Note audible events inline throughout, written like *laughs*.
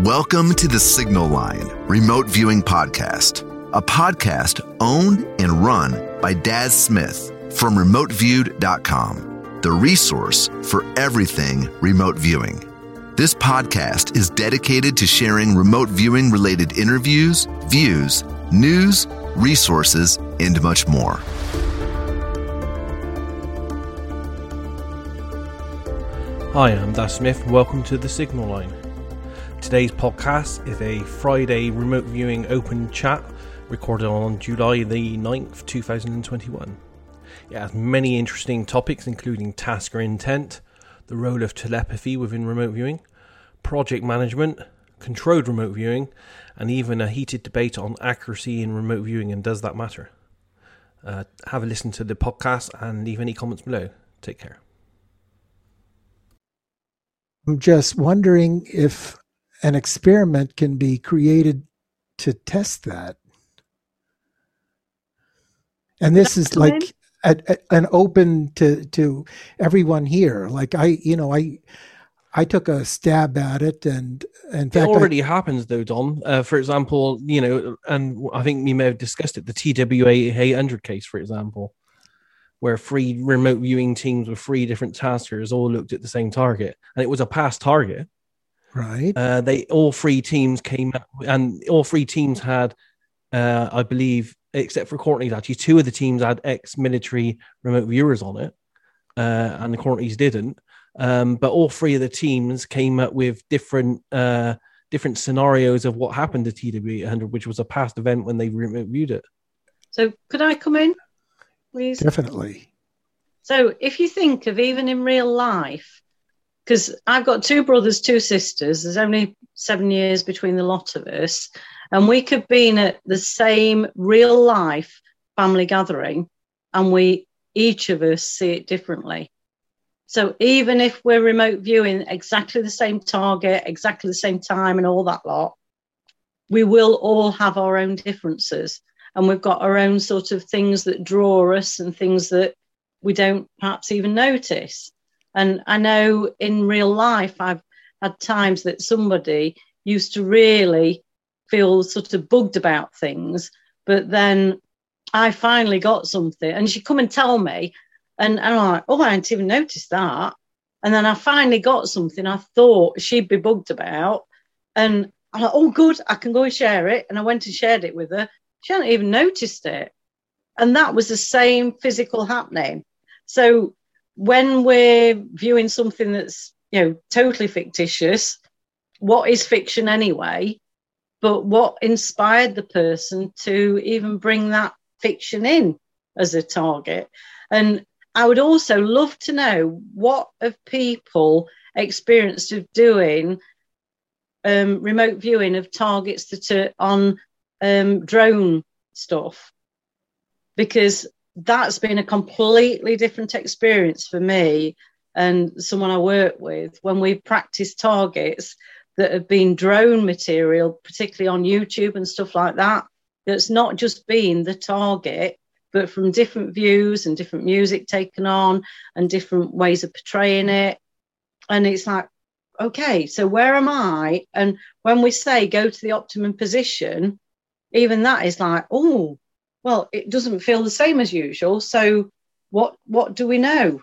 Welcome to the Signal Line Remote Viewing Podcast, a podcast owned and run by Daz Smith from remoteviewed.com, the resource for everything remote viewing. This podcast is dedicated to sharing remote viewing related interviews, views, news, resources, and much more. Hi, I'm Daz Smith, welcome to the Signal Line. Today's podcast is a Friday remote viewing open chat recorded on July the 9th, 2021. It has many interesting topics, including tasker intent, the role of telepathy within remote viewing, project management, controlled remote viewing, and even a heated debate on accuracy in remote viewing and does that matter. Uh, have a listen to the podcast and leave any comments below. Take care. I'm just wondering if an experiment can be created to test that. And this is like a, a, an open to to everyone here. Like I, you know, I I took a stab at it, and in fact, it already I, happens though, Don. Uh, for example, you know, and I think we may have discussed it. The TWA 800 case, for example, where three remote viewing teams with three different taskers all looked at the same target, and it was a past target. Right. Uh, they all three teams came up and all three teams had, uh, I believe, except for Courtney's actually, two of the teams had ex-military remote viewers on it, uh, and the Courtney's didn't. Um, but all three of the teams came up with different uh, different scenarios of what happened to TW 800, which was a past event when they remote viewed it. So, could I come in, please? Definitely. So, if you think of even in real life, because I've got two brothers, two sisters. There's only seven years between the lot of us. And we could be in at the same real life family gathering, and we each of us see it differently. So even if we're remote viewing exactly the same target, exactly the same time, and all that lot, we will all have our own differences. And we've got our own sort of things that draw us and things that we don't perhaps even notice. And I know in real life, I've had times that somebody used to really feel sort of bugged about things, but then I finally got something, and she'd come and tell me, and, and I'm like, oh, I hadn't even noticed that. And then I finally got something I thought she'd be bugged about, and I'm like, oh, good, I can go and share it. And I went and shared it with her. She hadn't even noticed it. And that was the same physical happening. So when we're viewing something that's you know totally fictitious what is fiction anyway? But what inspired the person to even bring that fiction in as a target? And i would also love to know what have people experienced of doing um, remote viewing of targets that are on um, drone stuff. Because that's been a completely different experience for me and someone I work with when we practice targets that have been drone material, particularly on YouTube and stuff like that. That's not just been the target, but from different views and different music taken on and different ways of portraying it. And it's like, okay, so where am I? And when we say go to the optimum position, even that is like, oh, well, it doesn't feel the same as usual. So what what do we know?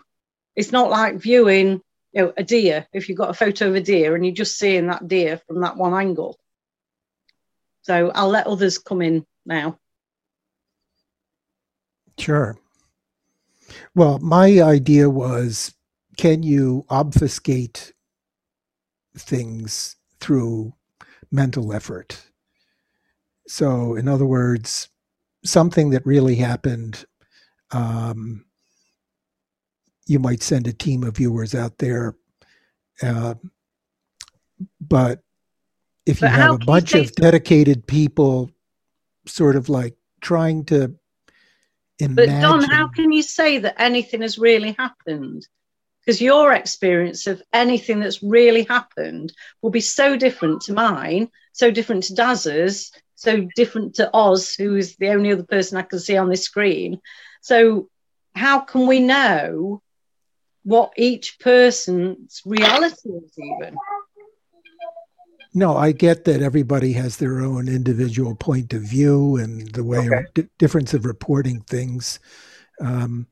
It's not like viewing you know, a deer. If you've got a photo of a deer and you're just seeing that deer from that one angle. So I'll let others come in now. Sure. Well, my idea was can you obfuscate things through mental effort? So, in other words, something that really happened, um, you might send a team of viewers out there. Uh, but if you but have a bunch of dedicated people sort of like trying to imagine. But Don, how can you say that anything has really happened? Because your experience of anything that's really happened will be so different to mine, so different to Daz's, so different to Oz, who is the only other person I can see on this screen. So, how can we know what each person's reality is, even? No, I get that everybody has their own individual point of view and the way okay. d- difference of reporting things. Um,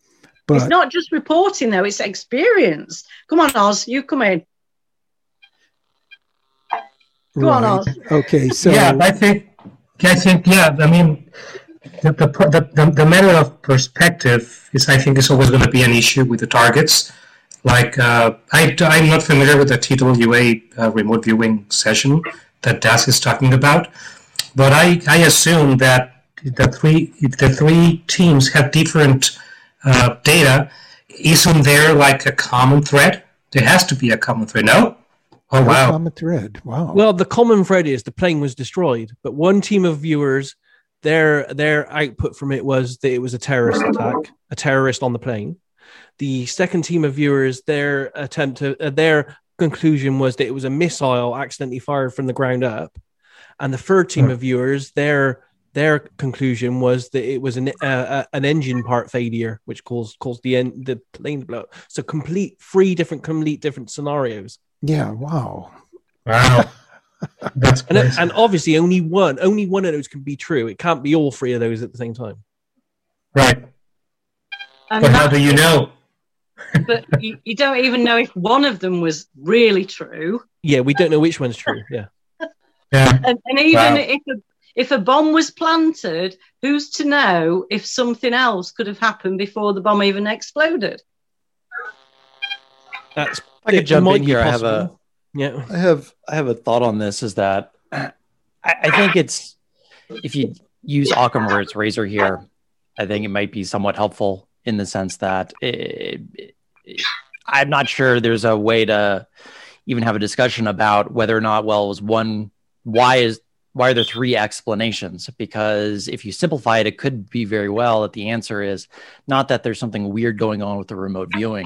but it's not just reporting though; it's experience. Come on, Oz, you come in. Go right. on, Oz. Okay, so yeah, I think, I think, yeah, I mean, the the, the, the matter of perspective is, I think, is always going to be an issue with the targets. Like, uh, I, I'm not familiar with the TWA uh, remote viewing session that Daz is talking about, but I, I assume that the three the three teams have different uh, data. Isn't there like a common thread? There has to be a common thread. No. Oh wow! Common thread. Wow. Well, the common thread is the plane was destroyed, but one team of viewers, their their output from it was that it was a terrorist attack, a terrorist on the plane. The second team of viewers, their attempt to uh, their conclusion was that it was a missile accidentally fired from the ground up, and the third team of viewers, their their conclusion was that it was an uh, uh, an engine part failure, which caused caused the end the plane to blow. So complete three different complete different scenarios. Yeah. Wow. Wow. *laughs* That's and, and, obviously only one only one of those can be true. It can't be all three of those at the same time. Right. And but how do you know? *laughs* but you, you, don't even know if one of them was really true. Yeah, we don't know which one's true. Yeah. Yeah. And, and even wow. if a, if a bomb was planted, who's to know if something else could have happened before the bomb even exploded? That's I could jump in here. I have a yeah. I have I have a thought on this. Is that I, I think it's if you use Occam's razor here, I think it might be somewhat helpful in the sense that it, it, I'm not sure there's a way to even have a discussion about whether or not well was one why is why are there three explanations because if you simplify it it could be very well that the answer is not that there's something weird going on with the remote viewing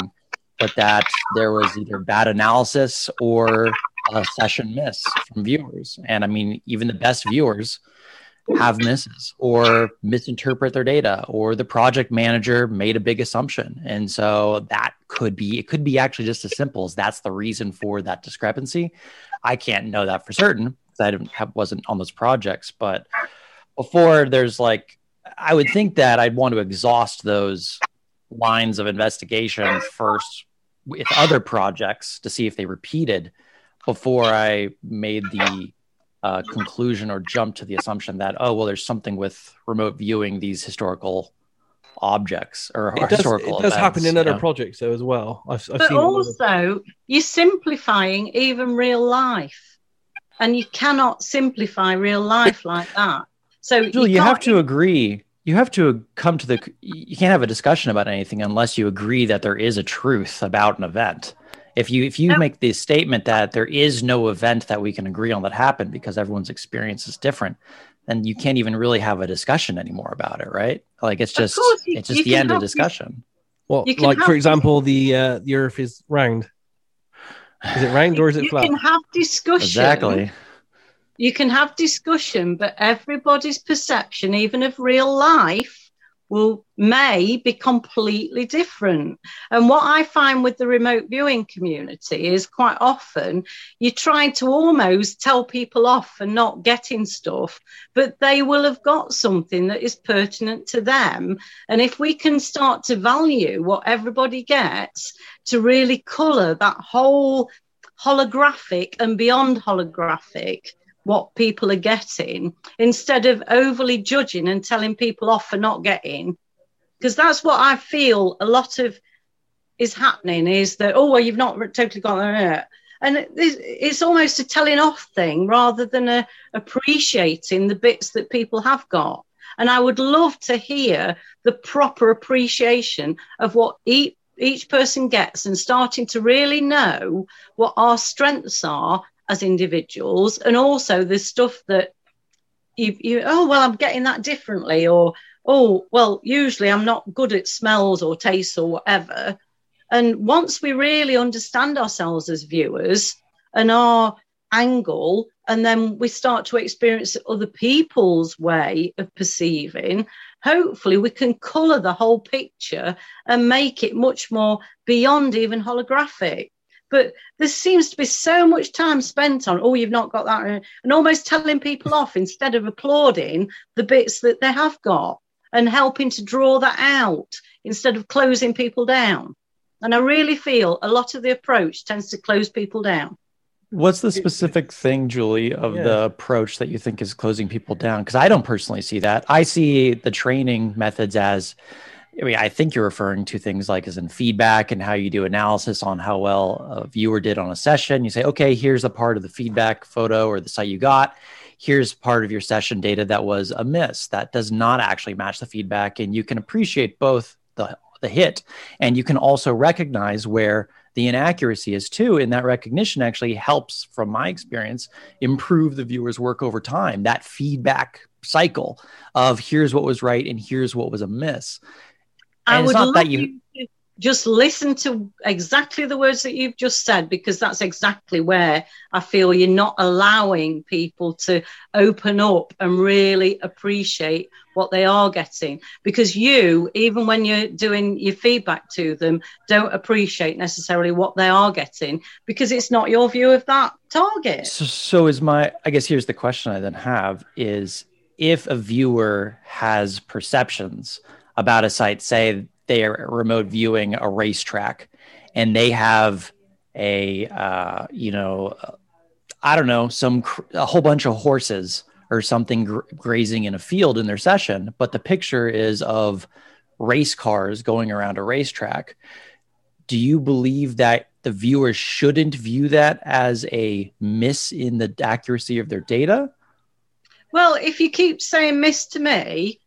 but that there was either bad analysis or a session miss from viewers. And I mean, even the best viewers have misses or misinterpret their data or the project manager made a big assumption. And so that could be, it could be actually just as simple as that's the reason for that discrepancy. I can't know that for certain I didn't have, wasn't on those projects, but before there's like, I would think that I'd want to exhaust those lines of investigation first with other projects to see if they repeated before I made the uh, conclusion or jumped to the assumption that oh well there's something with remote viewing these historical objects or it does, historical it does happen in other know? projects though as well I've, I've but also you're simplifying even real life and you cannot simplify real life *laughs* like that. So Julie, you, you have to agree. You have to come to the you can't have a discussion about anything unless you agree that there is a truth about an event. If you if you make the statement that there is no event that we can agree on that happened because everyone's experience is different then you can't even really have a discussion anymore about it right? Like it's just you, it's just the end of discussion. well like for example the uh the earth is round is it round or is it you flat you can have discussion. Exactly. You can have discussion, but everybody's perception, even of real life, will may be completely different. And what I find with the remote viewing community is quite often you're trying to almost tell people off for not getting stuff, but they will have got something that is pertinent to them. And if we can start to value what everybody gets to really colour that whole holographic and beyond holographic what people are getting instead of overly judging and telling people off for not getting. Because that's what I feel a lot of is happening is that, oh, well, you've not totally got there. And it's almost a telling off thing rather than a, appreciating the bits that people have got. And I would love to hear the proper appreciation of what each, each person gets and starting to really know what our strengths are as individuals and also the stuff that you, you oh well i'm getting that differently or oh well usually i'm not good at smells or tastes or whatever. And once we really understand ourselves as viewers and our angle and then we start to experience other people's way of perceiving hopefully we can color the whole picture and make it much more beyond even holographic But there seems to be so much time spent on, oh, you've not got that, uh, and almost telling people off instead of applauding the bits that they have got and helping to draw that out instead of closing people down. And I really feel a lot of the approach tends to close people down. What's the specific thing, Julie, of yeah. the approach that you think is closing people down? Because I don't personally see that. I see the training methods as I mean, I think you're referring to things like as in feedback and how you do analysis on how well a viewer did on a session. You say, okay, here's a part of the feedback photo or the site you got. Here's part of your session data that was amiss that does not actually match the feedback. And you can appreciate both the, the hit and you can also recognize where the inaccuracy is too. And that recognition actually helps, from my experience, improve the viewer's work over time. That feedback cycle of here's what was right and here's what was amiss. I would love you, you just listen to exactly the words that you've just said because that's exactly where I feel you're not allowing people to open up and really appreciate what they are getting. Because you even when you're doing your feedback to them don't appreciate necessarily what they are getting because it's not your view of that target. So, so is my i guess here's the question i then have is if a viewer has perceptions about a site, say they are remote viewing a racetrack and they have a, uh, you know, I don't know, some a whole bunch of horses or something gr- grazing in a field in their session, but the picture is of race cars going around a racetrack. Do you believe that the viewers shouldn't view that as a miss in the accuracy of their data? Well, if you keep saying miss to me,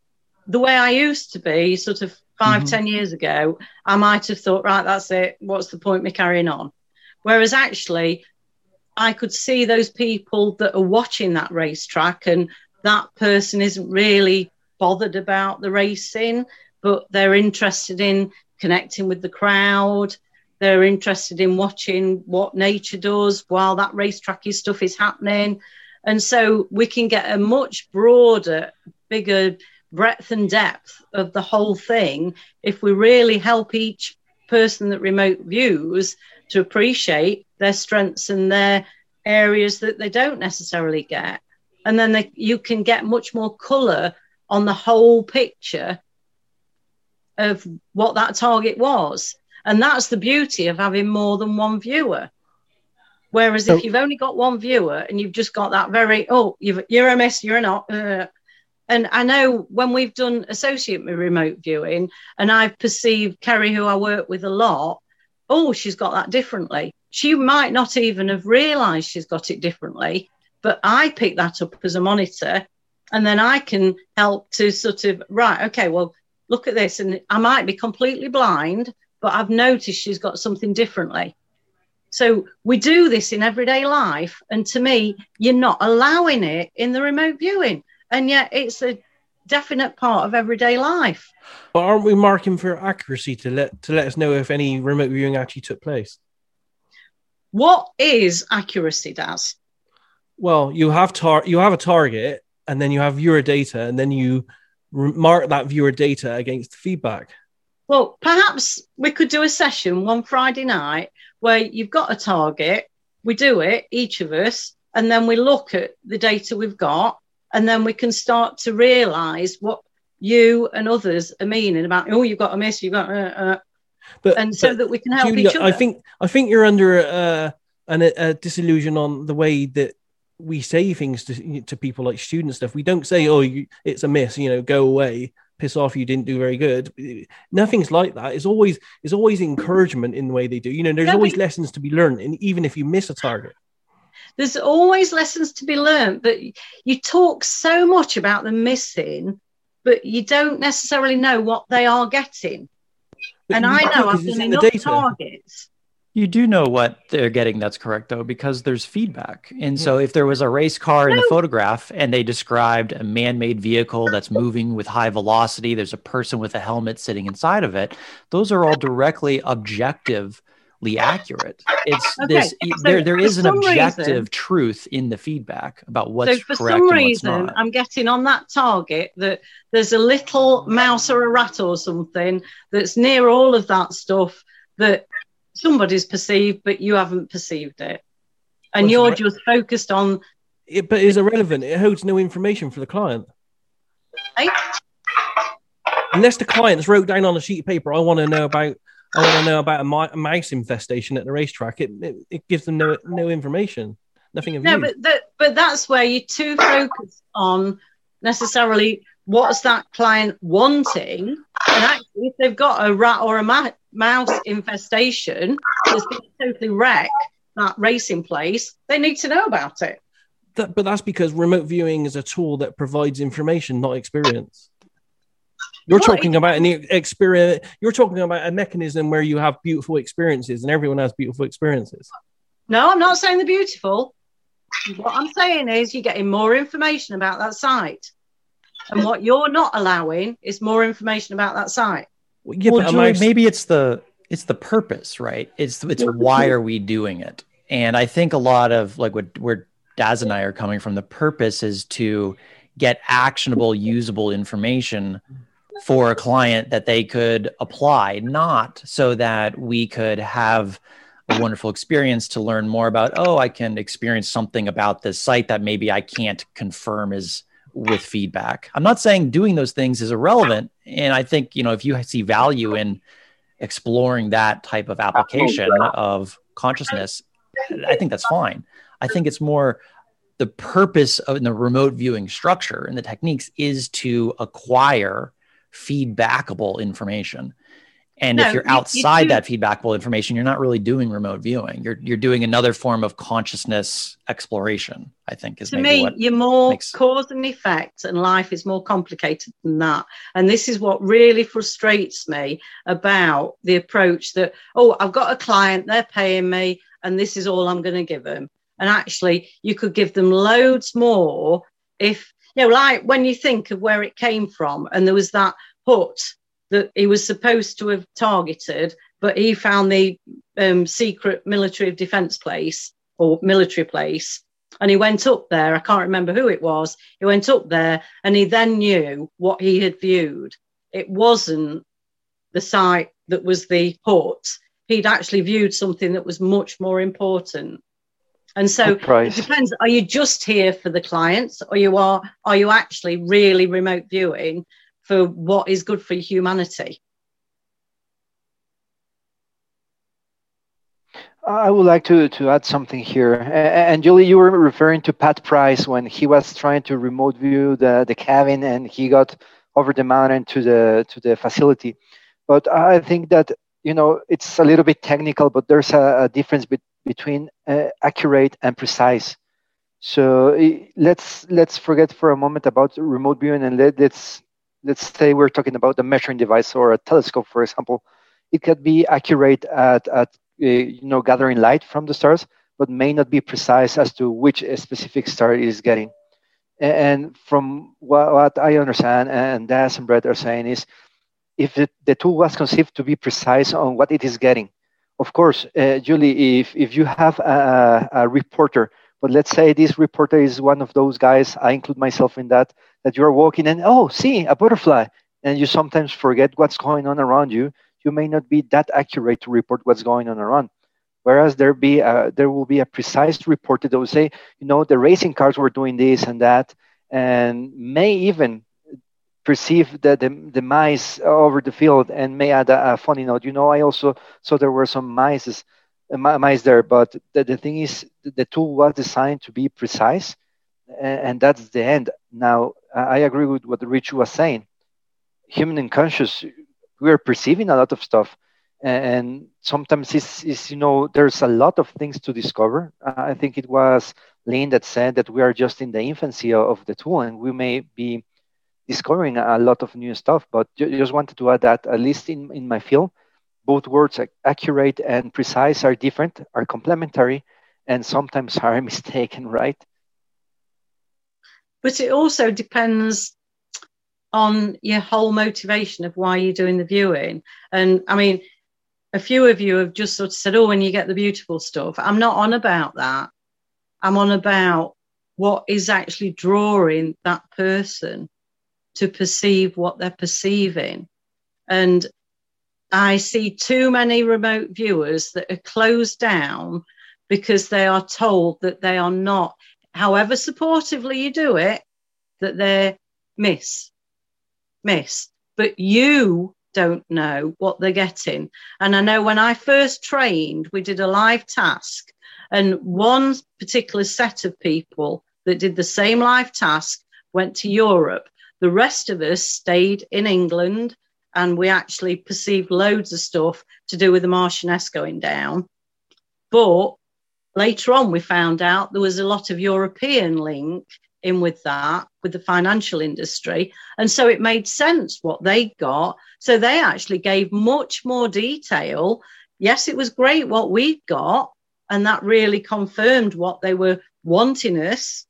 the way I used to be, sort of 5 mm-hmm. ten years ago, I might have thought, right, that's it. What's the point me carrying on? Whereas actually, I could see those people that are watching that racetrack, and that person isn't really bothered about the racing, but they're interested in connecting with the crowd. They're interested in watching what nature does while that racetracky stuff is happening. And so we can get a much broader, bigger breadth and depth of the whole thing if we really help each person that remote views to appreciate their strengths and their areas that they don't necessarily get. And then they, you can get much more color on the whole picture of what that target was. And that's the beauty of having more than one viewer. Whereas so, if you've only got one viewer and you've just got that very oh you're a miss you're not uh, and I know when we've done associate remote viewing, and I've perceived Kerry, who I work with a lot, oh, she's got that differently. She might not even have realized she's got it differently, but I pick that up as a monitor, and then I can help to sort of, right, okay, well, look at this. And I might be completely blind, but I've noticed she's got something differently. So we do this in everyday life. And to me, you're not allowing it in the remote viewing and yet it's a definite part of everyday life. But aren't we marking for accuracy to let to let us know if any remote viewing actually took place? What is accuracy, Daz? Well, you have tar- you have a target, and then you have viewer data, and then you re- mark that viewer data against feedback. Well, perhaps we could do a session one Friday night where you've got a target, we do it, each of us, and then we look at the data we've got and then we can start to realize what you and others are meaning about oh you've got a miss you've got uh, uh. But, and so that we can help Julia, each other. i think i think you're under uh, an, a disillusion on the way that we say things to, to people like student stuff. We don't say oh you, it's a miss you know go away piss off you didn't do very good. Nothing's like that. It's always it's always encouragement in the way they do. You know there's always lessons to be learned and even if you miss a target there's always lessons to be learned, but you talk so much about them missing, but you don't necessarily know what they are getting. But and I know I've done enough targets. You do know what they're getting that's correct though, because there's feedback. And yeah. so if there was a race car in the photograph and they described a man-made vehicle that's moving with high velocity, there's a person with a helmet sitting inside of it, those are all directly objective accurate. It's *laughs* okay. this so there there is an objective reason, truth in the feedback about what's so for some reason I'm getting on that target that there's a little mouse or a rat or something that's near all of that stuff that somebody's perceived, but you haven't perceived it, and well, you're right. just focused on. It, but it's irrelevant. It holds no information for the client. Hey? Unless the clients wrote down on a sheet of paper, I want to know about. I want to know about a, mouse infestation at the racetrack. It, it, it gives them no no information, nothing of no, use. but that, but that's where you're too focused on necessarily what's that client wanting, and actually, if they've got a rat or a ma- mouse infestation that's going to totally wreck that racing place, they need to know about it. That, but that's because remote viewing is a tool that provides information, not experience. You're talking about an experience. You're talking about a mechanism where you have beautiful experiences, and everyone has beautiful experiences. No, I'm not saying they're beautiful. What I'm saying is you're getting more information about that site, and what you're not allowing is more information about that site. Well, yeah, well, Julie, maybe it's the it's the purpose, right? It's it's why are we doing it? And I think a lot of like what where Daz and I are coming from, the purpose is to get actionable, usable information for a client that they could apply, not so that we could have a wonderful experience to learn more about, oh, I can experience something about this site that maybe I can't confirm is with feedback. I'm not saying doing those things is irrelevant. And I think, you know, if you see value in exploring that type of application of consciousness, I think that's fine. I think it's more the purpose of the remote viewing structure and the techniques is to acquire feedbackable information. And no, if you're outside you that feedbackable information, you're not really doing remote viewing. You're you're doing another form of consciousness exploration. I think is to me you're more makes... cause and effect, and life is more complicated than that. And this is what really frustrates me about the approach that oh, I've got a client, they're paying me, and this is all I'm going to give them. And actually, you could give them loads more if you know, like when you think of where it came from, and there was that hut that he was supposed to have targeted, but he found the um, secret military of defence place or military place. And he went up there. I can't remember who it was. He went up there and he then knew what he had viewed. It wasn't the site that was the hut. He'd actually viewed something that was much more important. And so it depends. Are you just here for the clients, or you are are you actually really remote viewing for what is good for humanity. I would like to, to add something here. And Julie, you were referring to Pat Price when he was trying to remote view the, the cabin and he got over the mountain to the to the facility. But I think that you know it's a little bit technical, but there's a, a difference be, between uh, accurate and precise. So let's let's forget for a moment about remote viewing and let, let's let's say we're talking about a measuring device or a telescope, for example, it could be accurate at, at uh, you know gathering light from the stars, but may not be precise as to which specific star it is getting. And from what, what I understand, and Daz and Brett are saying is, if it, the tool was conceived to be precise on what it is getting, of course, uh, Julie, if, if you have a, a reporter, but let's say this reporter is one of those guys, I include myself in that, that you're walking and oh see a butterfly. And you sometimes forget what's going on around you. You may not be that accurate to report what's going on around. Whereas there be a, there will be a precise report that will say you know the racing cars were doing this and that and may even perceive the, the, the mice over the field and may add a, a, funny note. You know i also saw there were some mice uh, mice there but the, the thing is the tool was designed to be precise and, that's the end now I agree with what Rich was saying. Human unconscious, we are perceiving a lot of stuff, and sometimes it's, it's you know there's a lot of things to discover. I think it was Lynn that said that we are just in the infancy of the tool, and we may be discovering a lot of new stuff. But just wanted to add that at least in in my field, both words accurate and precise are different, are complementary, and sometimes *laughs* are mistaken. Right? But it also depends on your whole motivation of why you're doing the viewing. And I mean, a few of you have just sort of said, oh, when you get the beautiful stuff. I'm not on about that. I'm on about what is actually drawing that person to perceive what they're perceiving. And I see too many remote viewers that are closed down because they are told that they are not, however supportively you do it, that they're miss, miss. But you don't know what they're getting. And I know when I first trained, we did a live task, and one particular set of people that did the same live task went to Europe. The rest of us stayed in England and we actually perceived loads of stuff to do with the Marchioness going down. But later on, we found out there was a lot of European link in with that, with the financial industry. And so it made sense what they got. So they actually gave much more detail. Yes, it was great what we got. And that really confirmed what they were wanting us.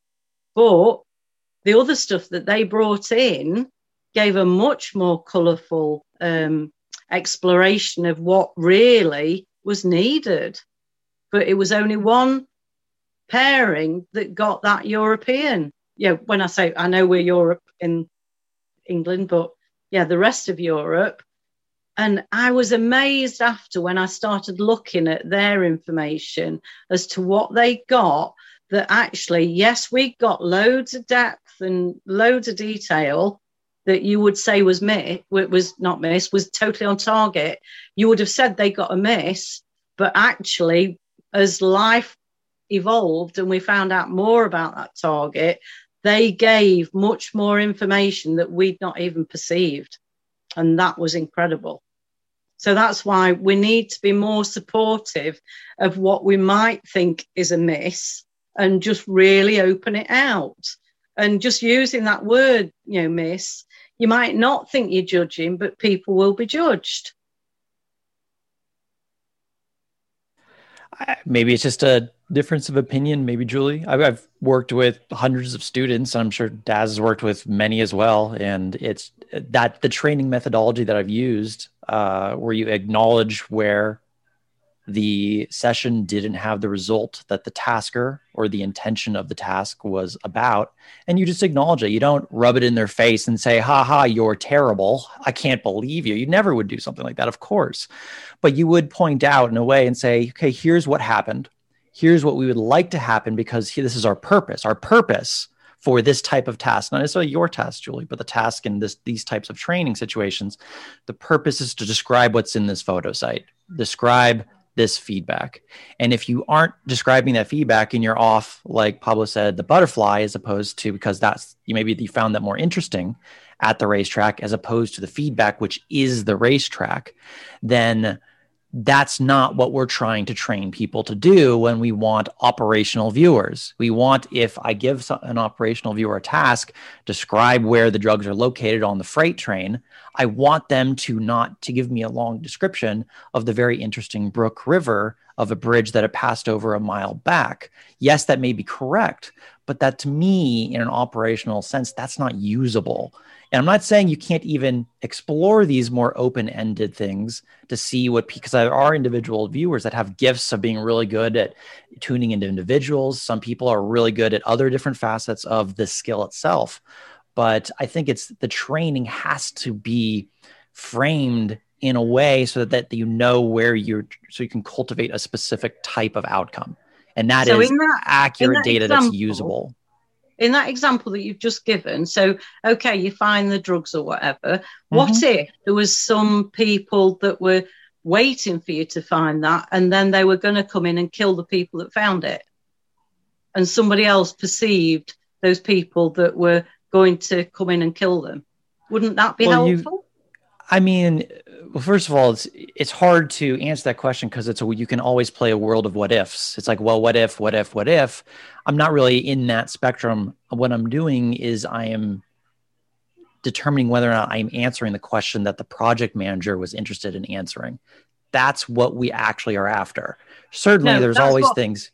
But the other stuff that they brought in gave a much more colourful um, exploration of what really was needed. But it was only one pairing that got that European. Yeah, when I say I know we're Europe in England, but yeah, the rest of Europe. And I was amazed after when I started looking at their information as to what they got. That actually, yes, we got loads of depth and loads of detail, that you would say was miss, was not miss, was totally on target, you would have said they got a miss. But actually, as life evolved and we found out more about that target, they gave much more information that we'd not even perceived. And that was incredible. So that's why we need to be more supportive of what we might think is a miss and just really open it out. And just using that word, you know, miss, you might not think you're judging, but people will be judged. Maybe it's just a difference of opinion. Maybe Julie, I've, worked with hundreds of students, I'm sure Daz has worked with many as well. And it's that the training methodology that I've used, uh, where you acknowledge where the session didn't have the result that the tasker or the intention of the task was about. And you just acknowledge it. You don't rub it in their face and say ha ha you're terrible. I can't believe you. You never would do something like that of course. But you would point out in a way and say okay here's what happened. Here's what we would like to happen because this is our purpose. Our purpose for this type of task, not necessarily your task, Julie, but the task in this these types of training situations. The purpose is to describe what's in this photo site, describe this feedback. And if you aren't describing that feedback and you're off, like Pablo said, the butterfly, as opposed to because that's you maybe you found that more interesting at the racetrack as opposed to the feedback, which is the racetrack, then that's not what we're trying to train people to do when we want operational viewers. We want, if I give an operational viewer a task, describe where the drugs are located on the freight train, I want them to not to give me a long description of the very interesting Brook River of a bridge that had passed over a mile back. Yes, that may be correct, but that to me, in an operational sense, that's not usable. And I'm not saying you can't even explore these more open ended things to see what, because there are individual viewers that have gifts of being really good at tuning into individuals. Some people are really good at other different facets of the skill itself. But I think it's the training has to be framed in a way so that, that you know where you're, so you can cultivate a specific type of outcome. And that so is that, accurate that data example, that's usable in that example that you've just given, so okay, you find the drugs or whatever. Mm-hmm. What if there was some people that were waiting for you to find that, and then they were going to come in and kill the people that found it, and somebody else perceived those people that were going to come in and kill them? Wouldn't that be well, helpful? You, I mean, well, first of all, it's it's hard to answer that question because it's a you can always play a world of what ifs. It's like, well, what if, what if, what if? I'm not really in that spectrum. What I'm doing is I am determining whether or not I'm answering the question that the project manager was interested in answering. That's what we actually are after. Certainly, no, there's always things.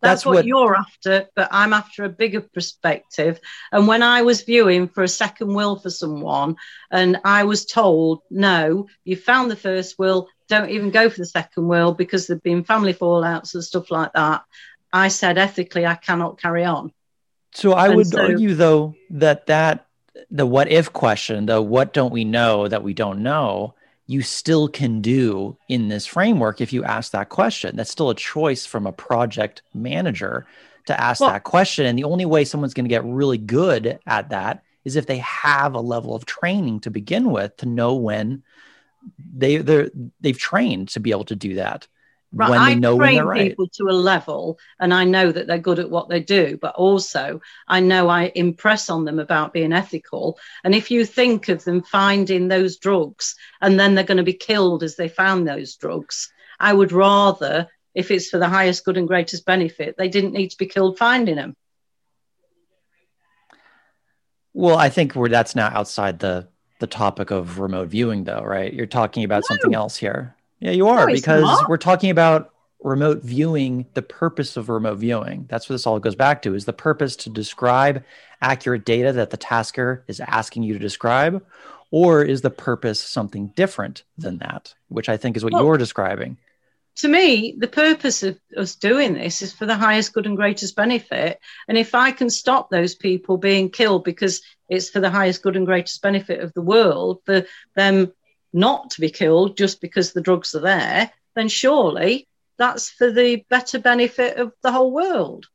That's, that's what, what, you're after, but I'm after a bigger perspective. And when I was viewing for a second will for someone, and I was told, no, you found the first will, don't even go for the second will because there've been family fallouts and stuff like that. I said ethically I cannot carry on. So I and would so, argue though that that the what if question, the what don't we know that we don't know, you still can do in this framework if you ask that question. That's still a choice from a project manager to ask well, that question. And the only way someone's going to get really good at that is if they have a level of training to begin with to know when they they're they've trained to be able to do that right. when they I know train when they're right. people to a level and I know that they're good at what they do, but also I know I impress on them about being ethical. And if you think of them finding those drugs and then they're going to be killed as they found those drugs, I would rather, if it's for the highest good and greatest benefit, they didn't need to be killed finding them. Well, I think we're that's now outside the the topic of remote viewing, though, right? You're talking about no. something else here. Yeah, you are, no, because we're talking about remote viewing, the purpose of remote viewing. That's what this all goes back to is the purpose to describe accurate data that the tasker is asking you to describe, or is the purpose something different than that, which I think is what well, you're describing? To me, the purpose of us doing this is for the highest good and greatest benefit. And if I can stop those people being killed because it's for the highest good and greatest benefit of the world, for them not to be killed just because the drugs are there, then surely that's for the better benefit of the whole world.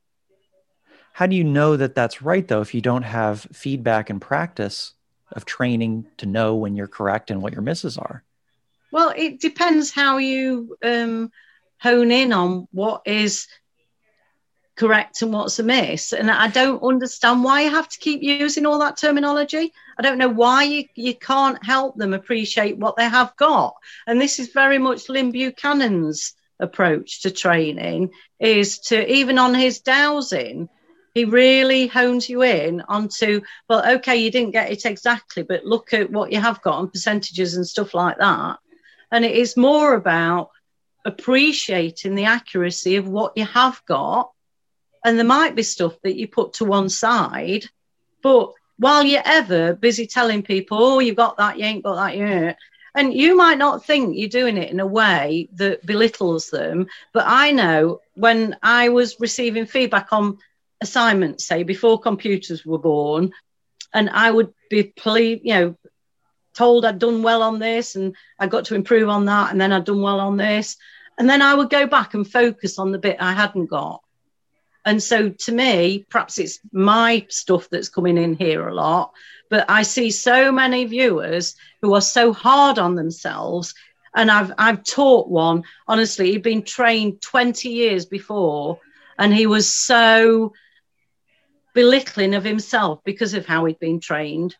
How do you know that that's right, though, if you don't have feedback and practice of training to know when you're correct and what your misses are? Well, it depends how you um, hone in on what is correct and what's amiss. And I don't understand why you have to keep using all that terminology. I don't know why you, you can't help them appreciate what they have got. And this is very much Lynn Buchanan's approach to training is to even on his dowsing, he really hones you in onto, well, okay, you didn't get it exactly, but look at what you have got on percentages and stuff like that. And it is more about appreciating the accuracy of what you have got and there might be stuff that you put to one side, but while you're ever busy telling people, oh, you've got that, you ain't got that, you and you might not think you're doing it in a way that belittles them, but I know when I was receiving feedback on assignments, say before computers were born, and I would be, you know, told I'd done well on this and I got to improve on that, and then I'd done well on this, and then I would go back and focus on the bit I hadn't got. And so to me, perhaps it's my stuff that's coming in here a lot, but I see so many viewers who are so hard on themselves. And I've I've taught one, honestly, he'd been trained 20 years before, and he was so belittling of himself because of how he'd been trained.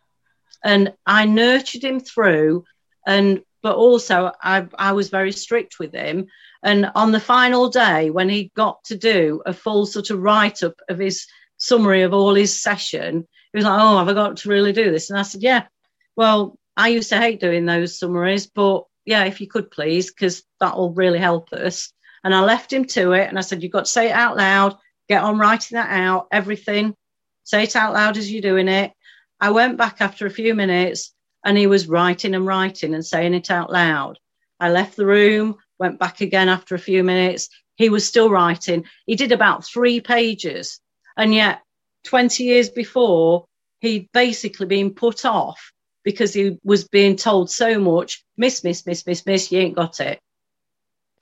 And I nurtured him through and but also I, I was very strict with him and on the final day, when he got to do a full sort of write up of his summary of all his session, he was like, Oh, have I got to really do this? And I said, Yeah, well, I used to hate doing those summaries, but yeah, if you could please, because that will really help us. And I left him to it and I said, You've got to say it out loud, get on writing that out, everything. Say it out loud as you're doing it. I went back after a few minutes and he was writing and writing and saying it out loud. I left the room went back again after a few minutes. He was still writing. He did about three pages. And yet, 20 years before, he'd basically been put off because he was being told so much miss, miss, miss, miss, miss, you ain't got it.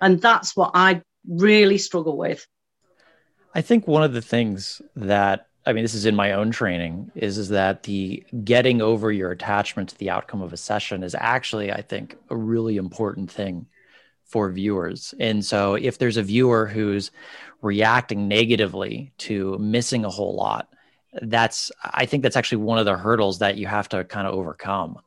And that's what I really struggle with. I think one of the things that I mean, this is in my own training, is is that the getting over your attachment to the outcome of a session is actually, I think, a really important thing for viewers. And so if there's a viewer who's reacting negatively to missing a whole lot, that's I think that's actually one of the hurdles that you have to kind of overcome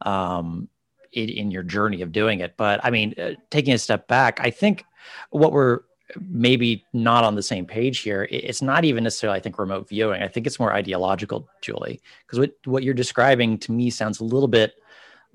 um, in, in, your journey of doing it. But I mean, uh, taking a step back, I think what we're maybe not on the same page here. It's not even necessarily, I think, remote viewing. I think it's more ideological, Julie, because what what you're describing to me sounds a little bit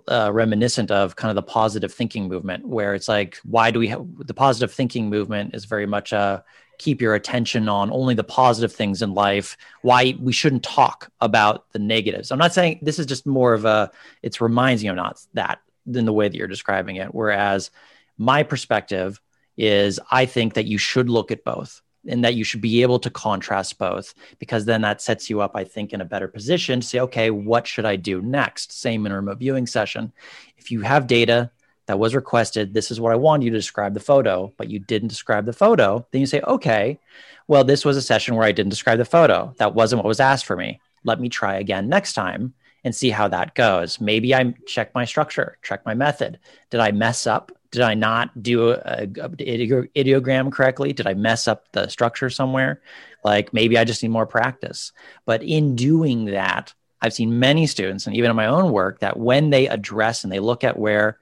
uh, reminiscent of kind of the positive thinking movement, where it's like, why do we have the positive thinking movement is very much a keep your attention on only the positive things in life. Why we shouldn't talk about the negatives. I'm not saying this is just more of a, it reminds you of not that than the way that you're describing it. Whereas my perspective is I think that you should look at both and that you should be able to contrast both because then that sets you up i think in a better position to say okay what should i do next same in a remote viewing session if you have data that was requested. This is what I want you to describe the photo, but you didn't describe the photo. Then you say, okay, well, this was a session where I didn't describe the photo. That wasn't what was asked for me. Let me try again next time and see how that goes. Maybe I check my structure, check my method. Did I mess up? Did I not do a, a, ideogram correctly? Did I mess up the structure somewhere? Like maybe I just need more practice. But in doing that, I've seen many students, and even in my own work, that when they address and they look at where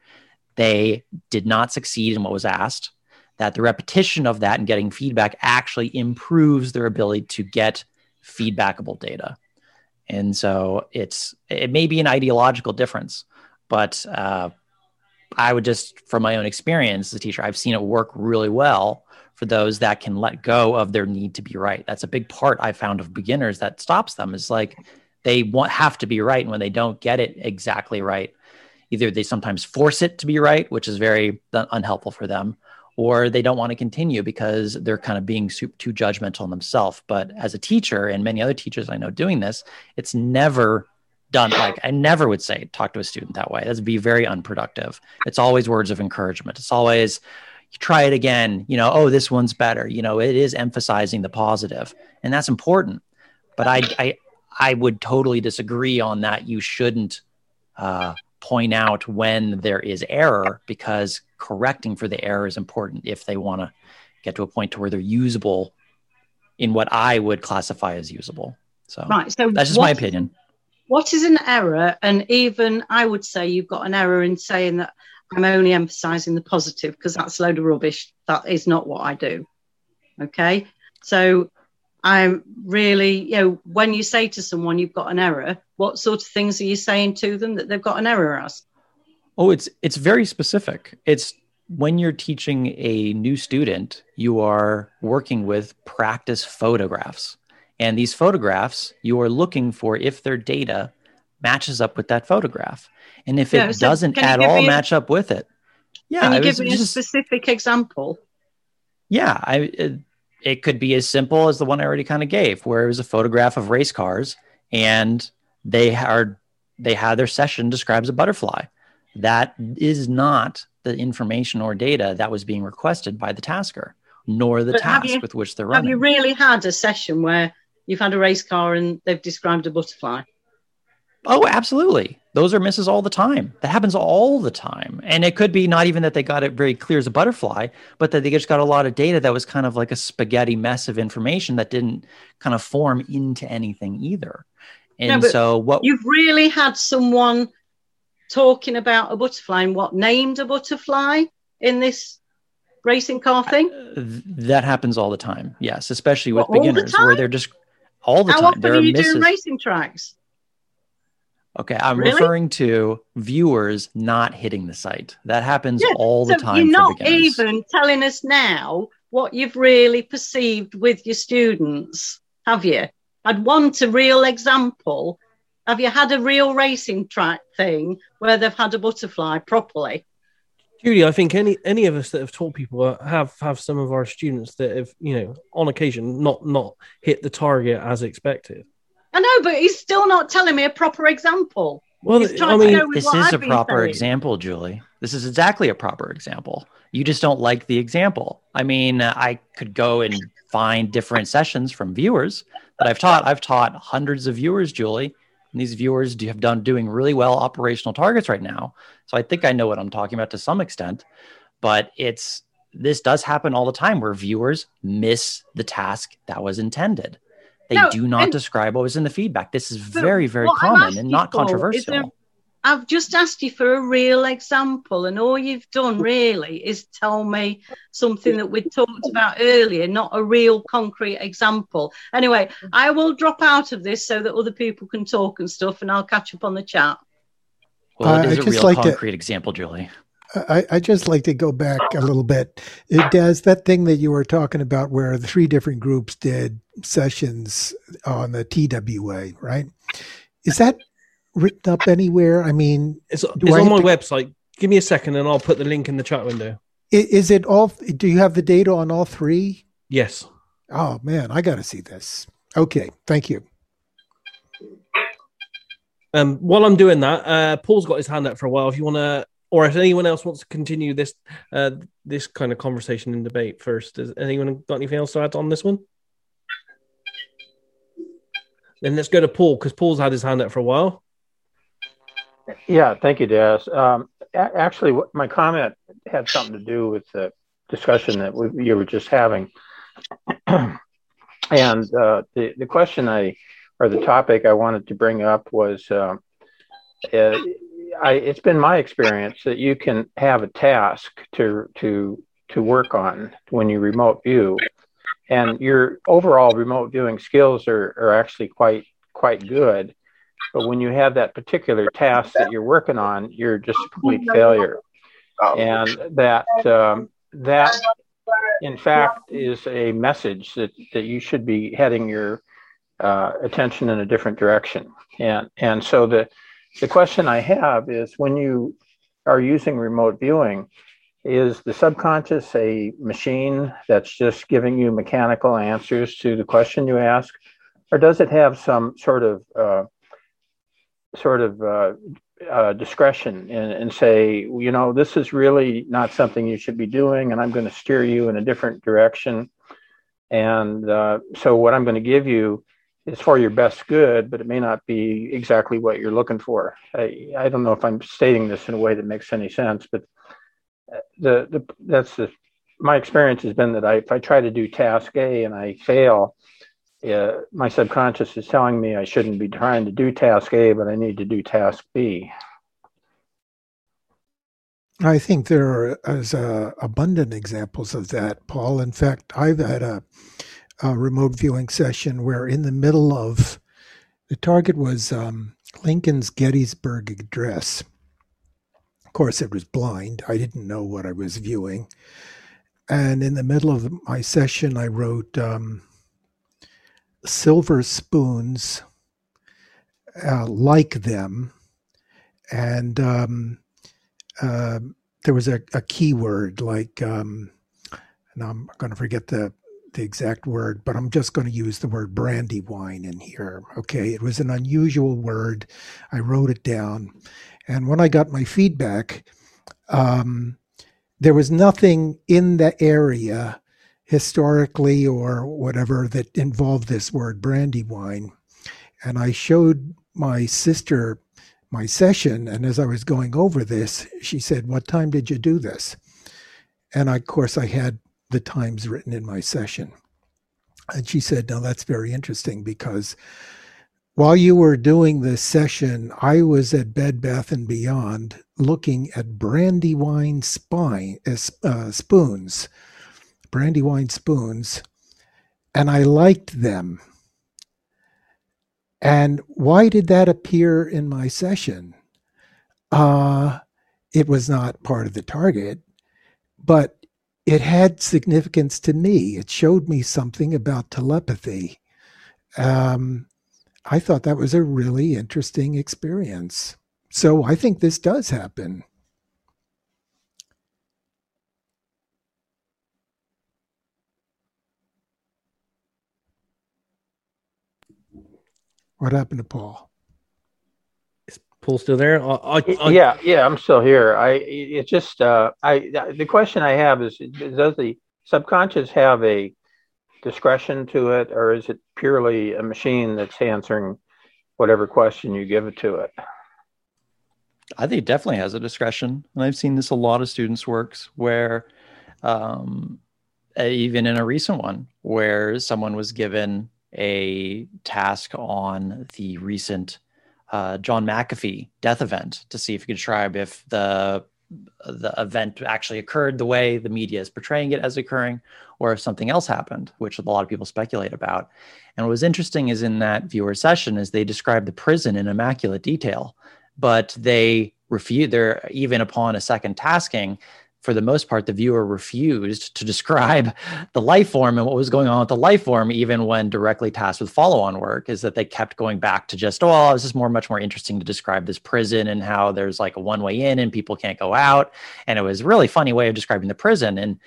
they did not succeed in what was asked, that the repetition of that and getting feedback actually improves their ability to get feedbackable data. And so it's it may be an ideological difference, but uh, I would just, from my own experience as a teacher, I've seen it work really well for those that can let go of their need to be right. That's a big part I found of beginners that stops them is like they want have to be right, and when they don't get it exactly right, either they sometimes force it to be right, which is very unhelpful for them, or they don't want to continue because they're kind of being too judgmental on themselves. But as a teacher and many other teachers I know doing this, it's never done. Like I never would say talk to a student that way. That's be very unproductive. It's always words of encouragement. It's always try it again. You know, oh, this one's better. You know, it is emphasizing the positive, and that's important. But I, I, I would totally disagree on that. You shouldn't uh, point out when there is error because correcting for the error is important if they want to get to a point to where they're usable in what I would classify as usable. So, right. So that's just what, my opinion. What is an error? And even I would say you've got an error in saying that I'm only emphasizing the positive because that's a load of rubbish. That is not what I do. Okay. So I'm really, you know, when you say to someone you've got an error, what sort of things are you saying to them that they've got an error as? Oh, it's it's very specific. It's when you're teaching a new student, you are working with practice photographs. And these photographs, you are looking for if their data matches up with that photograph. And if yeah, it so doesn't at all match up with it, yeah. Can you give me a specific example? Yeah, I it, it could be as simple as the one I already kind of gave, where it was a photograph of race cars and they are they had their session describes a butterfly. That is not the information or data that was being requested by the tasker, nor the but task you, with which they're running. Have you really had a session where you've had a race car and they've described a butterfly? Oh, absolutely. Those are misses all the time. That happens all the time. And it could be not even that they got it very clear as a butterfly, but that they just got a lot of data that was kind of like a spaghetti mess of information that didn't kind of form into anything either. And no, so what you've really had someone talking about a butterfly and what named a butterfly in this racing car thing? Uh, that happens all the time. Yes, especially with what, beginners where they're just all the How time. Often there are you misses. doing racing tracks? Okay, I'm really? referring to viewers not hitting the site. That happens yeah, all the so time. You're not even telling us now what you've really perceived with your students, have you? I'd want a real example. Have you had a real racing track thing where they've had a butterfly properly? Judy, I think any any of us that have taught people have have some of our students that have, you know, on occasion not not hit the target as expected. I know, but he's still not telling me a proper example. Well, I mean, this is I've a proper saying. example, Julie. This is exactly a proper example. You just don't like the example. I mean, I could go and find different sessions from viewers that I've taught. I've taught hundreds of viewers, Julie, and these viewers do have done doing really well operational targets right now. So I think I know what I'm talking about to some extent. But it's this does happen all the time where viewers miss the task that was intended. They no, do not describe what was in the feedback. This is very, very common and not controversial. There, I've just asked you for a real example, and all you've done really is tell me something that we talked about earlier, not a real concrete example. Anyway, I will drop out of this so that other people can talk and stuff, and I'll catch up on the chat. Well, it uh, is a real like concrete to, example, Julie. I, I just like to go back a little bit. It does that thing that you were talking about where the three different groups did sessions on the TWA, right? Is that written up anywhere? I mean, it's, it's on my to... website. Give me a second and I'll put the link in the chat window. Is it all? Do you have the data on all three? Yes. Oh man, I got to see this. Okay, thank you. Um, while I'm doing that, uh, Paul's got his hand up for a while. If you want to or if anyone else wants to continue this uh, this kind of conversation and debate first, does anyone got anything else to add on this one? Then let's go to Paul because Paul's had his hand up for a while. Yeah, thank you, Daz. Um, actually, my comment had something to do with the discussion that we, you were just having. *clears throat* and uh, the, the question I, or the topic I wanted to bring up was uh, uh, I, it's been my experience that you can have a task to, to, to work on when you remote view. And your overall remote viewing skills are, are actually quite quite good but when you have that particular task that you're working on, you're just a complete failure. And that um, that in fact is a message that, that you should be heading your uh, attention in a different direction. And and so the the question I have is when you are using remote viewing, is the subconscious a machine that's just giving you mechanical answers to the question you ask, or does it have some sort of uh, sort of uh, uh, discretion and, and say, you know, this is really not something you should be doing, and I'm going to steer you in a different direction. And uh, so, what I'm going to give you is for your best good, but it may not be exactly what you're looking for. I, I don't know if I'm stating this in a way that makes any sense, but uh, the, the that's the my experience has been that I, if I try to do task A and I fail, uh, my subconscious is telling me I shouldn't be trying to do task A, but I need to do task B. I think there are as, uh, abundant examples of that, Paul. In fact, I've had a, a, remote viewing session where, in the middle of the target was um, Lincoln's Gettysburg Address. Of course, it was blind. I didn't know what I was viewing. And in the middle of my session, I wrote um, silver spoons uh, like them. And um, uh, there was a, a keyword like, um, and I'm going to forget the, the exact word, but I'm just going to use the word brandywine in here. Okay, it was an unusual word. I wrote it down. And when I got my feedback, um, there was nothing in the area historically or whatever that involved this word brandywine. And I showed my sister my session. And as I was going over this, she said, What time did you do this? And I, of course, I had the times written in my session. And she said, Now that's very interesting because while you were doing this session, I was at Bed Bath and Beyond looking at brandywine spine, uh, spoons brandywine spoons, and I liked them. And why did that appear in my session? Uh, it was not part of the target, but it had significance to me. It showed me something about telepathy. Um, I thought that was a really interesting experience. So I think this does happen. What happened to Paul? Is Paul still there? I, I, yeah, yeah, I'm still here. I it's just uh, I the question I have is does the subconscious have a discretion to it, or is it purely a machine that's answering whatever question you give it to it? I think it definitely has a discretion, and I've seen this a lot of students' works where, um, even in a recent one, where someone was given a task on the recent uh, John McAfee death event to see if you could describe if the the event actually occurred the way the media is portraying it as occurring, or if something else happened, which a lot of people speculate about. And what was interesting is in that viewer session is they described the prison in immaculate detail, but they refute. They're even upon a second tasking, for the most part, the viewer refused to describe the life form and what was going on with the life form, even when directly tasked with follow on work, is that they kept going back to just, oh, this is more, much more interesting to describe this prison and how there's like a one way in and people can't go out. And it was a really funny way of describing the prison. And,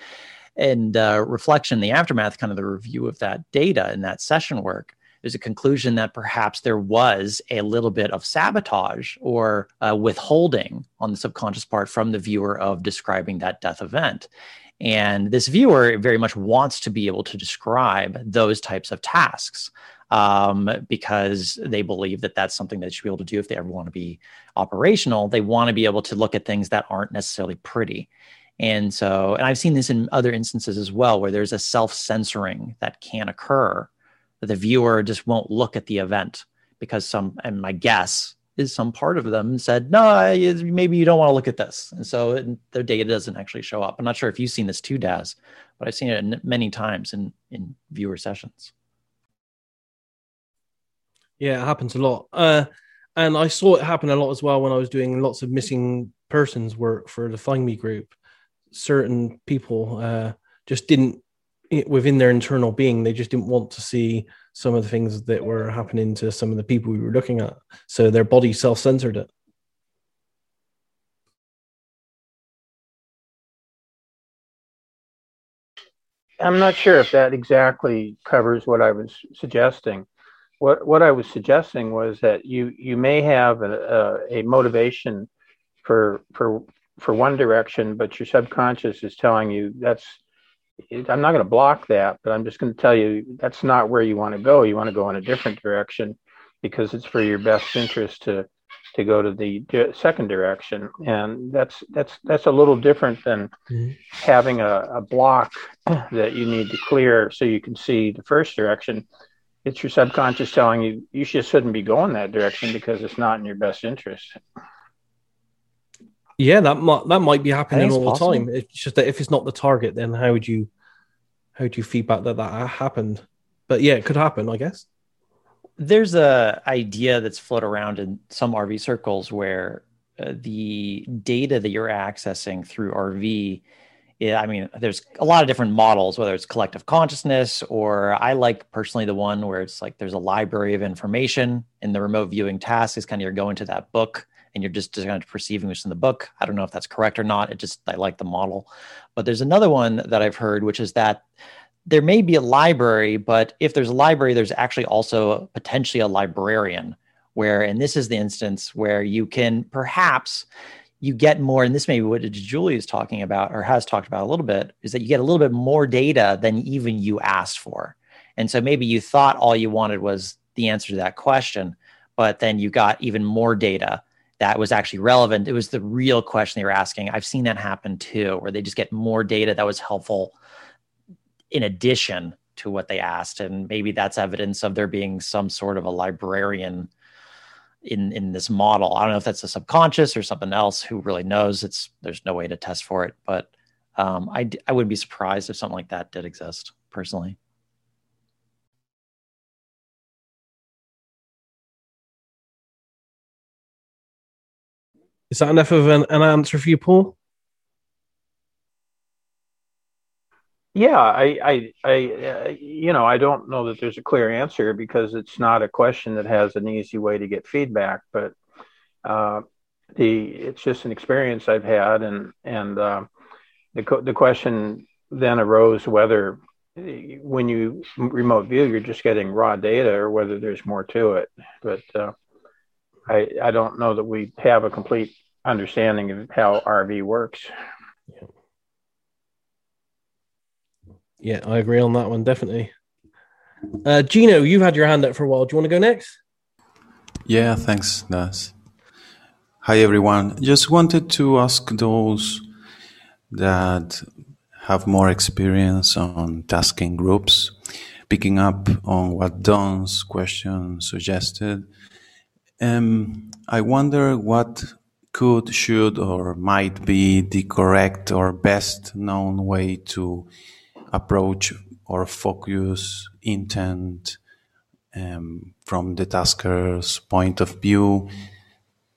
and uh, reflection, the aftermath, kind of the review of that data and that session work there's a conclusion that perhaps there was a little bit of sabotage or uh, withholding on the subconscious part from the viewer of describing that death event. And this viewer very much wants to be able to describe those types of tasks um, because they believe that that's something that they should be able to do if they ever want to be operational. They want to be able to look at things that aren't necessarily pretty. And so, and I've seen this in other instances as well, where there's a self censoring that can occur, that the viewer just won't look at the event because some, and my guess is some part of them said, no, maybe you don't want to look at this. And so their data doesn't actually show up. I'm not sure if you've seen this too, Daz, but I've seen it many times in, in viewer sessions. Yeah, it happens a lot. Uh, and I saw it happen a lot as well when I was doing lots of missing persons work for the Find Me group. Certain people uh, just didn't, within their internal being, they just didn't want to see some of the things that were happening to some of the people we were looking at. So their body self censored it. I'm not sure if that exactly covers what I was suggesting what what I was suggesting was that you you may have a, a, a motivation for for for one direction, but your subconscious is telling you that's I'm not going to block that, but I'm just going to tell you that's not where you want to go. You want to go in a different direction because it's for your best interest to to go to the second direction, and that's that's that's a little different than mm-hmm. having a, a block that you need to clear so you can see the first direction it's your subconscious telling you you just shouldn't be going that direction because it's not in your best interest. Yeah, that might that might be happening all possible. the time. It's just that if it's not the target, then how would you how do you feedback that that happened? But yeah, it could happen, I guess. There's a idea that's floated around in some RV circles where uh, the data that you're accessing through RV yeah, I mean, there's a lot of different models, whether it's collective consciousness or I like personally the one where it's like there's a library of information in the remote viewing task is kind of you're going to that book and you're just, kind of perceiving what's in the book. I don't know if that's correct or not. It just, I like the model. But there's another one that I've heard, which is that there may be a library, but if there's a library, there's actually also potentially a librarian where, and this is the instance where you can perhaps you get more, and this may be what Julie is talking about or has talked about a little bit, is that you get a little bit more data than even you asked for. And so maybe you thought all you wanted was the answer to that question, but then you got even more data that was actually relevant. It was the real question they were asking. I've seen that happen too, where they just get more data that was helpful in addition to what they asked. And maybe that's evidence of there being some sort of a librarian in in this model. I don't know if that's a subconscious or something else. Who really knows? It's there's no way to test for it, but um, I I wouldn't be surprised if something like that did exist personally. Is that enough of an, an answer for you, Paul? Yeah, I, I, I, uh, you know, I don't know that there's a clear answer because it's not a question that has an easy way to get feedback. But uh, the it's just an experience I've had, and and uh, the the question then arose whether when you remote view you're just getting raw data or whether there's more to it. But uh, I I don't know that we have a complete understanding of how RV works. Yeah. Yeah, I agree on that one, definitely. Uh, Gino, you've had your hand up for a while. Do you want to go next? Yeah, thanks, Daz. Hi, everyone. Just wanted to ask those that have more experience on tasking groups, picking up on what Don's question suggested. Um, I wonder what could, should, or might be the correct or best known way to approach or focus intent um, from the tasker's point of view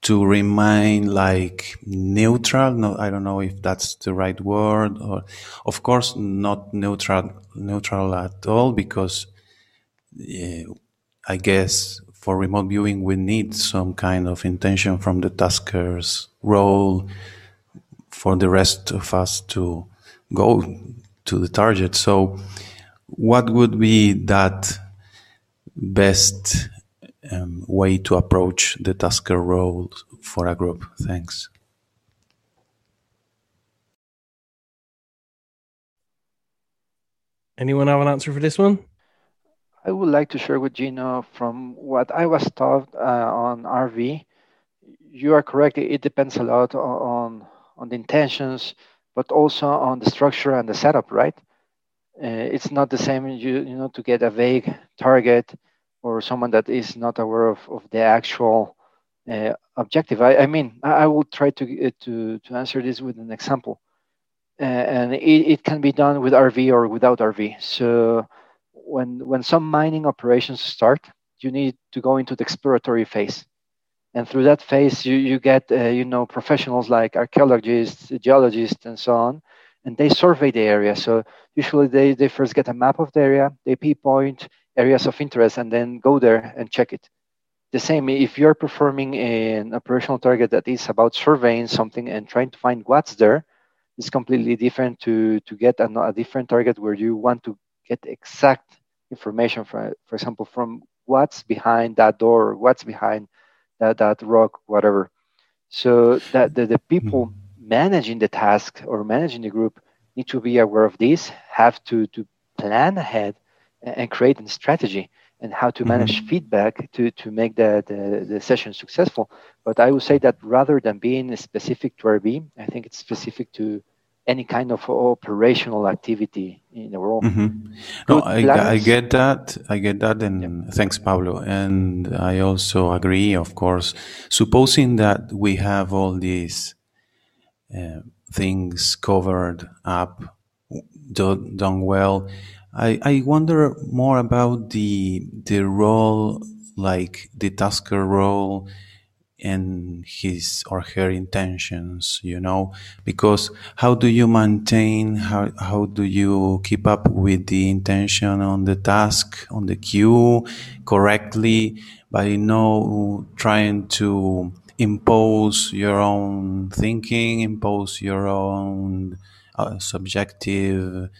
to remain like neutral. No, I don't know if that's the right word or of course not neutral, neutral at all because uh, I guess for remote viewing, we need some kind of intention from the tasker's role for the rest of us to go to the target. So, what would be that best um, way to approach the tasker role for a group? Thanks. Anyone have an answer for this one? I would like to share with Gino from what I was taught uh, on RV. You are correct. It depends a lot on on the intentions, but also on the structure and the setup, right? Uh, it's not the same, you, you know, to get a vague target or someone that is not aware of, of the actual uh, objective. I, I mean, I, will try to, uh, to, to answer this with an example. Uh, and it, it can be done with RV or without RV. So when, when some mining operations start, you need to go into the exploratory phase. And through that phase you, you get uh, you know professionals like archaeologists geologists and so on and they survey the area. So usually they, they first get a map of the area they pinpoint areas of interest and then go there and check it. The same if you're performing an operational target that is about surveying something and trying to find what's there it's completely different to to get a, a different target where you want to get exact information for for example from what's behind that door what's behind that that rock, whatever. So that the, the people mm-hmm. managing the task or managing the group need to be aware of this, have to to plan ahead and create a strategy and how to manage mm-hmm. feedback to, to make the, the, the, session successful. But I would say that rather than being specific to RV, I think it's specific to any kind of operational activity in the world. Mm-hmm. No, I, I, get that. I get that. And yeah. thanks, Pablo. And I also agree, of course. Supposing that we have all these uh, things covered up, done, done well, I, I wonder more about the, the role, like the tasker role and his or her intentions you know? Because how do you maintain how how do you keep up with the intention on the task on the queue correctly by no trying to impose your own thinking impose your own uh, subjective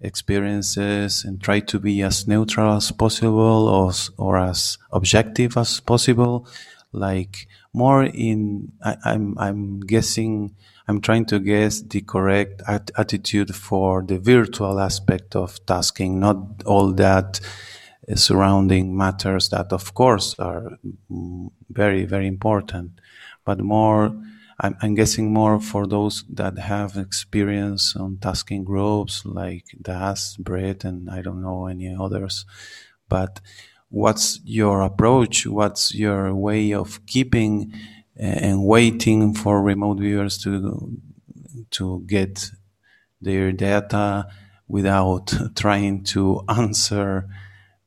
experiences and try to be as neutral as possible or, or as objective as possible? Like more in I, am I'm, I'm guessing I'm trying to guess the correct at- attitude for the virtual aspect of tasking, not all that eh, surrounding matters that of course are mm, very very important, but more I'm, I'm guessing more for those that have experience on tasking groups like Daz, Brett, and I don't know any others, but what's your approach? What's your way of keeping uh, and waiting for remote viewers to to get their data without *laughs* trying to answer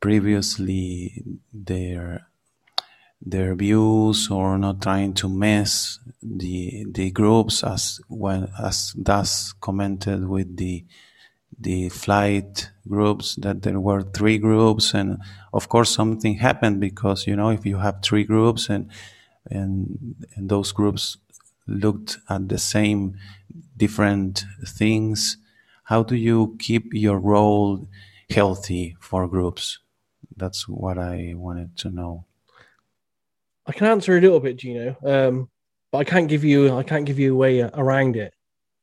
previously their their views or not trying to mess the the groups as when as Daz commented with the the flight groups that there were three groups and of course something happened because you know if you have three groups and and, and those groups looked at the same different things how do you keep your role healthy for groups? That's what i wanted to know. I can answer a little bit gino um, but i can't give you i can't give you a way around it.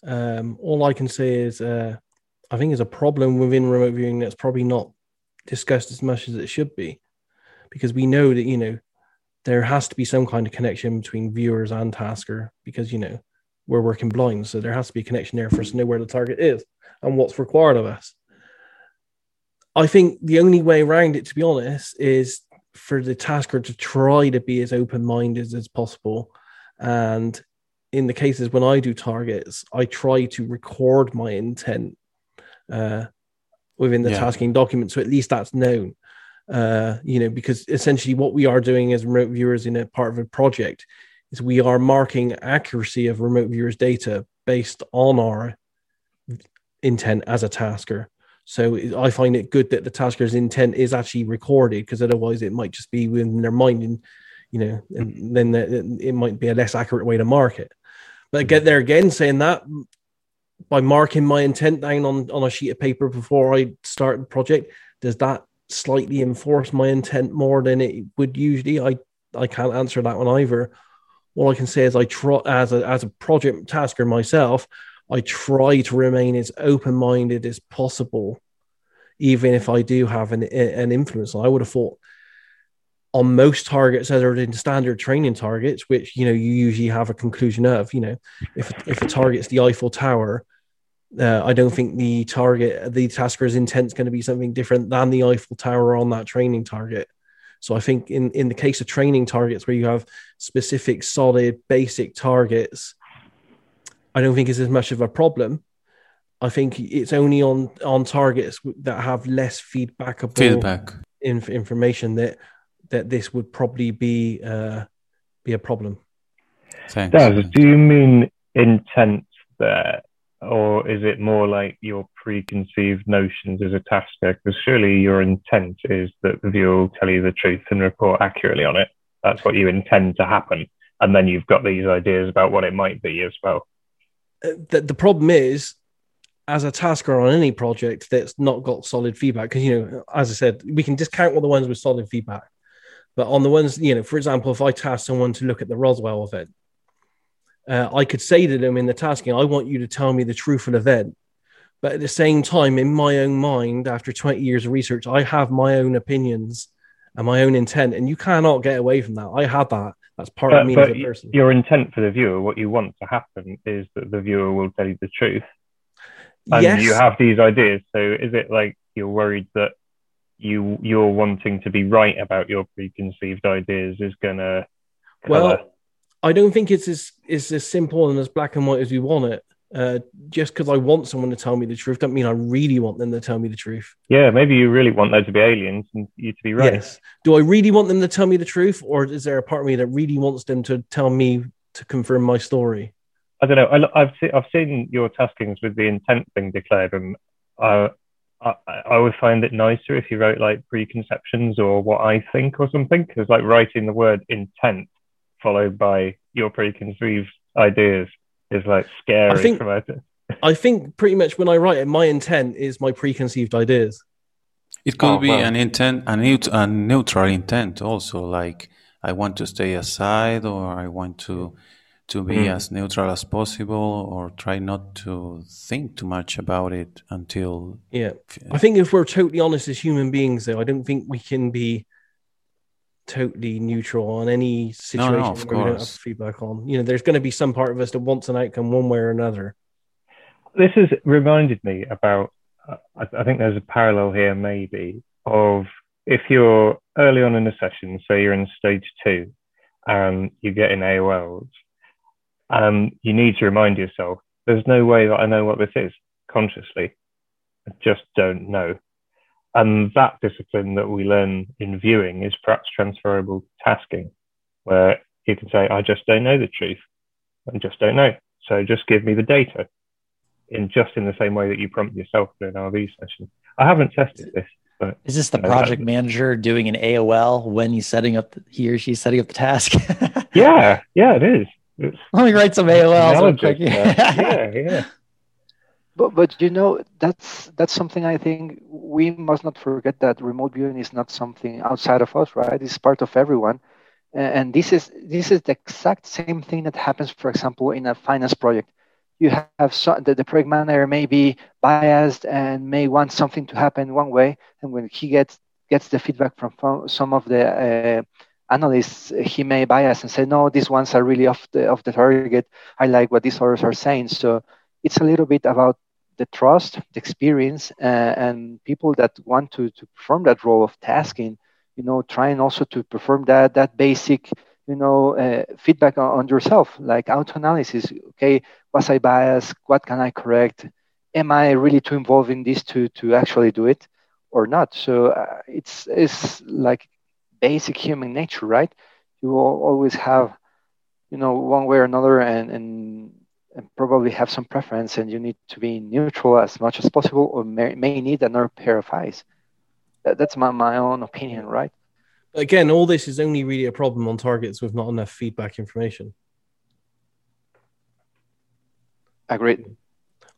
Um, all i can say is uh, I think is a problem within remote viewing that's probably not discussed as much as it should be, because we know that you know there has to be some kind of connection between viewers and tasker because you know we're working blind, so there has to be a connection there for us to know where the target is and what's required of us. I think the only way around it, to be honest, is for the tasker to try to be as open minded as possible. And in the cases when I do targets, I try to record my intent uh, within the yeah. tasking document. So at least that's known. Uh, you know, because essentially what we are doing as remote viewers in a part of a project is we are marking accuracy of remote viewers data based on our intent as a tasker. So I find it good that the tasker's intent is actually recorded because otherwise it might just be within their mind and you know, and then it might be a less accurate way to mark it. But get there again, saying that by marking my intent down on, on a sheet of paper before I start the project, does that slightly enforce my intent more than it would usually? I I can't answer that one either. All I can say is I try as a as a project tasker myself, I try to remain as open minded as possible, even if I do have an an influence. I would have thought on most targets other than standard training targets, which you know you usually have a conclusion of. You know, if if a target's the Eiffel Tower, uh, I don't think the target, the tasker's intent is going to be something different than the Eiffel Tower on that training target. So I think in in the case of training targets where you have specific, solid, basic targets, I don't think it's as much of a problem. I think it's only on on targets that have less feedbackable feedback inf- information that that this would probably be uh, be a problem. Thanks. Daz, do you mean intent there, or is it more like your preconceived notions as a tasker? Because surely your intent is that the viewer will tell you the truth and report accurately on it. That's what you intend to happen, and then you've got these ideas about what it might be as well. Uh, the, the problem is as a tasker on any project that's not got solid feedback because you know as i said we can discount all the ones with solid feedback but on the ones, you know, for example, if I task someone to look at the Roswell event, uh, I could say to them in the tasking, I want you to tell me the truthful event. But at the same time, in my own mind, after 20 years of research, I have my own opinions and my own intent, and you cannot get away from that. I had that. That's part but, of me as a person. Your intent for the viewer, what you want to happen is that the viewer will tell you the truth. And yes. you have these ideas. So is it like you're worried that you you're wanting to be right about your preconceived ideas is gonna well i don't think it's as it's as simple and as black and white as we want it. Uh, just because i want someone to tell me the truth doesn't mean i really want them to tell me the truth. Yeah maybe you really want there to be aliens and you to be right. Yes. Do i really want them to tell me the truth or is there a part of me that really wants them to tell me to confirm my story? I don't know. I, have se- I've seen your taskings with the intent thing declared and uh, I, I would find it nicer if you wrote like preconceptions or what I think or something, because like writing the word intent followed by your preconceived ideas is like scary I think, *laughs* I think pretty much when I write it, my intent is my preconceived ideas. It could oh, be well. an intent, a, neut- a neutral intent also, like I want to stay aside or I want to to be mm. as neutral as possible or try not to think too much about it until yeah i think if we're totally honest as human beings though i don't think we can be totally neutral on any situation no, no, where we don't have feedback on you know there's going to be some part of us that wants an outcome one way or another this has reminded me about uh, I, I think there's a parallel here maybe of if you're early on in a session say you're in stage two and you get in aols um, you need to remind yourself there's no way that I know what this is consciously. I just don't know. And that discipline that we learn in viewing is perhaps transferable to tasking, where you can say, I just don't know the truth. I just don't know. So just give me the data in just in the same way that you prompt yourself in an RV session. I haven't tested this. But, is this the project manager doing an AOL when he's setting up, the, he or she's setting up the task? *laughs* yeah, yeah, it is. Let me write some AOLs. yeah, yeah. But but you know that's that's something I think we must not forget that remote viewing is not something outside of us, right? It's part of everyone, and this is this is the exact same thing that happens, for example, in a finance project. You have some, the, the project manager may be biased and may want something to happen one way, and when he gets gets the feedback from some of the uh, analysts he may bias and say no these ones are really off the off the target i like what these others are saying so it's a little bit about the trust the experience uh, and people that want to to perform that role of tasking you know trying also to perform that that basic you know uh, feedback on, on, yourself like auto analysis okay was i biased? What can i correct? Am i really too involved in this to to actually do it or not? So uh, it's it's like basic human nature, right? You will always have, you know, one way or another, and, and probably have some preference, and you need to be neutral as much as possible, or may, may need another pair of eyes. That, that's my, my own opinion, right? Again, all this is only really a problem on targets with not enough feedback information. Agreed.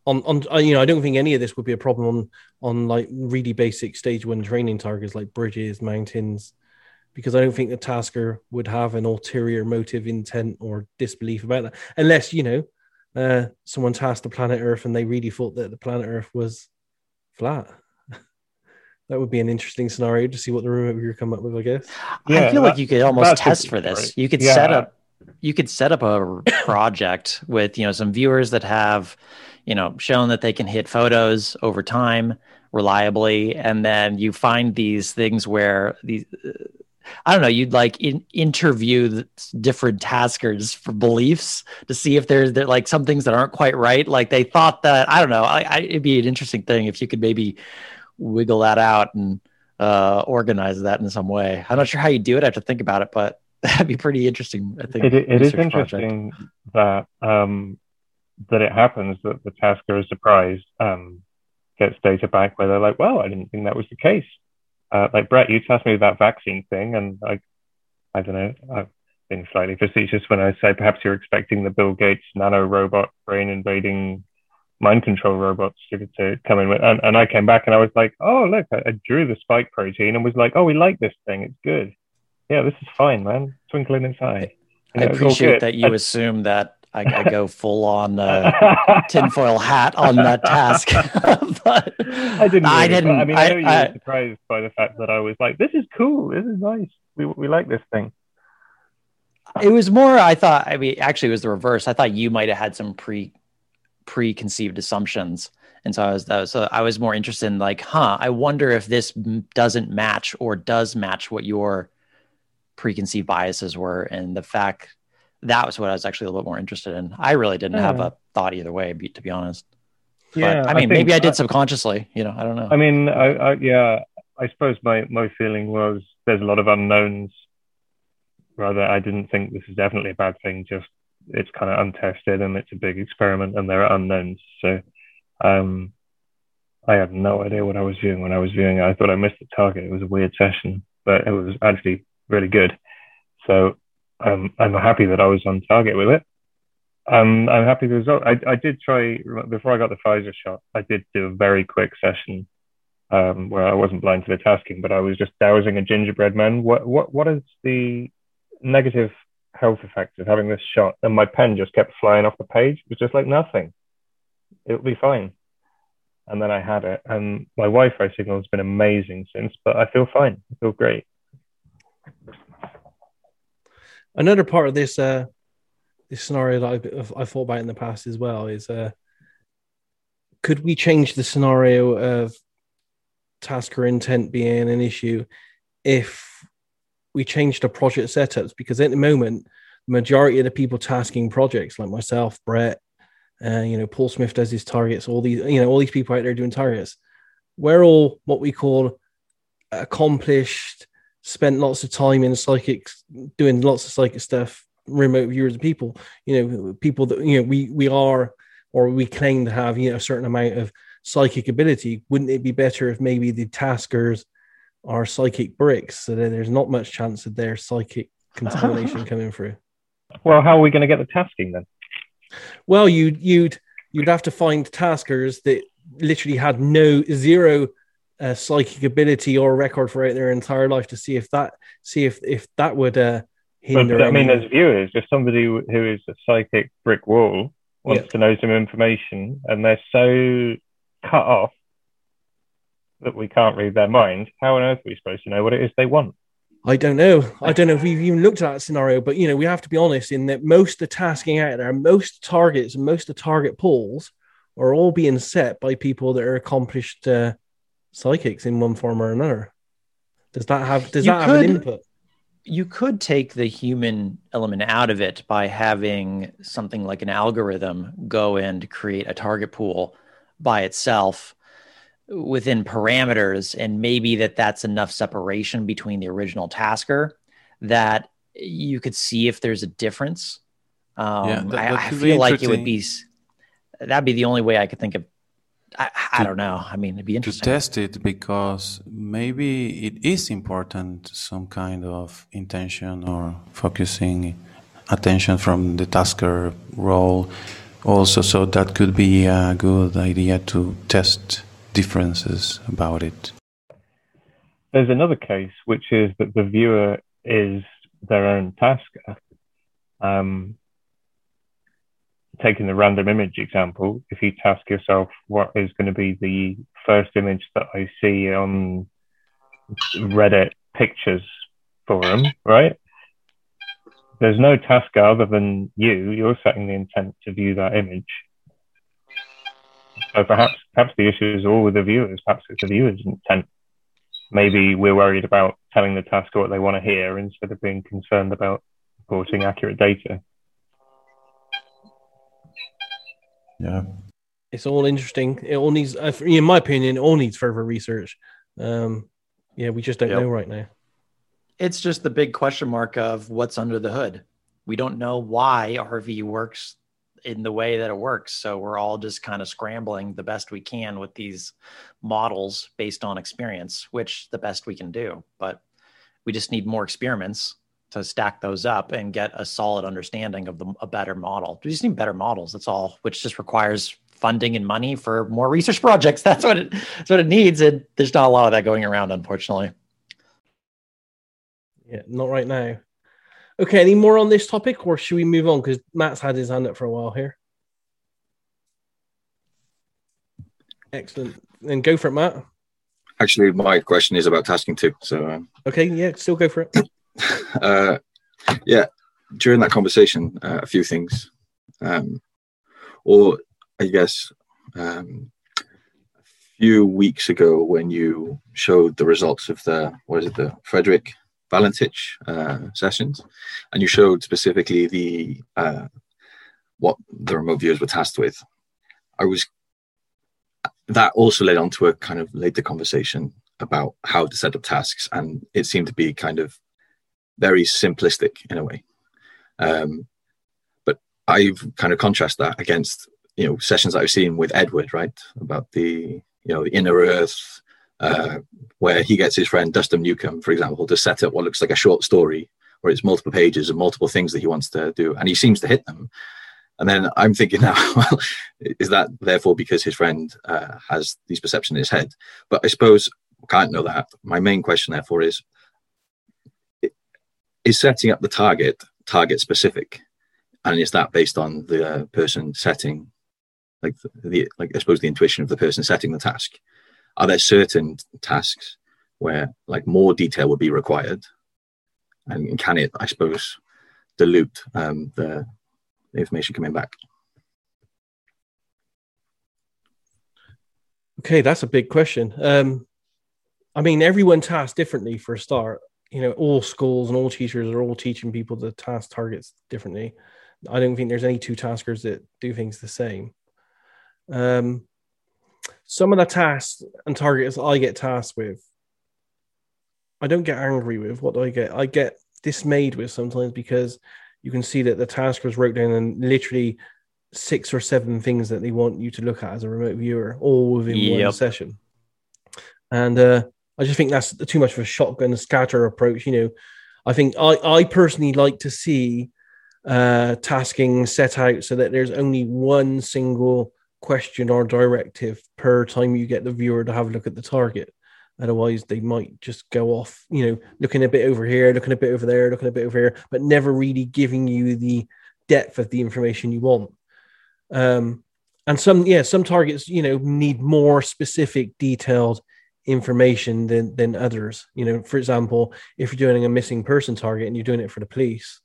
on on uh, you know I don't think any of this would be a problem on on like really basic stage one training targets like bridges, mountains, because I don't think the tasker would have an ulterior motive, intent, or disbelief about that, unless you know uh, someone tasked the planet Earth and they really thought that the planet Earth was flat. *laughs* that would be an interesting scenario to see what the remote viewer come up with. I guess. Yeah, I feel like you could almost test for this. Right. You could yeah. set up you could set up a project with you know some viewers that have you know shown that they can hit photos over time reliably and then you find these things where these uh, I don't know. You'd like in, interview the different taskers for beliefs to see if there's there, like some things that aren't quite right. Like they thought that I don't know. I, I, it'd be an interesting thing if you could maybe wiggle that out and uh, organize that in some way. I'm not sure how you do it. I have to think about it, but *laughs* that'd be pretty interesting. I think it, it is interesting project. that um, that it happens that the tasker is surprised, um, gets data back where they're like, "Well, I didn't think that was the case." Uh, like Brett, you asked me that vaccine thing, and I, I don't know, I've been slightly facetious when I say perhaps you're expecting the Bill Gates nano robot brain invading mind control robots to, to come in with, and, and I came back and I was like, oh look, I, I drew the spike protein and was like, oh, we like this thing, it's good yeah, this is fine, man. Twinkle in its eye. I appreciate that you assume that I, I, go full on uh, tinfoil hat on that task. *laughs* but I didn't. I didn't. I mean, I know you were surprised by the fact that I was like, "This is cool. This is nice. We we like this thing." It was more. I thought. I mean, actually, it was the reverse. I thought you might have had some pre preconceived assumptions, and so I was. was so I was more interested in like, huh? I wonder if this doesn't match or does match what your preconceived biases were and the fact that was what I was actually a little bit more interested in. I really didn't have a thought either way, to be honest. Yeah, but, I mean, I maybe I did subconsciously. You know, I don't know. I mean, I, I, yeah, I suppose my my feeling was there's a lot of unknowns. Rather, I didn't think this is definitely a bad thing. Just it's kind of untested and it's a big experiment and there are unknowns. So, um, I had no idea what I was viewing when I was viewing it. I thought I missed the target. It was a weird session, but it was actually really good. So um, I'm happy that I was on target with it. Um, I'm happy with the result. I, I did try before I got the Pfizer shot. I did do a very quick session um, where I wasn't blind to the tasking, but I was just dowsing a gingerbread man. What what what is the negative health effect of having this shot? And my pen just kept flying off the page. It was just like nothing. It'll be fine. And then I had it, and my Wi-Fi signal has been amazing since. But I feel fine. I feel great. Another part of this uh, this scenario that I've, I've thought about in the past as well is uh, could we change the scenario of tasker intent being an issue if we change the project setups? Because at the moment, the majority of the people tasking projects, like myself, Brett, uh, you know, Paul Smith does his targets, all these, you know, all these people out there doing targets. We're all what we call accomplished spent lots of time in psychics doing lots of psychic stuff remote viewers of people you know people that you know we we are or we claim to have you know a certain amount of psychic ability. Wouldn't it be better if maybe the taskers are psychic bricks so that there's not much chance of their psychic *laughs* contamination coming through? Well how are we going to get the tasking then? Well you'd you'd you'd have to find taskers that literally had no zero a psychic ability or record for their entire life to see if that see if if that would uh, hinder. But, I mean, as viewers, if somebody who is a psychic brick wall wants yeah. to know some information, and they're so cut off that we can't read their mind. How on earth are we supposed to know what it is they want? I don't know. I don't know if we've even looked at that scenario, but you know, we have to be honest in that most of the tasking out there, most targets and most of the target pools are all being set by people that are accomplished uh, psychics in one form or another. Does that have does you that could, have an input? You could take the human element out of it by having something like an algorithm go and create a target pool by itself within parameters and maybe that that's enough separation between the original tasker that you could see if there's a difference um, yeah, that, I, I feel like it would be that'd be the only way I could think of I, I don't know. I mean, it'd be interesting to test it because maybe it is important some kind of intention or focusing attention from the tasker role also, so that could be a good idea to test differences about it. There's another case, which is that the viewer is their own tasker. Um, taking the random image example, if you task yourself, what is going to be the first image that I see on Reddit pictures forum, right? There's no tasker other than you. You're setting the intent to view that image. So perhaps perhaps the issue is all with the viewers. Perhaps it's the viewer's intent. Maybe we're worried about telling the tasker what they want to hear instead of being concerned about reporting accurate data. Yeah. It's all interesting. It all needs, in my opinion, it all needs further research. Um, yeah, we just don't yep. know right now. It's just the big question mark of what's under the hood. We don't know why RV works in the way that it works. So we're all just kind of scrambling the best we can with these models based on experience, which the best we can do. But we just need more experiments to stack those up and get a solid understanding of the, a better model. We just need better models. That's all, which just requires funding and money for more research projects. *laughs* That's what it, that's what it needs. And there's not a lot of that going around, unfortunately. Yeah, not right now. Okay, any more on this topic, or should we move on? Because Matt's had his hand up for a while here. Excellent. Then go for it, Matt. Actually, my question is about tasking too. So. Um... Okay. Yeah. Still go for it. *laughs* uh, yeah, during that conversation, uh, a few things, um, or I guess um, a few weeks ago when you showed the results of the what is it, the Frederick Valentich uh, sessions, and you showed specifically the uh, what the remote viewers were tasked with. I was that also led on to a kind of later conversation about how to set up tasks, and it seemed to be kind of very simplistic in a way. Um, but I've kind of contrast that against you know sessions that I've seen with Edward, right, about the you know the inner earth, uh, where he gets his friend Dustin Newcomb, for example, to set up what looks like a short story, where it's multiple pages and multiple things that he wants to do, and he seems to hit them. And then I'm thinking now, *laughs* well, is that therefore because his friend uh, has these perceptions in his head? But I suppose I can't know that. My main question, therefore, is is setting up the target target specific, and is that based on the uh, person setting, like the, like I suppose the intuition of the person setting the task? Are there certain tasks where like more detail would be required, and can it, I suppose, dilute um, the, the information coming back? Okay, that's a big question. Um, I mean, everyone tasks differently for a start you know all schools and all teachers are all teaching people the task targets differently. I don't think there's any two taskers that do things the same. Um, some of the tasks and targets i get tasked with i don't get angry with. What do i get? I get dismayed with sometimes because you can see that the taskers wrote down and literally six or seven things that they want you to look at as a remote viewer all within yep. one session. And uh, I just think that's too much of a shotgun scatter approach. You know, I think I, I personally like to see uh, tasking set out so that there's only one single question or directive per time you get the viewer to have a look at the target. Otherwise, they might just go off, you know, looking a bit over here, looking a bit over there, looking a bit over here, but never really giving you the depth of the information you want. Um, and some, yeah, some targets, you know, need more specific, detailed information than than others. You know, for example, if you're doing a missing person target and you're doing it for the police,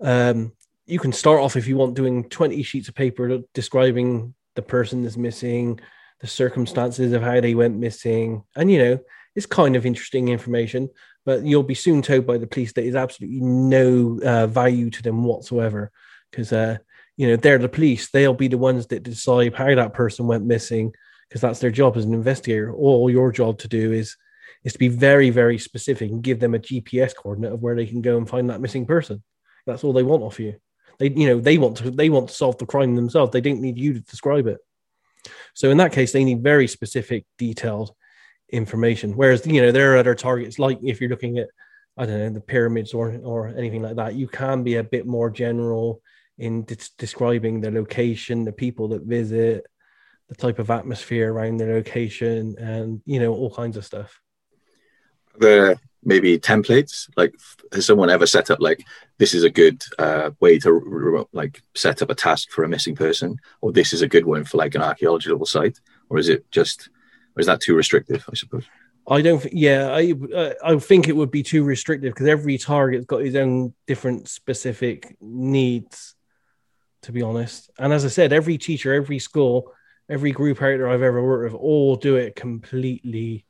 um, you can start off if you want doing 20 sheets of paper describing the person that's missing, the circumstances of how they went missing, and you know, it's kind of interesting information. But you'll be soon told by the police that is absolutely no uh, value to them whatsoever, because uh, you know they're the police. They'll be the ones that decide how that person went missing because that's their job as an investigator. All your job to do is is to be very, very specific and give them a GPS coordinate of where they can go and find that missing person. That's all they want off you. They, you know, they want to they want to solve the crime themselves. They don't need you to describe it. So in that case, they need very specific, detailed information. Whereas you know there are other targets, like if you're looking at I don't know the pyramids or or anything like that, you can be a bit more general in de- describing the location, the people that visit, the type of atmosphere around the location, and you know all kinds of stuff. The maybe templates? Like has someone ever set up like this is a good uh, way to like set up a task for a missing person? Or this is a good one for like an archaeological site? Or is it just or is that too restrictive i suppose? I don't yeah i uh, i think it would be too restrictive because every target's got his own different specific needs to be honest. And as i said every teacher every school every group there i've ever worked with all do it completely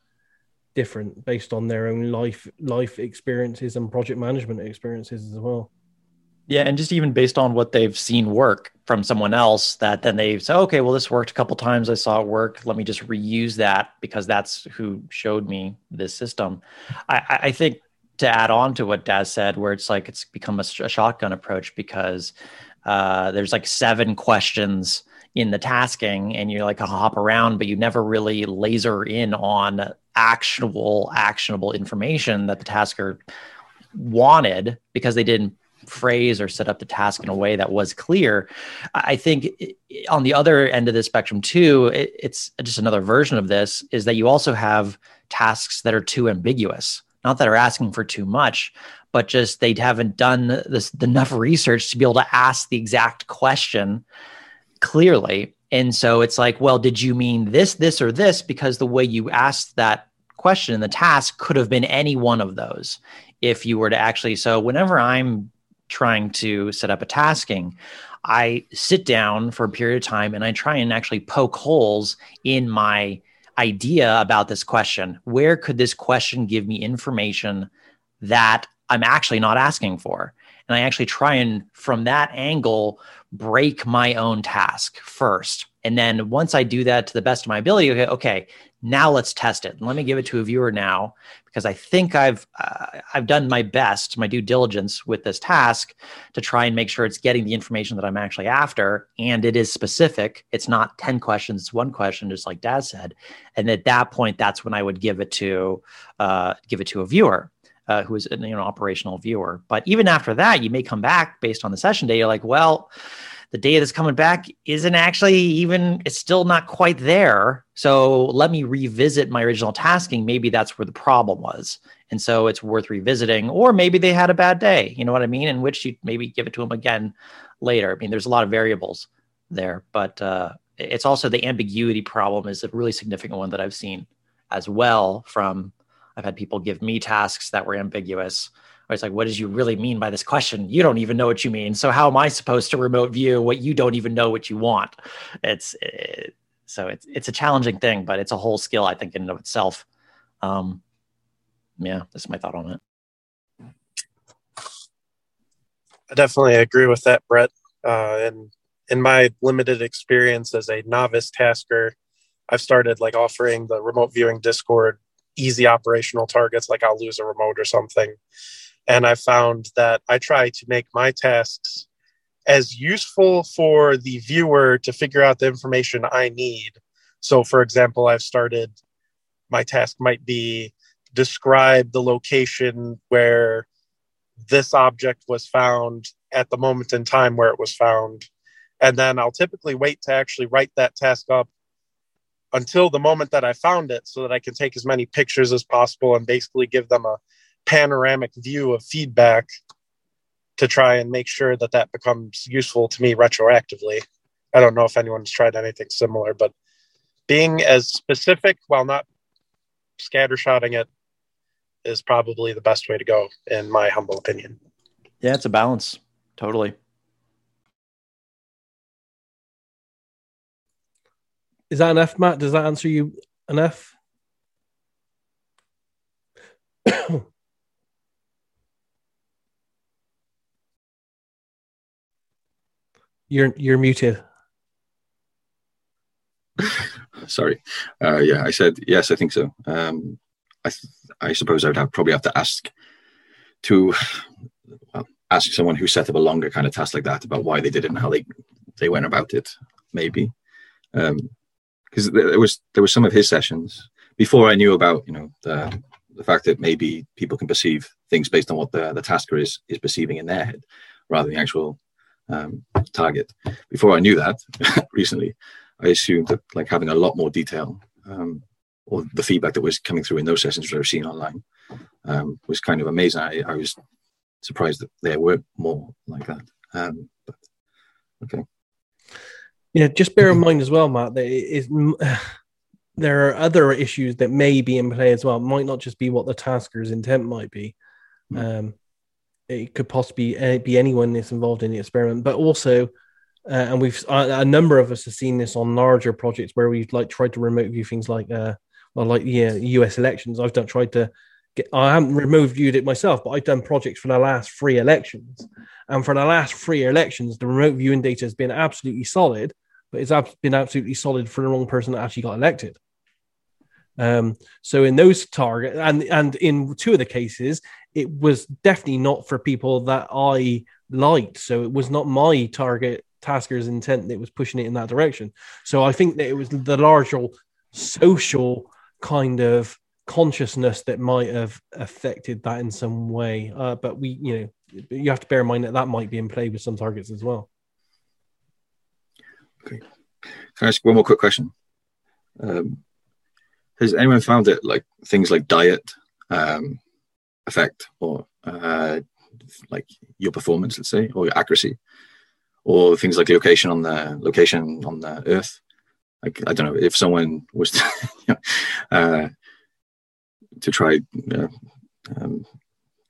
different based on their own life life experiences and project management experiences as well. Yeah, and just even based on what they've seen work from someone else, that then they say, okay, well, this worked a couple times. I saw it work. Let me just reuse that because that's who showed me this system. I, I think to add on to what Daz said, where it's like it's become a, a shotgun approach because uh, there's like seven questions in the tasking and you're like a hop around but you never really laser in on actionable actionable information that the tasker wanted because they didn't phrase or set up the task in a way that was clear. I think on the other end of the spectrum too it, it's just another version of this is that you also have tasks that are too ambiguous. Not that are asking for too much but just they haven't done this enough research to be able to ask the exact question clearly. And so it's like, well, did you mean this, this, or this? Because the way you asked that question in the task could have been any one of those if you were to actually. So whenever I'm trying to set up a tasking, I sit down for a period of time and I try and actually poke holes in my idea about this question. Where could this question give me information that I'm actually not asking for? And I actually try and, from that angle, break my own task first. And then once I do that to the best of my ability, okay, okay now let's test it. Let me give it to a viewer now because I think I've uh, I've done my best, my due diligence with this task to try and make sure it's getting the information that I'm actually after, and it is specific. It's not ten questions; it's one question, just like Daz said. And at that point, that's when I would give it to uh, give it to a viewer. Uh, who is an you know operational viewer. But even after that, you may come back based on the session day. You're like, well, the data that's coming back isn't actually even it's still not quite there. So let me revisit my original tasking. Maybe that's where the problem was. And so it's worth revisiting. Or maybe they had a bad day. You know what I mean? In which you maybe give it to them again later. I mean, there's a lot of variables there, but uh, it's also the ambiguity problem is a really significant one that I've seen as well from I've had people give me tasks that were ambiguous. Or it's like, what did you really mean by this question? You don't even know what you mean. So how am I supposed to remote view what you don't even know what you want? It's it, so it's it's a challenging thing, but it's a whole skill I think in and of itself. Um, yeah, that's my thought on it. I definitely agree with that, Brett. Uh, and in my limited experience as a novice tasker, I've started like offering the remote viewing Discord easy operational targets, like I'll lose a remote or something. And I found that I try to make my tasks as useful for the viewer to figure out the information I need. So, for example, I've started my task might be describe the location where this object was found at the moment in time where it was found. And then I'll typically wait to actually write that task up until the moment that I found it so that I can take as many pictures as possible and basically give them a panoramic view of feedback to try and make sure that that becomes useful to me retroactively. I don't know if anyone's tried anything similar, but being as specific while not scattershotting it is probably the best way to go, in my humble opinion. Yeah, it's a balance. Totally. Is that enough, Matt? Does that answer you enough? you're you're muted. Sorry. Uh, yeah, I said yes. I think so. Um, I th- I suppose I would have probably have to ask to well, ask someone who set up a longer kind of task like that about why they did it and how they they went about it. Maybe. Um, because there was there were some of his sessions before I knew about you know the the fact that maybe people can perceive things based on what the the tasker is is perceiving in their head rather than the actual um, target. Before I knew that, *laughs* recently, I assumed that like having a lot more detail um, or the feedback that was coming through in those sessions that I've seen online um, was kind of amazing. I, I, was surprised that there weren't more like that. Um, but, okay. Yeah, just bear in mind as well, Matt, that it is *sighs* there are other issues that may be in play as well. It might not just be what the tasker's intent might be. Mm. Um, it could possibly uh, be anyone that's involved in the experiment, but also, uh, and we've a number of us have seen this on larger projects where we've like tried to remote view things like, uh, well, like yeah, U.S. elections. I've done tried to get. I haven't remote viewed it myself, but I've done projects for the last three elections, and for the last three elections, the remote viewing data has been absolutely solid but it's been absolutely solid for the wrong person that actually got elected. Um, so in those target and and in two of the cases, it was definitely not for people that I liked. So it was not my target tasker's intent that was pushing it in that direction. So I think that it was the larger social kind of consciousness that might have affected that in some way. Uh, but we, you know, you have to bear in mind that that might be in play with some targets as well. Okay. Can I ask one more quick question? Um, has anyone found that like things like diet um, affect or uh, like your performance, let's say, or your accuracy, or things like location on the location on the Earth? Like I don't know if someone was to, you *laughs* uh, to try uh, um,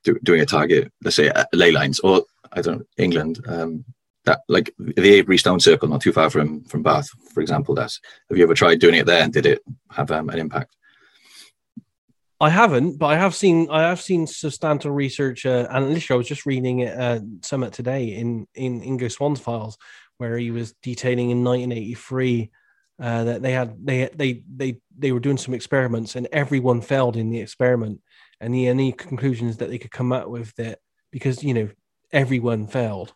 do, doing a target, let's say ley lines, or I don't know England. Um, that like the Avebury Stone Circle, not too far from from Bath, for example. That's have you ever tried doing it there, and did it have um, an impact? I haven't, but I have seen I have seen substantial research, uh, and literally I was just reading it uh, Summit today in in Ingo Swann's files, where he was detailing in 1983 uh, that they had they they they they were doing some experiments, and everyone failed in the experiment, and the only conclusions that they could come up with that because you know everyone failed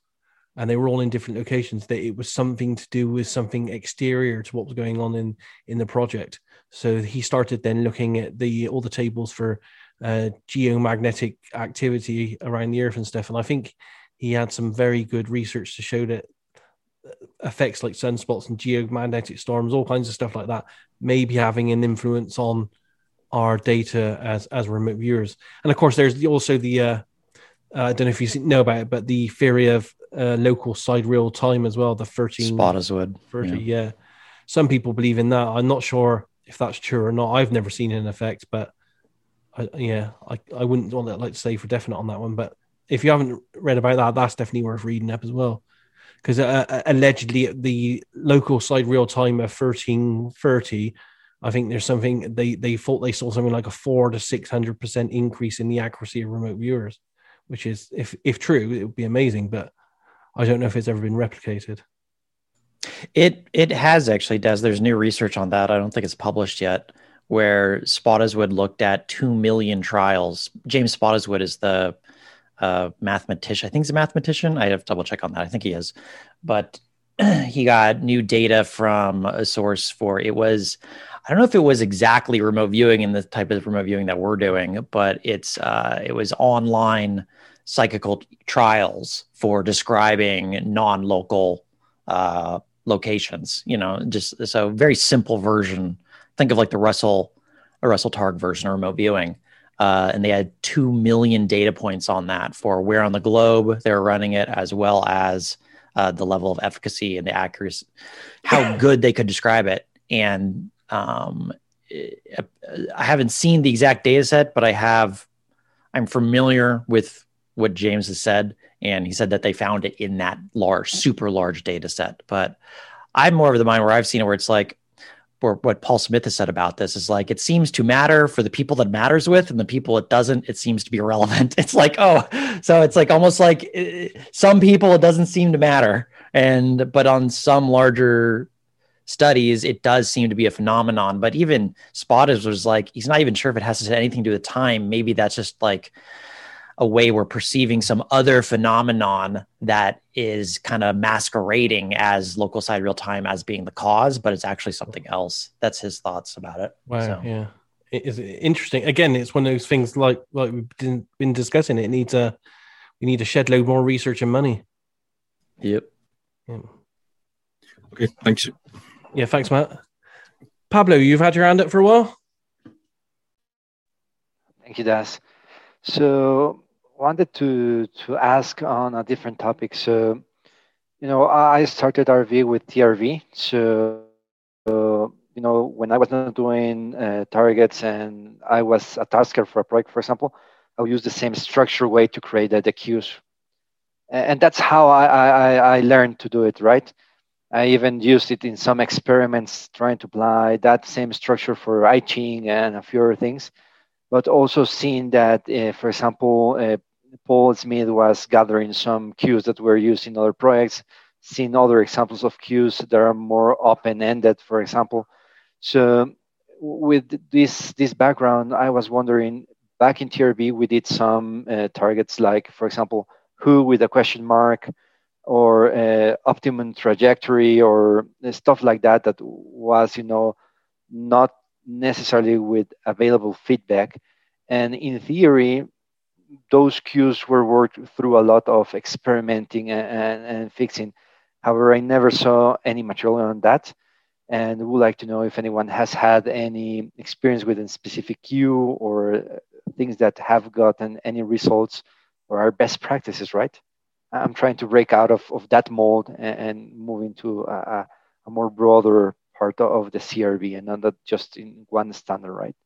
and they were all in different locations that it was something to do with something exterior to what was going on in in the project. So he started then looking at the all the tables for uh, geomagnetic activity around the earth and stuff. And i think he had some very good research to show that effects like sunspots and geomagnetic storms all kinds of stuff like that may be having an influence on our data as as remote viewers. And of course there's also the uh, uh, I don't know if you know about it, but the theory of uh, local sidereal time as well, the 13 spot Spottiswoode. 30, yeah. yeah. Some people believe in that. I'm not sure if that's true or not. I've never seen an effect, but I, yeah, I, I wouldn't want to like to say for definite on that one. But if you haven't read about that, that's definitely worth reading up as well. Because uh, uh allegedly, the local sidereal time of 1330, I think there's something they, they thought they saw something like a four to 600% increase in the accuracy of remote viewers which is if if true, it would be amazing. But I don't know if it's ever been replicated. It it has actually does. There's new research on that. I don't think it's published yet. Where Spottiswoode looked at two million trials. James Spottiswoode is the uh, mathematician. I think he's a mathematician. I have to double check on that. I think he is, but *clears throat* he got new data from a source for it was I don't know if it was exactly remote viewing in the type of remote viewing that we're doing, but it's uh, it was online psychical trials for describing non-local uh, locations. You know, just so very simple version. Think of like the Russell, a Russell Targ version of remote viewing. Uh, and they had 2 million data points on that for where on the globe they're running it, as well as uh, the level of efficacy and the accuracy, how *coughs* good they could describe it. And um, I haven't seen the exact data set, but I have, I'm familiar with what James has said. And he said that they found it in that large, super large data set. But I'm more of the mind where I've seen it where it's like, or what Paul Smith has said about this is like it seems to matter for the people that matters with, and the people it doesn't, it seems to be irrelevant. *laughs* It's like oh, so it's like almost like uh, some people it doesn't seem to matter, and but on some larger studies, it does seem to be a phenomenon. But even Spottiswoode like, he's not even sure if it has to anything to do with time. Maybe that's just like a way we're perceiving some other phenomenon that is kind of masquerading as local sidereal time as being the cause, but it's actually something else. That's his thoughts about it. Wow. So. Yeah. It is interesting. Again, it's one of those things like like we've been discussing. It needs a we need to shed load more research and money. Yep. Yeah. Okay, thanks. Yeah, thanks, Matt. Pablo, you've had your hand up for a while. Thank you, Daz. So, wanted to to ask on a different topic. So, you know, I started RV with TRV. So, uh, you know, when I was not doing uh, targets and I was a tasker for a project, for example, I'll use the same structure way to create the, the cues. And that's how I, I, I learned to do it, right? I even used it in some experiments trying to apply that same structure for I Ching and a few other things, but also seeing that, uh, for example, uh, Paul Smith was gathering some cues that were used in other projects, seeing other examples of cues that are more open-ended, for example. So with this this background, I was wondering, back in TRV, we did some uh, targets like, for example, who with a question mark, or uh, optimum trajectory or stuff like that that was you know not necessarily with available feedback. And in theory those cues were worked through a lot of experimenting and, and, and fixing. However i never saw any material on that. And would like to know if anyone has had any experience with a specific cue or things that have gotten any results or are best practices right? I'm trying to break out of, of that mold and, and move into a, a, more broader part of the CRV and not just in one standard, right?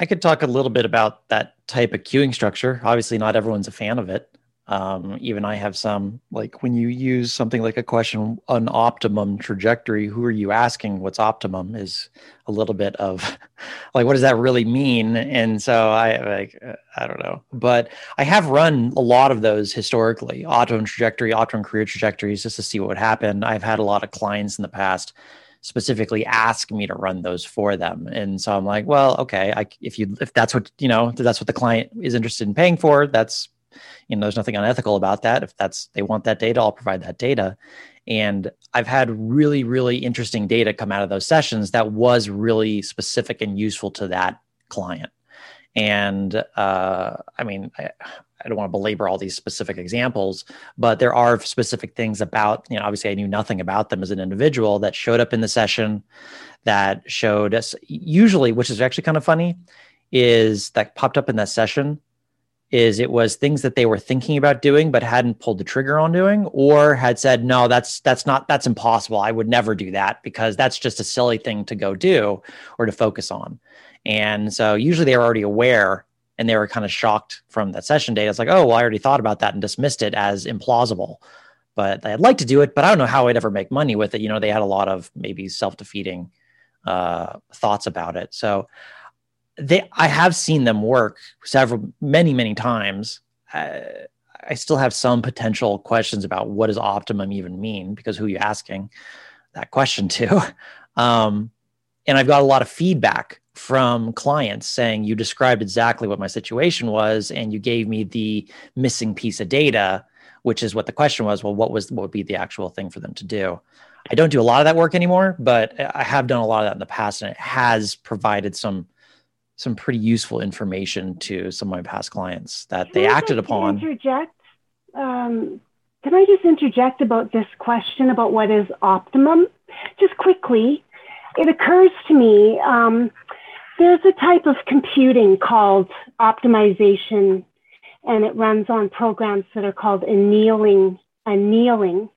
I could talk a little bit about that type of queuing structure. Obviously, not everyone's a fan of it. Um, even I have some like when you use something like a question, an optimum trajectory, who are you asking what's optimum is a little bit of *laughs* like, what does that really mean? And so I like, uh, I don't know, but I have run a lot of those historically, optimum trajectory, optimum career trajectories, just to see what would happen. I've had a lot of clients in the past specifically ask me to run those for them and so i'm like well okay I, if you if that's what you know that's what the client is interested in paying for that's you know there's nothing unethical about that. If that's they want that data i'll provide that data. And i've had really really interesting data come out of those sessions that was really specific and useful to that client. And uh, i mean I, I don't want to belabor all these specific examples, but there are specific things about, you know, obviously I knew nothing about them as an individual that showed up in the session that showed us usually, which is actually kind of funny, is that popped up in that session is it was things that they were thinking about doing but hadn't pulled the trigger on doing or had said no that's that's not that's impossible. I would never do that because that's just a silly thing to go do or to focus on. And so usually they were already aware and they were kind of shocked from that session data it's like oh well i already thought about that and dismissed it as implausible. But i'd like to do it but i don't know how i'd ever make money with it. You know they had a lot of maybe self-defeating uh, thoughts about it. So they I have seen them work several many many times. Uh, I still have some potential questions about what does optimum even mean because who are you asking that question to? *laughs* Um, and I've got a lot of feedback from clients saying you described exactly what my situation was and you gave me the missing piece of data which is what the question was well what was what would be the actual thing for them to do i don't do a lot of that work anymore but i have done a lot of that in the past and it has provided some some pretty useful information to some of my past clients that can they I acted upon. Interject. Um, can I just interject about this question about what is optimum? Just quickly, it occurs to me um, there's a type of computing called optimization, and it runs on programs that are called annealing annealing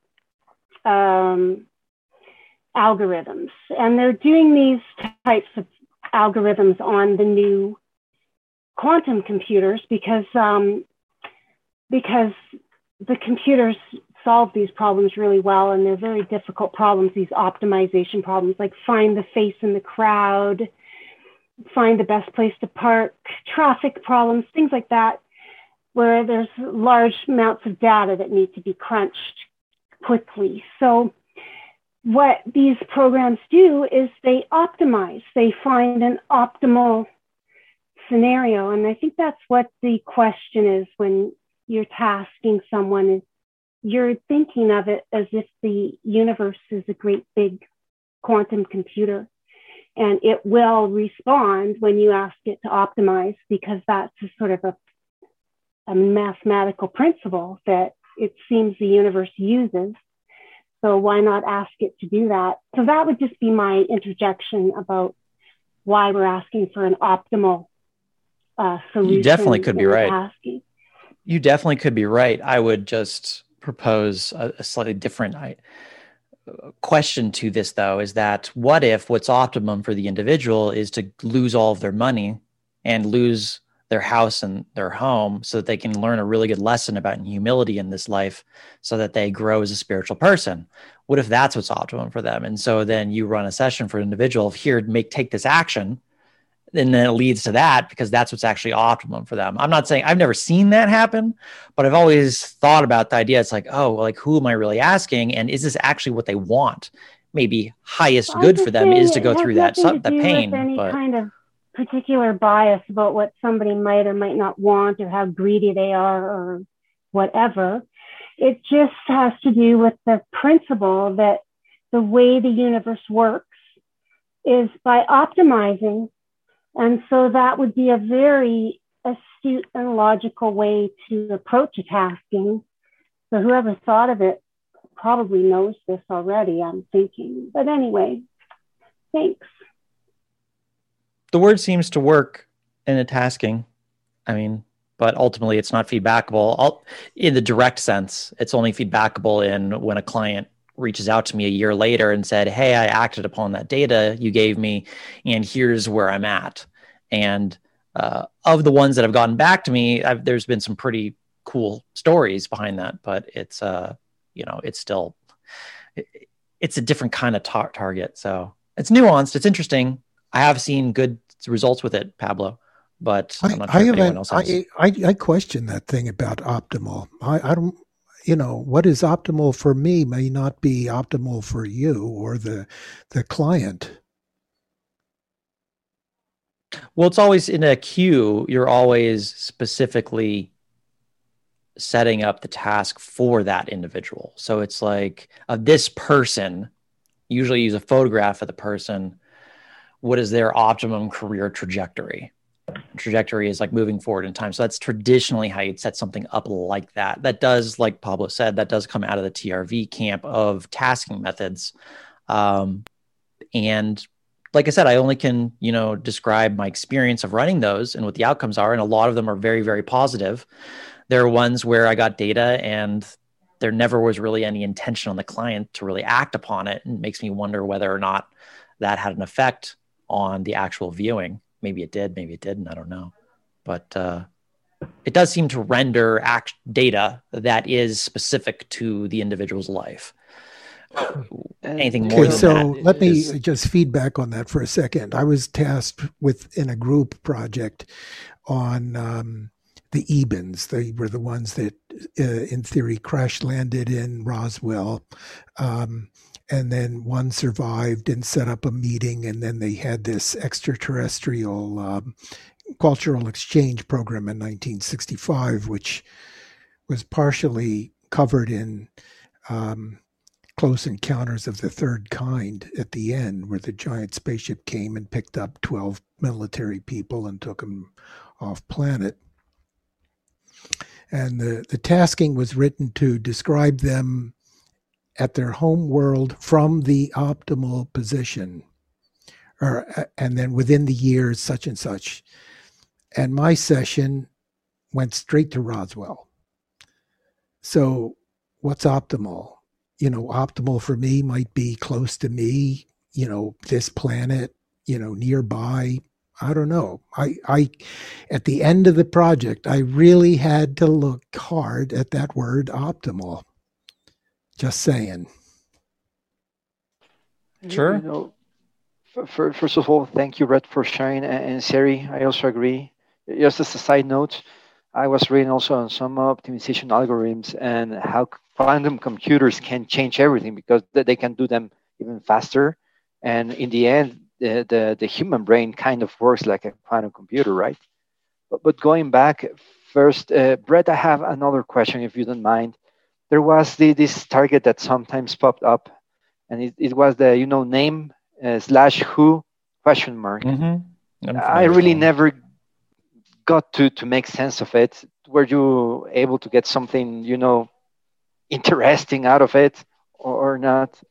um, algorithms, and they're doing these types of algorithms on the new quantum computers because um, because the computers solve these problems really well and they're very difficult problems these optimization problems like find the face in the crowd find the best place to park traffic problems things like that where there's large amounts of data that need to be crunched quickly. So what these programs do is they optimize, they find an optimal scenario. And I think that's what the question is when you're tasking someone is you're thinking of it as if the universe is a great big quantum computer and it will respond when you ask it to optimize because that's a sort of a a mathematical principle that it seems the universe uses. So why not ask it to do that? So that would just be my interjection about why we're asking for an optimal uh, solution. You definitely could be right. Asking. You definitely could be right. I would just propose a, a slightly different I, question to this, though, is that what if what's optimum for the individual is to lose all of their money and lose their house and their home so that they can learn a really good lesson about humility in this life so that they grow as a spiritual person. What if that's what's optimum for them? And so then you run a session for an individual of here make take this action and then it leads to that because that's what's actually optimum for them. I'm not saying i've never seen that happen but i've always thought about the idea. It's like oh like who am i really asking? And is this actually what they want? Maybe highest good for them is to go through that, that pain but kind of particular bias about what somebody might or might not want or how greedy they are or whatever. It just has to do with the principle that the way the universe works is by optimizing. And so that would be a very astute and logical way to approach a tasking. So whoever thought of it probably knows this already, I'm thinking. But anyway, thanks the word seems to work in a tasking. I mean, but ultimately it's not feedbackable I'll, in the direct sense. It's only feedbackable in when a client reaches out to me a year later and said, Hey, I acted upon that data you gave me, and here's where I'm at. And uh, of the ones that have gotten back to me, I've, there's been some pretty cool stories behind that, but it's, uh, you know, it's still, it, it's a different kind of tar- target. So it's nuanced. It's interesting. I have seen good results with it, Pablo, but I'm not sure I, if anyone else has. I, I, I, question that thing about optimal. I, I don't, you know, what is optimal for me may not be optimal for you or the the client. Well, it's always in a queue. You're always specifically setting up the task for that individual. So it's like of uh, this person. Usually, use a photograph of the person what is their optimum career trajectory? Trajectory is like moving forward in time. So that's traditionally how you'd set something up like that. That does like pablo said that does come out of the trv camp of tasking methods. Um, and like i said i only can you know describe my experience of running those and what the outcomes are and a lot of them are very very positive. There are ones where i got data and there never was really any intention on the client to really act upon it. And it makes me wonder whether or not that had an effect on the actual viewing. Maybe it did, maybe it didn't. I don't know, but uh, it does seem to render act data that is specific to the individual's life. Anything more? Okay, so let me just feedback on that for a second. I was tasked with in a group project on um, the Ebens. They were the ones that, uh, in theory, crash landed in Roswell. Um, and then one survived and set up a meeting and then they had this extraterrestrial um, cultural exchange program in 1965 which was partially covered in um, close encounters of the third kind at the end where the giant spaceship came and picked up 12 military people and took them off planet. And the, the tasking was written to describe them at their home world from the optimal position or and then within the years such and such. And my session went straight to roswell. So what's optimal? You know optimal for me might be close to me you know this planet you know nearby. I don't know. I i at the end of the project i really had to look hard at that word optimal just saying. Sure. You know, for, first of all, thank you, Brett, for sharing. And, Sari, I also agree. Just as a side note, I was reading also on some optimization algorithms and how quantum computers can change everything because they can do them even faster. And in the end, the, the, the human brain kind of works like a quantum computer, right? But, but going back first, uh, Brett, I have another question, if you don't mind there was the, this target that sometimes popped up, and it, it was the you know name uh, slash who question mark. Mm-hmm. I really never got to to make sense of it. were you able to get something you know *laughs* interesting out of it or, or not?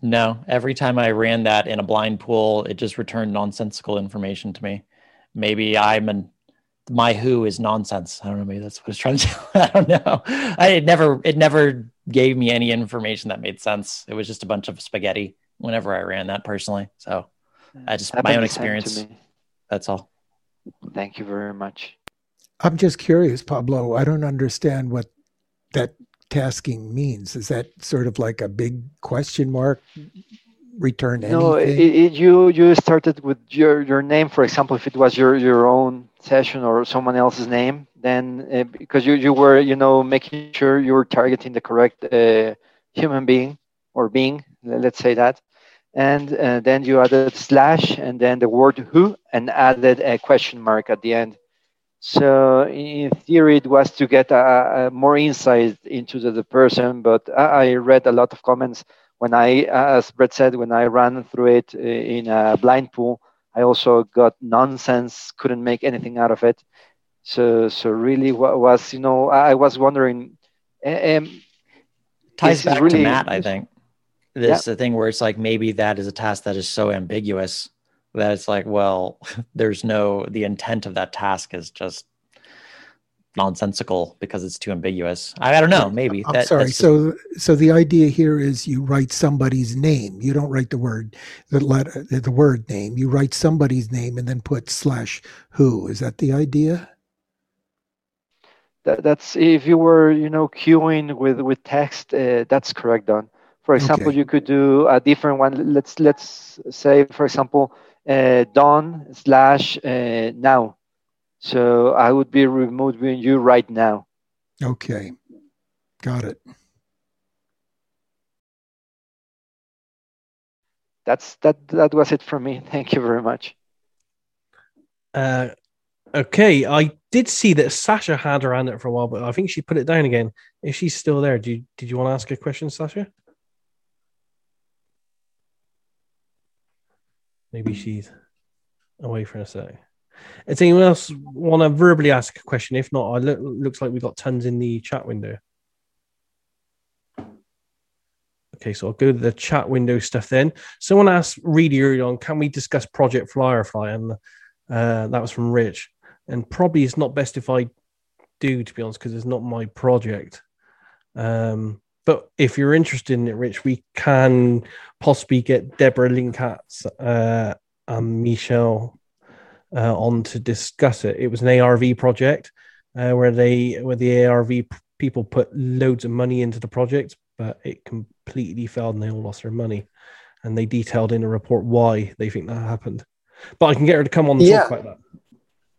No, every time I ran that in a blind pool, it just returned nonsensical information to me. Maybe I'm an my who is nonsense. I don't know. Maybe that's what it's trying to. *laughs* Say. I don't know. I it never it never gave me any information that made sense. It was just a bunch of spaghetti whenever I ran that personally. So I just my own experience. That's all. Thank you very much. I'm just curious, Pablo. I don't understand what that tasking means. Is that sort of like a big question mark? Return anything? No, it, it, you you started with your your name. For example, if it was your your own session or someone else's name, then uh, because you you were you know making sure you were targeting the correct uh, human being or being, let's say that, and uh, then you added slash and then the word who and added a question mark at the end so in theory, it was to get a, a more insight into the, the, person. But I, read a lot of comments when I, as Brett said, when I ran through it in a blind pool. I also got nonsense, couldn't make anything out of it. So, so really, what was you know, I was wondering. Um, Ties back really, to Matt, I think. This yeah. the thing where it's like maybe that is a task that is so ambiguous that it's like, well, *laughs* there's no the intent of that task is just nonsensical because it's too ambiguous. I, I don't know, maybe. I'm that, sorry. So so the idea here is you write somebody's name. You don't write the word the letter the word name. You write somebody's name and then put slash who. Is that the idea? That, that's if you were you know queuing with with text. Uh, that's correct, Don. For example, okay. you could do a different one. Let's let's say, for example, uh, done slash uh, now. So I would be removing you right now. Okay, got it. That's that. That was it from me. *laughs* Thank you very much. Uh, okay, I did see that Sasha had her hand up for a while, but I think she put it down again. If she's still there, do you, did you want to ask a question, Sasha? Maybe she's away for a sec. Does anyone else want to verbally ask a question? If not, I look, looks like we've got tons in the chat window. Okay, so I'll go to the chat window stuff then. Someone asked really early on, can we discuss Project Firefly? And uh, that was from Rich. And probably it's not best if I do, to be honest, because it's not my project. Um, but if you're interested in it, Rich, we can possibly get Deborah Lynn Katz uh, and Michelle uh, on to discuss it. It was an ARV project uh, where they where the ARV people put loads of money into the project, but it completely failed and they all lost their money. And they detailed in a report why they think that happened. But I can get her to come on and yeah. talk about that.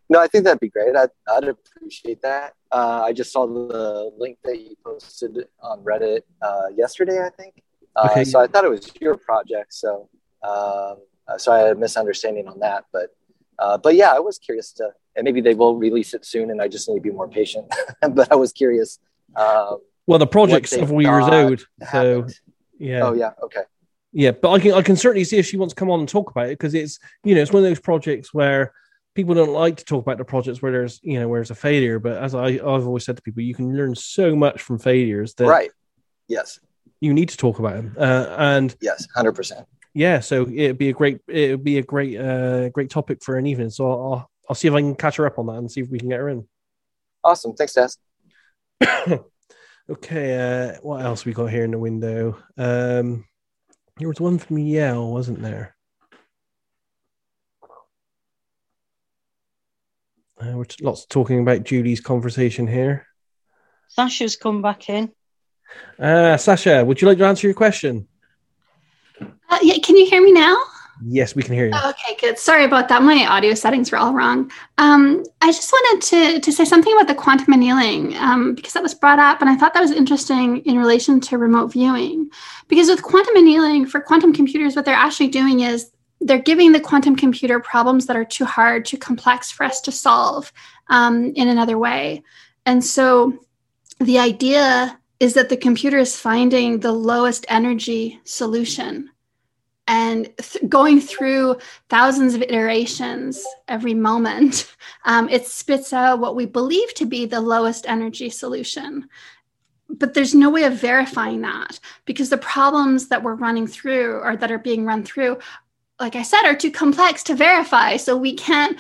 No, I think that'd be great. I'd, I'd appreciate that. Uh, I just saw the link that you posted on Reddit uh, yesterday, I think. Uh, okay. So I thought it was your project. So, um, uh, so I had a misunderstanding on that. But, uh, but yeah, I was curious to, and maybe they will release it soon, and I just need to be more patient. *laughs* but I was curious. Um, well, the project's several years old, so yeah. Oh yeah, okay. Yeah, but I can I can certainly see if she wants to come on and talk about it because it's you know it's one of those projects where people don't like to talk about the projects where there's you know where there's a failure but as I, i've always said to people you can learn so much from failures that right yes you need to talk about them uh, and yes 100% yeah so it'd be a great it'd be a great uh great topic for an evening so i'll i'll see if i can catch her up on that and see if we can get her in awesome thanks Daz. *coughs* okay uh what else we got here in the window um there was one from yale wasn't there Uh, we're lots talking about Julie's conversation here. Sasha's come back in. Uh, Sasha, would you like to answer your question? Uh, yeah, can you hear me now? Yes, we can hear you. Oh, okay, good. Sorry about that. My audio settings were all wrong. Um, I just wanted to, to say something about the quantum annealing um, because that was brought up, and I thought that was interesting in relation to remote viewing. Because with quantum annealing, for quantum computers, what they're actually doing is they're giving the quantum computer problems that are too hard, too complex for us to solve um, in another way. And so the idea is that the computer is finding the lowest energy solution. And th- going through thousands of iterations every moment, *laughs* um, it spits out what we believe to be the lowest energy solution. But there's no way of verifying that because the problems that we're running through or that are being run through, like I said, are too complex to verify. So we can't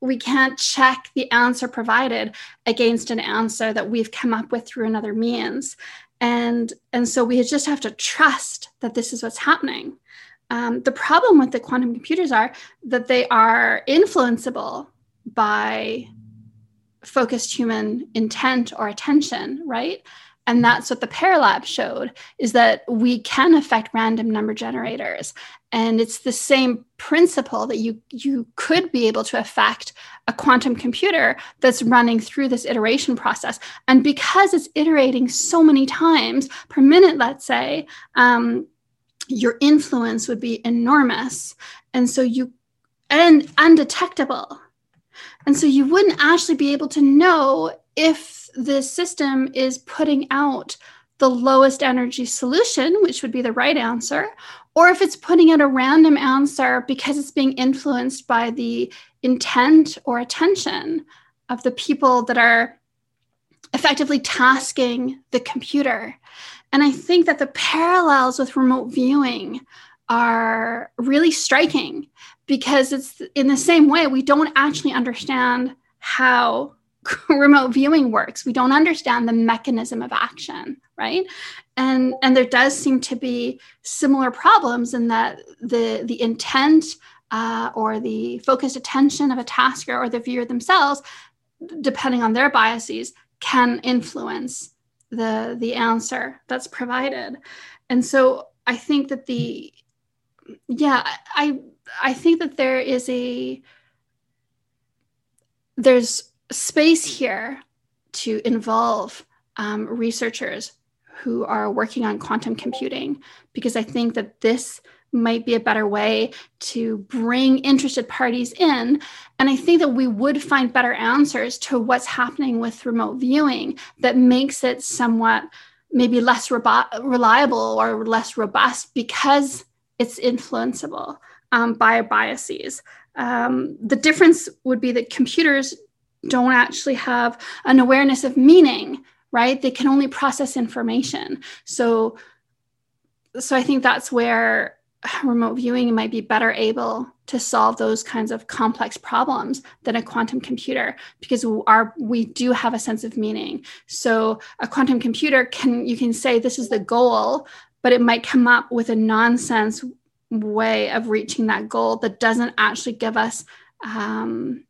we can't check the answer provided against an answer that we've come up with through another means and and so we just have to trust that this is what's happening um, the problem with the quantum computers are that they are influenceable by focused human intent or attention, right? And that's what the PEAR lab showed is that we can affect random number generators. And it's the same principle that you, you could be able to affect a quantum computer that's running through this iteration process. And because it's iterating so many times per minute, let's say, um, your influence would be enormous. And so you and undetectable. And so you wouldn't actually be able to know if the system is putting out the lowest energy solution which would be the right answer or if it's putting out a random answer because it's being influenced by the intent or attention of the people that are effectively tasking the computer and I think that the parallels with remote viewing are really striking because it's in the same way we don't actually understand how *laughs* remote viewing works. We don't understand the mechanism of action right? And and there does seem to be similar problems in that the the intent uh, or the focused attention of a tasker or the viewer themselves depending on their biases can influence the the answer that's provided. And so i think that the yeah i i think that there is a there's space here to involve um, researchers who are working on quantum computing because i think that this might be a better way to bring interested parties in. And I think that we would find better answers to what's happening with remote viewing that makes it somewhat maybe less reliable or less robust because it's influenceable um, by biases. Um, the difference would be that computers don't actually have an awareness of meaning, right? They can only process information. So, so I think that's where *sighs* remote viewing might be better able to solve those kinds of complex problems than a quantum computer because our we do have a sense of meaning. So a quantum computer can you can say this is the goal but it might come up with a nonsense way of reaching that goal that doesn't actually give us um,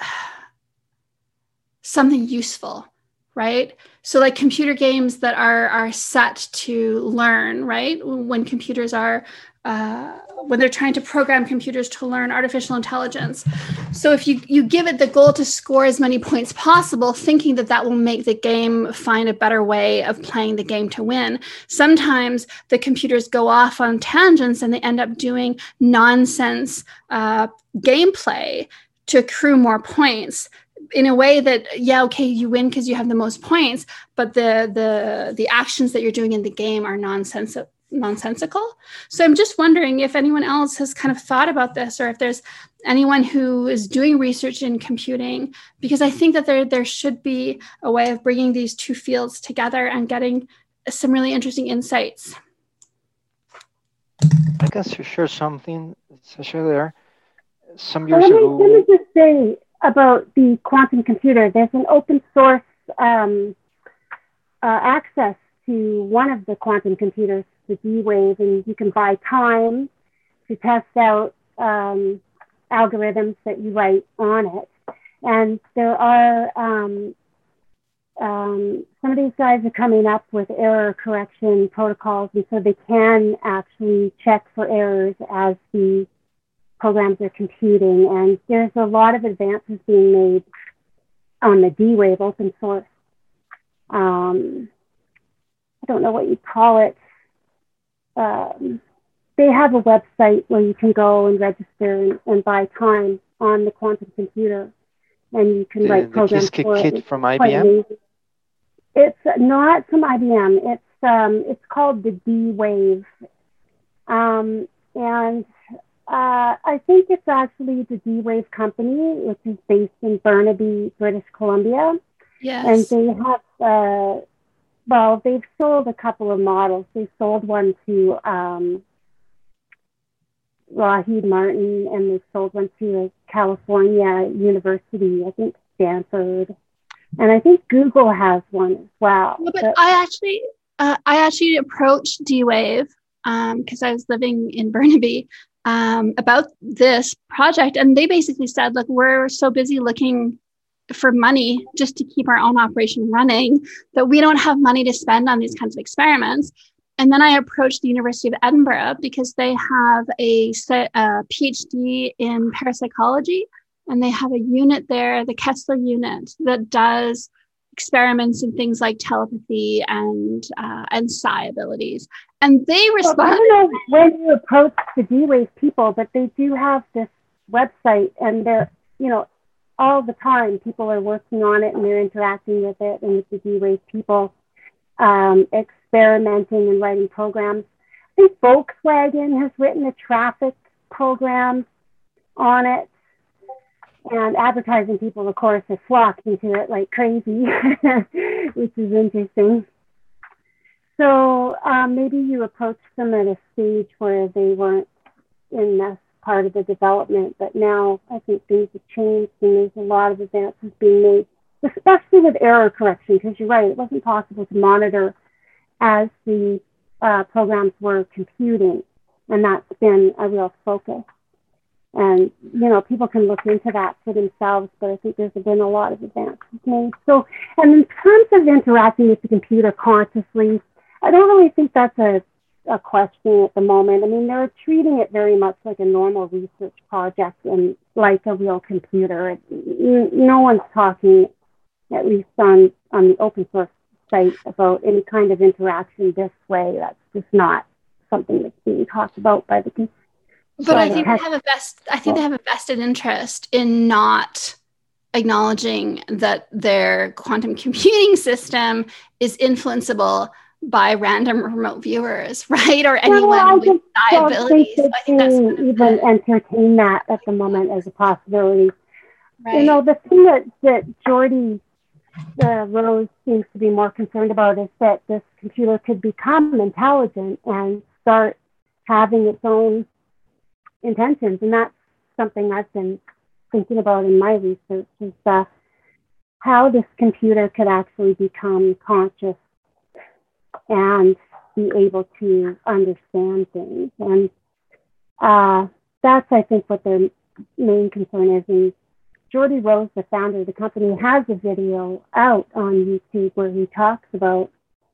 *sighs* something useful right? So like computer games that are are set to learn right? When computers are uh, when they're trying to program computers to learn artificial intelligence. So if you you give it the goal to score as many points possible thinking that that will make the game find a better way of playing the game to win. Sometimes the computers go off on tangents and they end up doing nonsense uh, gameplay to accrue more points in a way that yeah okay you win because you have the most points but the the the actions that you're doing in the game are nonsense nonsensical. So i'm just wondering if anyone else has kind of thought about this or if there's anyone who is doing research in computing because i think that there there should be a way of bringing these two fields together and getting some really interesting insights. I can share something Sasha there some years let me, ago let me just say about the quantum computer. There's an open source um, uh, access to one of the quantum computers, the D-Wave, and you can buy time to test out um, algorithms that you write on it. And there are um, um, some of these guys are coming up with error correction protocols, and so they can actually check for errors as the programs are computing. And there's a lot of advances being made on the D-Wave open source. Um, I don't know what you call it. Um, they have a website where you can go and register and, and buy time on the quantum computer, and you can the, write programs the for kit it. from IBM. It's not from IBM. It's um, it's called the D Wave Um, and uh, I think it's actually the D Wave Company, which is based in Burnaby, British Columbia. Yes. And they have, uh, well, they've sold a couple of models. They sold one to um, Lockheed Martin, and they sold one to a California university, I think Stanford, and I think Google has one as well. but, but I actually, uh, I actually approached D Wave because um, I was living in Burnaby um, about this project, and they basically said, "Look, we're so busy looking for money just to keep our own operation running that we don't have money to spend on these kinds of experiments." And then I approached the University of Edinburgh because they have a, a PhD in parapsychology, and they have a unit there, the Koestler unit, that does experiments in things like telepathy and uh, and psi abilities. And they respond. Well, I don't know when you approach the D-Wave people, but they do have this website, and they're you know all the time people are working on it and they're interacting with it and with the D-Wave people, um, experimenting and writing programs. I think Volkswagen has written a traffic program on it and advertising people, of course, have flocked into it like crazy, *laughs* which is interesting. So um, maybe you approached them at a stage where they weren't in this part of the development, but now I think things have changed and there's a lot of advances being made, especially with error correction, because you're right, it wasn't possible to monitor as the uh, programs were computing, and that's been a real focus. And, you know, people can look into that for themselves, but I think there's been a lot of advances made. So, and in terms of interacting with the computer consciously, I don't really think that's a, a question at the moment. I mean, they're treating it very much like a normal research project and like a real computer. No one's talking, at least on, on the open source site, about any kind of interaction this way. That's just not something that's being talked about by the but I think they have a best. I think they have a vested interest in not acknowledging that their quantum *laughs* computing system is influenceable by random remote viewers, *laughs* right? Or anyone well, with abilities. So I think that's even entertain that at the moment as a possibility. Right. You know, the thing that that Geordie uh, Rose seems to be more concerned about is that this computer could become intelligent and start having its own intentions. And that's something I've been thinking about in my research is uh, how this computer could actually become conscious and be able to understand things. And uh, that's, I think, what their main concern is. And Geordie Rose, the founder of the company, has a video out on YouTube where he talks about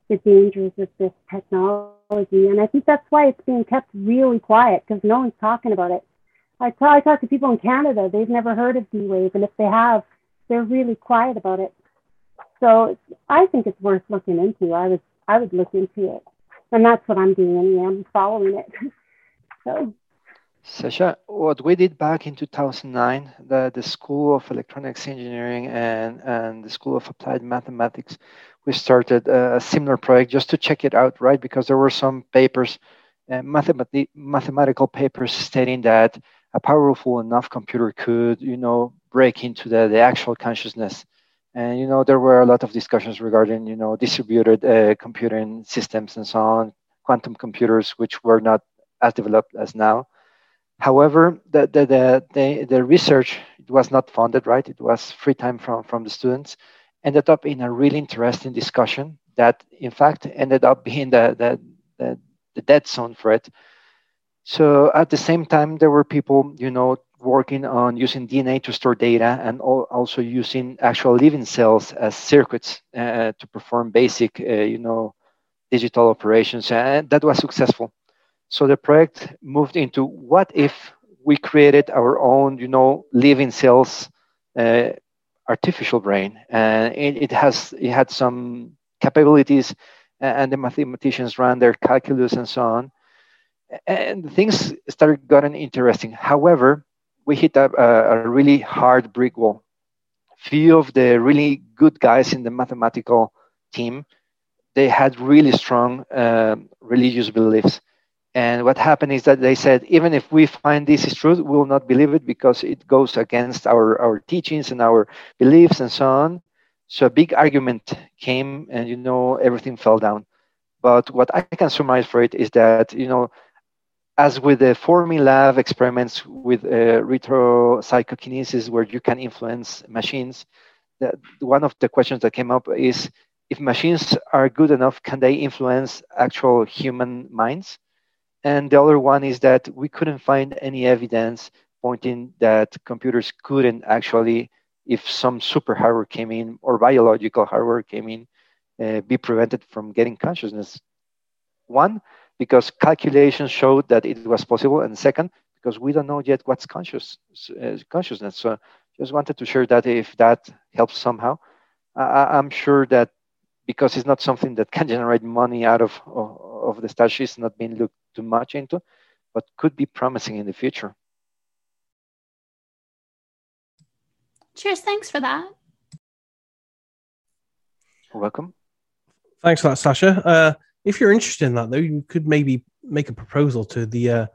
the dangers of this technology. And I think that's why it's being kept really quiet because no one's talking about it. I, t- I talk to people in Canada, they've never heard of D Wave. And if they have, they're really quiet about it. So I think it's worth looking into. I was I would look into it. And that's what I'm doing anyway. I'm following it. *laughs* so Sasha, what we did back in 2009, the, the School of Electronics Engineering and, and the School of Applied Mathematics, we started a similar project just to check it out, right? Because there were some papers, uh, mathemati- mathematical papers stating that a powerful enough computer could, you know, break into the, the actual consciousness. And, you know, there were a lot of discussions regarding, you know, distributed uh, computing systems and so on, quantum computers, which were not as developed as now. However, the, the, the, the, the research was not funded, right? It was free time from, from the students ended up in a really interesting discussion that, in fact, ended up being the, the, the, the dead zone for it. So at the same time, there were people, you know, working on using DNA to store data and also using actual living cells as circuits uh, to perform basic, uh, you know, digital operations, and that was successful. So the project moved into what if we created our own, you know, living cells uh, artificial brain, and it, it has it had some capabilities, and the mathematicians ran their calculus and so on, and things started getting interesting. However, we hit a, a really hard brick wall. Few of the really good guys in the mathematical team, they had really strong uh, religious beliefs, And what happened is that they said, even if we find this is true, we will not believe it because it goes against our, our teachings and our beliefs and so on. So a big argument came and, you know, everything fell down. But what I can surmise for it is that, you know, as with the Fermilab experiments with uh, retropsychokinesis, where you can influence machines, that one of the questions that came up is if machines are good enough, can they influence actual human minds? And the other one is that we couldn't find any evidence pointing that computers couldn't actually, if some super hardware came in or biological hardware came in, uh, be prevented from getting consciousness. One, because calculations showed that it was possible, and second, because we don't know yet what's conscious uh, consciousness. So, just wanted to share that if that helps somehow. I, am sure that because it's not something that can *laughs* generate money out of of, of the study, it's not being looked too much into, but could be promising in the future. Cheers! Thanks for that. Welcome. Thanks for that, Sasha. Uh, if you're interested in that, though, you could maybe make a proposal to the uh,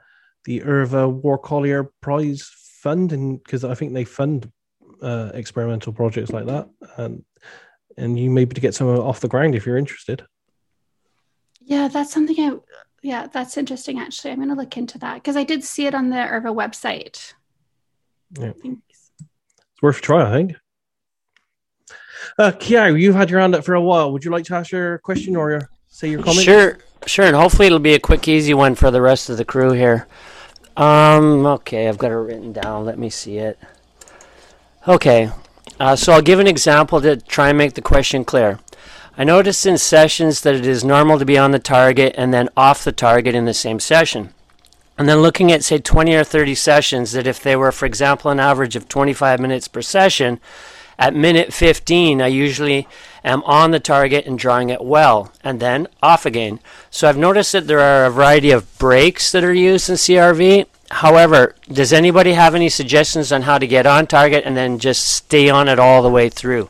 the IRVA Warcollier Prize Fund, and because I think they fund uh, experimental projects like that, and and you maybe to get some off the ground if you're interested. Yeah, that's something I. Yeah, that's interesting. Actually, I'm going to look into that because I did see it on the IRVA website. Yeah. It's worth a try, I think. Uh, Kiao, you've had your hand up for a while. Would you like to ask your question or your, say your comment? Sure, sure. And hopefully it'll be a quick, easy one for the rest of the crew here. Um, okay, I've got it written down. Let me see it. Okay, uh, so I'll give an example to try and make the question clear. I noticed in sessions that it is normal to be on the target and then off the target in the same session. And then looking at, say, 20 or 30 sessions, that if they were, for example, an average of 25 minutes per session, at minute 15, I usually am on the target and drawing it well, and then off again. So I've noticed that there are a variety of breaks that are used in CRV. However, does anybody have any suggestions on how to get on target and then just stay on it all the way through?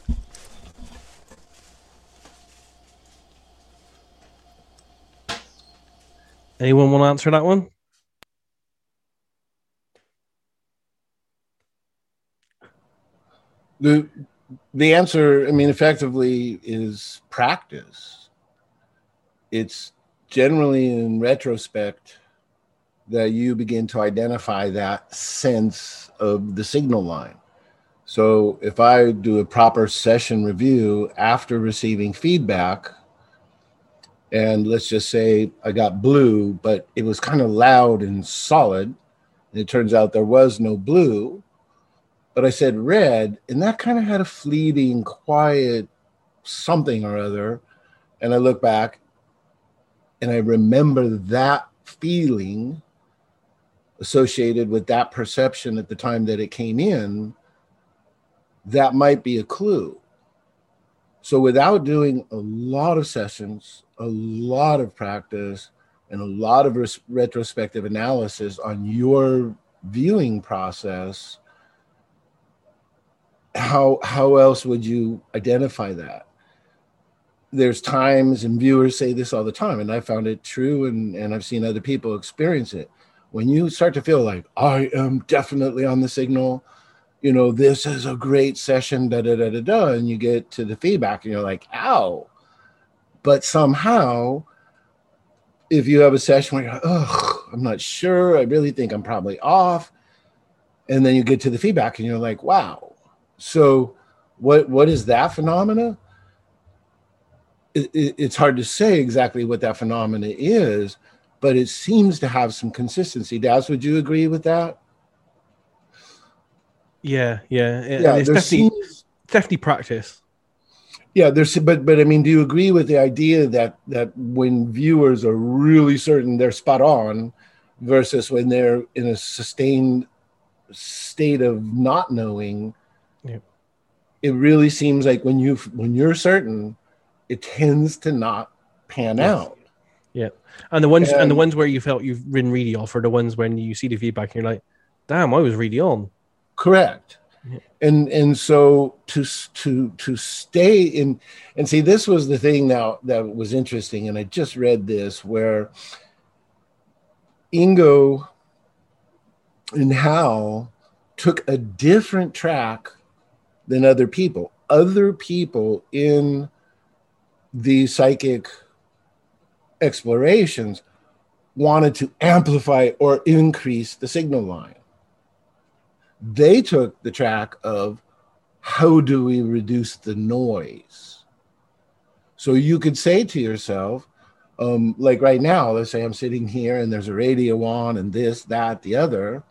Anyone want to answer that one? the the answer, I mean, effectively is practice. It's generally in retrospect that you begin to identify that sense of the signal line. So if I do a proper session review after receiving feedback, and let's just say I got blue, but it was kind of loud and solid, and it turns out there was no blue, but I said red, and that kind of had a fleeting, quiet something or other. And I look back and I remember that feeling associated with that perception at the time that it came in. That might be a clue. So, without doing a lot of sessions, a lot of practice, and a lot of res- retrospective analysis on your viewing process, how how else would you identify that? There's times and viewers say this all the time and i found it true and and i've seen other people experience it. When you start to feel like i am definitely on the signal you know this is a great session da da da da da and you get to the feedback and you're like ow but somehow if you have a session where you're like, oh i'm not sure i really think i'm probably off and then you get to the feedback and you're like wow so, what what is that phenomena? It, it, it's hard to say exactly what that phenomena is, but it seems to have some consistency. Daz, would you agree with that? Yeah, yeah, yeah. It's definitely, seems, definitely practice. Yeah, there's but but I mean, do you agree with the idea that that when viewers are really certain they're spot on, versus when they're in a sustained state of not knowing, it really seems like when you when you're certain, it tends to not pan yes. out. Yeah, and the ones and, and, the ones where you felt you've been really off are the ones when you see the feedback and you're like, "Damn, I was really on." Correct. And and so to to to stay in and see this was the thing now that was interesting, and I just read this where Ingo and Hal took a different track than other people. Other people in the psychic explorations wanted to amplify or increase the signal line. They took the track of how do we reduce the noise? So you could say to yourself, um, like right now, let's say I'm sitting here and there's a radio on and this, that, the other.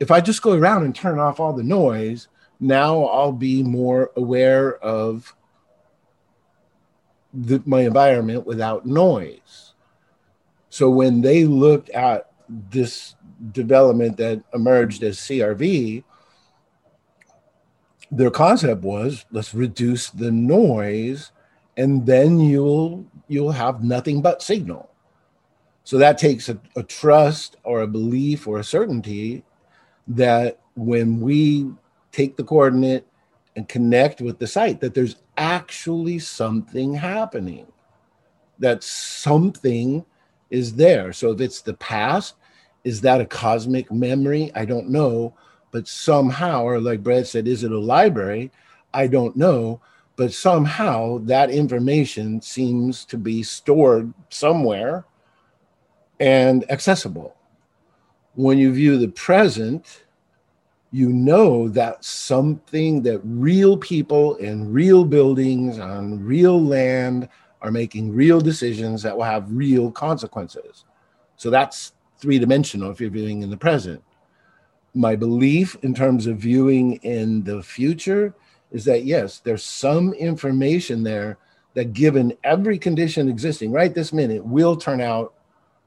If I just go around and turn off all the noise, now I'll be more aware of the, my environment without noise. So when they looked at this development that emerged as CRV, their concept was let's reduce the noise and then you'll you'll have nothing but signal. So that takes a, a, trust or a belief or a certainty that when we take the coordinate and connect with the site that there's actually something happening that something is there. So if it's the past is that a cosmic memory i don't know but somehow, or like Brad said, is it a library? I don't know. But somehow that information seems to be stored somewhere and accessible. When you view the present, you know that something that real people in real buildings on real land are making real decisions that will have real consequences. So that's three dimensional if you're viewing in the present my belief in terms of viewing in the future is that yes, there's some information there that, given every condition existing right this minute, will turn out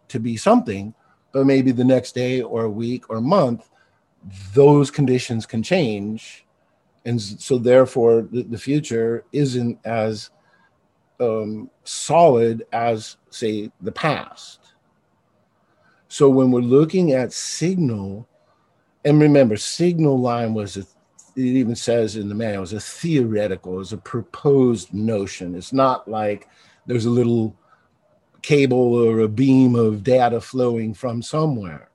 to be something, but maybe the next day or a week or month, those conditions can change. And so, therefore, the, the future isn't as um, solid as, say, the past. So, when we're looking at signal, and remember, signal line was a, it even says in the manual, was a theoretical, was a proposed notion. It's not like there's a little cable or a beam of data flowing from somewhere.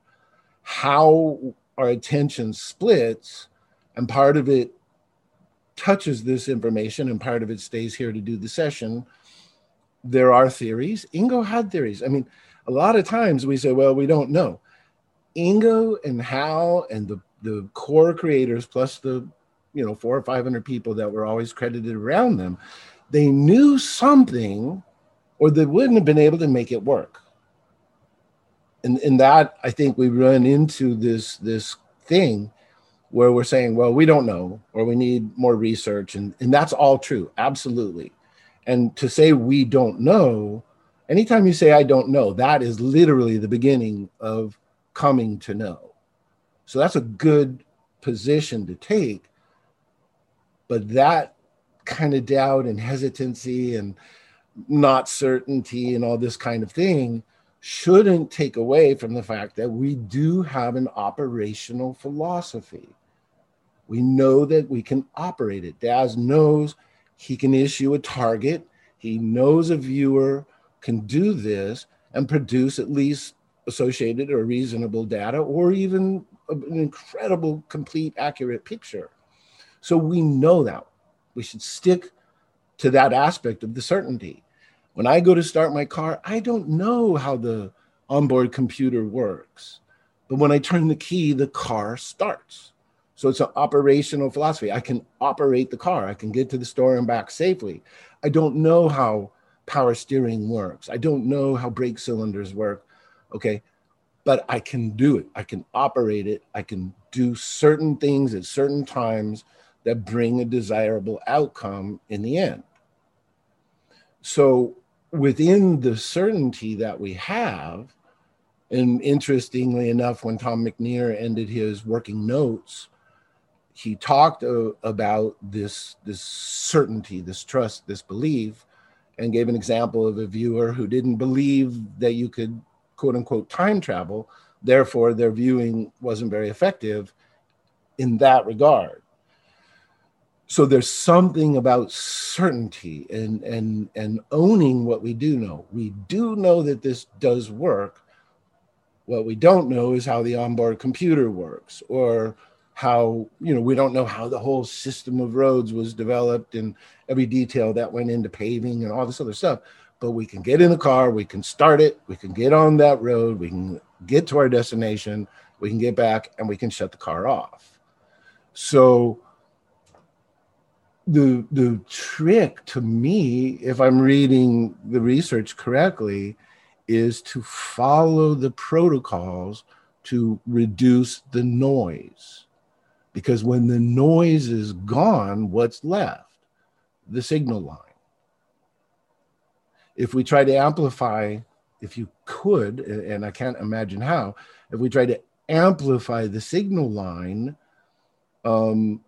How our attention splits, and part of it touches this information, and part of it stays here to do the session. There are theories. Ingo had theories. I mean, a lot of times we say, well, we don't know. Ingo and Hal and the the core creators plus the you know four or five hundred people that were always credited around them, they knew something, or they wouldn't have been able to make it work. And in that, I think we run into this this thing where we're saying, well, we don't know, or we need more research, and and that's all true, absolutely. And to say we don't know, anytime you say I don't know, that is literally the beginning of coming to know. So that's a good position to take. But that kind of doubt and hesitancy and not certainty and all this kind of thing shouldn't take away from the fact that we do have an operational philosophy. We know that we can operate it. Daz knows he can issue a target, he knows a viewer can do this and produce at least associated or reasonable data or even an incredible, complete, accurate picture. So we know that. We should stick to that aspect of the certainty. When I go to start my car, I don't know how the onboard computer works. But when I turn the key, the car starts. So it's an operational philosophy. I can operate the car, I can get to the store and back safely. I don't know how power steering works, I don't know how brake cylinders work okay? But i can do it. I can operate it. I can do certain things at certain times that bring a desirable outcome in the end. So within the certainty that we have and interestingly enough when tom mcnear ended his working notes he talked uh, about this this certainty this trust this belief and gave an example of a viewer who didn't believe that you could quote unquote time travel. Therefore, their viewing wasn't very effective in that regard. So there's something about certainty and and and owning what we do know. We do know that this does work, What we don't know is how the onboard computer works or how, you know, we don't know how the whole system of roads was developed and every detail that went into paving and all this other stuff. But we can get in the car, we can start it, we can get on that road, we can get to our destination, we can get back, and we can shut the car off. So, the the trick to me if i'm reading the research correctly is to follow the protocols to reduce the noise because when the noise is gone what's left the signal line if we try to amplify if you could and i can't imagine how if we try to amplify the signal line um,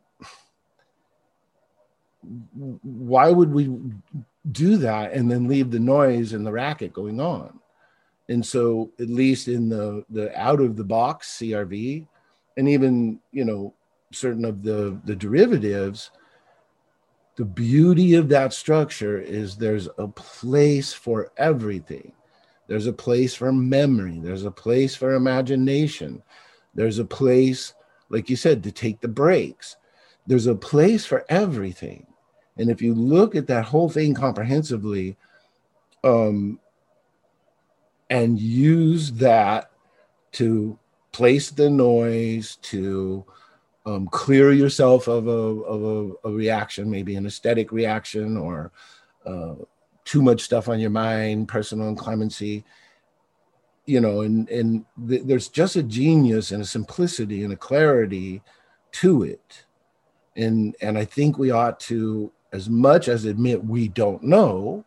why would we do that and then leave the noise and the racket going on? And so, at least in the the out of the box CRV, and even you know certain of the the derivatives, the beauty of that structure is there's a place for everything. There's a place for memory. There's a place for imagination. There's a place, like you said, to take the breaks. There's a place for everything. And if you look at that whole thing comprehensively, um, and use that to place the noise, to um, clear yourself of a of a, a, reaction, maybe an aesthetic reaction or uh, too much stuff on your mind, personal inclemency. You know, and and th- there's just a genius and a simplicity and a clarity to it, and and I think we ought to as much as admit we don't know,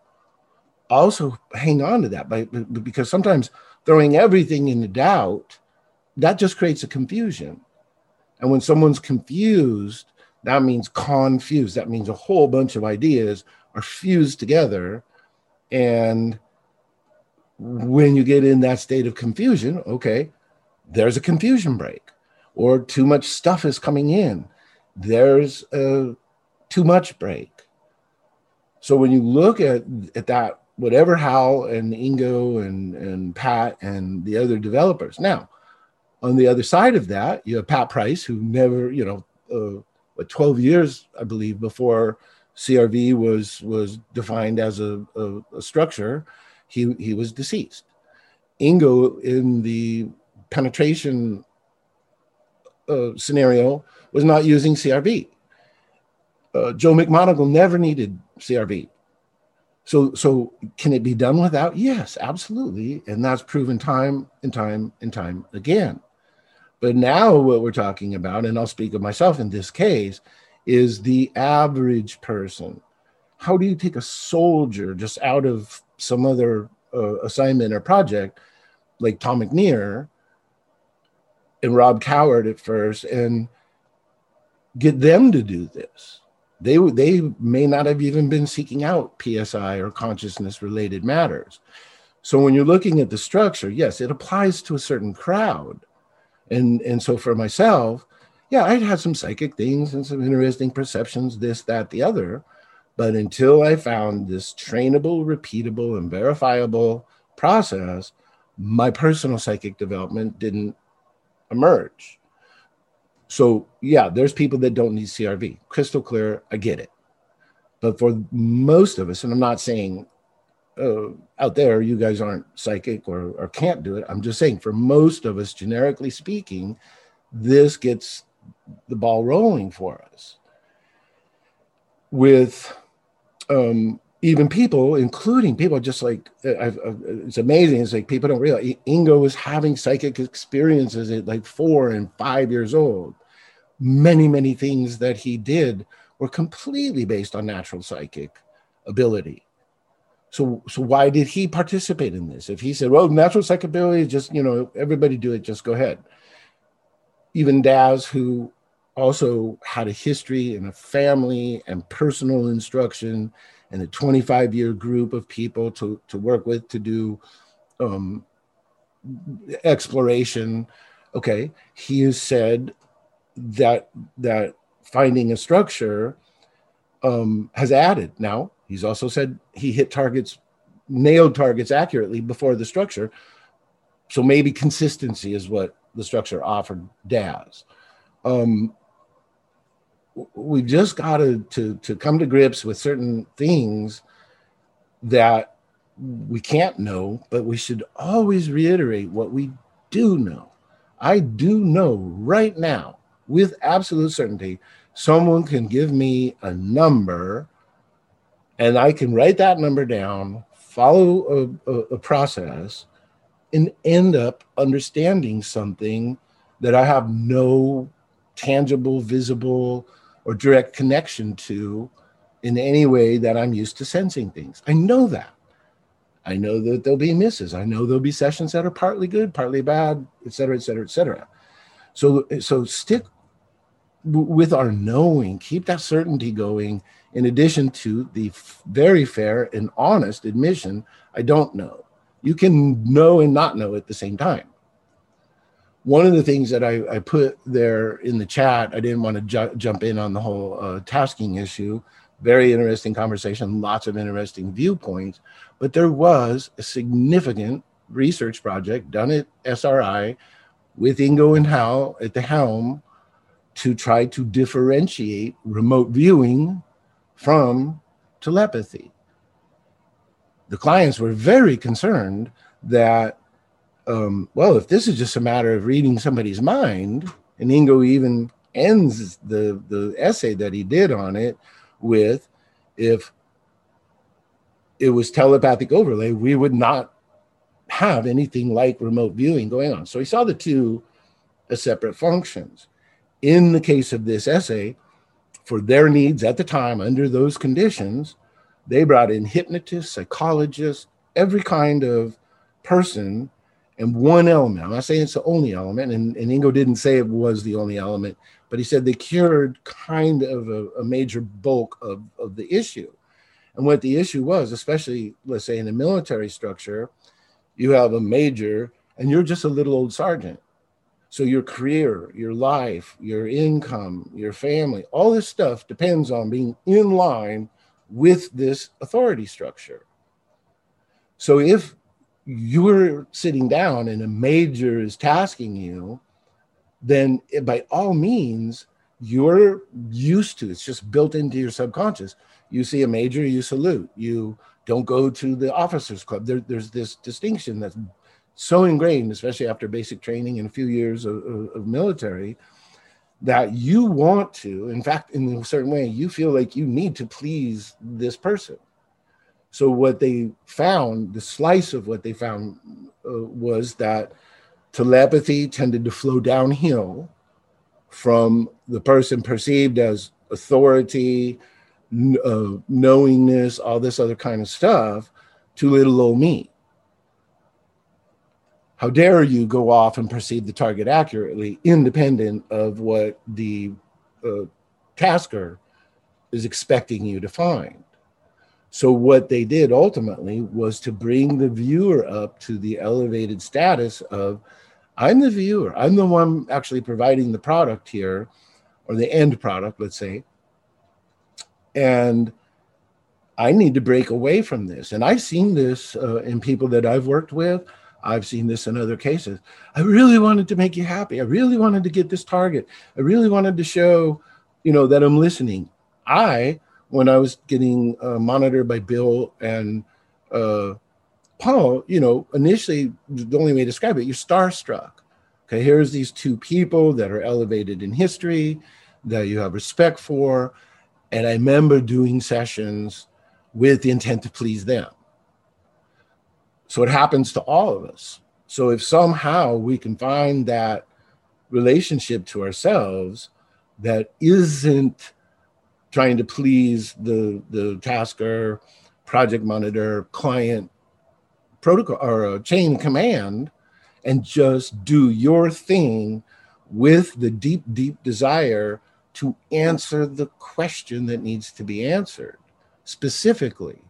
also hang on to that by, because sometimes throwing everything into doubt, that just creates a confusion. And when someone's confused, that means confused. That means a whole bunch of ideas are fused together. And when you get in that state of confusion, okay, there's a confusion break, or too much stuff is coming in. There's a too much break. So when you look at, at that, whatever Hal and Ingo and, and Pat and the other developers. Now, on the other side of that, you have Pat Price, who never, you know, uh, what 12 years, I believe, before CRV was was defined as a, a, a structure, he he was deceased. Ingo in the penetration uh, scenario was not using CRV uh, Joe McMoneagle never needed CRV. So, so can it be done without? Yes, absolutely, and that's proven time and time and time again. But now, what we're talking about, and I'll speak of myself in this case, is the average person. How do you take a soldier just out of some other uh, assignment or project, like Tom McNear and Rob Cowart at first, and get them to do this? they they may not have even been seeking out psi or consciousness related matters so when you're looking at the structure yes it applies to a certain crowd and and so for myself yeah i'd had some psychic things and some interesting perceptions this that the other but until i found this trainable repeatable and verifiable process my personal psychic development didn't emerge so yeah, there's people that don't need CRV. Crystal clear, I get it. But for most of us, and I'm not saying uh, out there you guys aren't psychic or, or can't do it. I'm just saying for most of us, generically speaking, this gets the ball rolling for us. With um, even people, including people just like I've, it's amazing. It's like people don't realize Ingo was having psychic experiences at like four and five years old many, many things that he did were completely based on natural psychic ability. So, so why did he participate in this? If he said, "Well, natural psychic ability, just you know, everybody do it, just go ahead." Even Daz, who also had a history and a family and personal instruction and a 25 year group of people to, to work with to do um, exploration. Okay, he has said that that finding a structure um, has added. Now he's also said he hit targets, nailed targets accurately before the structure. so maybe consistency is what the structure offered Daz. Um, we've just got to, to to come to grips with certain things that we can't know, but we should always reiterate what we do know. I do know right now, with absolute certainty, someone can give me a number and I can write that number down, follow a, a, a process, and end up understanding something that I have no tangible, visible, or direct connection to in any way that I'm used to sensing things. I know that. I know that there'll be misses. I know there'll be sessions that are partly good, partly bad, et cetera, et cetera, et cetera. So, so stick with our knowing, keep that certainty going, in addition to the very fair and honest admission I don't know. You can know and not know at the same time. One of the things that I, I put there in the chat, I didn't want to ju- jump in on the whole uh, tasking issue. Very interesting conversation, lots of interesting viewpoints, but there was a significant research project done at SRI with Ingo and Hal at the helm to try to differentiate remote viewing from telepathy. The clients were very concerned that, um, well, if this is just a matter of reading somebody's mind, and Ingo even ends the, the essay that he did on it with, if it was telepathic overlay, we would not have anything like remote viewing going on. So he saw the two as separate functions. In the case of this essay, for their needs at the time under those conditions, they brought in hypnotists, psychologists, every kind of person, and one element. I'm not saying it's the only element, and, and Ingo didn't say it was the only element, but he said they cured kind of a, a major bulk of, of the issue. And what the issue was, especially let's say in a military structure, you have a major and you're just a little old sergeant. So your career, your life, your income, your family, all this stuff depends on being in line with this authority structure. So if you're sitting down and a major is tasking you, then by all means, you're used to it's just built into your subconscious. You see a major, you salute. You don't go to the officers club. There, there's this distinction that's so ingrained, especially after basic training and a few years of, of, of military, that you want to, in fact, in a certain way, you feel like you need to please this person. So, what they found, the slice of what they found uh, was that telepathy tended to flow downhill from the person perceived as authority, uh, knowingness, all this other kind of stuff, to little old me. How dare you go off and perceive the target accurately, independent of what the uh, tasker is expecting you to find? So, what they did ultimately was to bring the viewer up to the elevated status of I'm the viewer, I'm the one actually providing the product here, or the end product, let's say. And I need to break away from this. And I've seen this uh, in people that I've worked with. I've seen this in other cases. I really wanted to make you happy. I really wanted to get this target. I really wanted to show, you know, that I'm listening. I, when I was getting uh, monitored by Bill and uh, Paul, you know, initially the only way to describe it, you're starstruck. Okay, here's these two people that are elevated in history that you have respect for. And I remember doing sessions with the intent to please them. So it happens to all of us. So if somehow we can find that relationship to ourselves that isn't trying to please the the tasker, project monitor, client, protocol or uh, chain command, and just do your thing with the deep, deep desire to answer the question that needs to be answered specifically.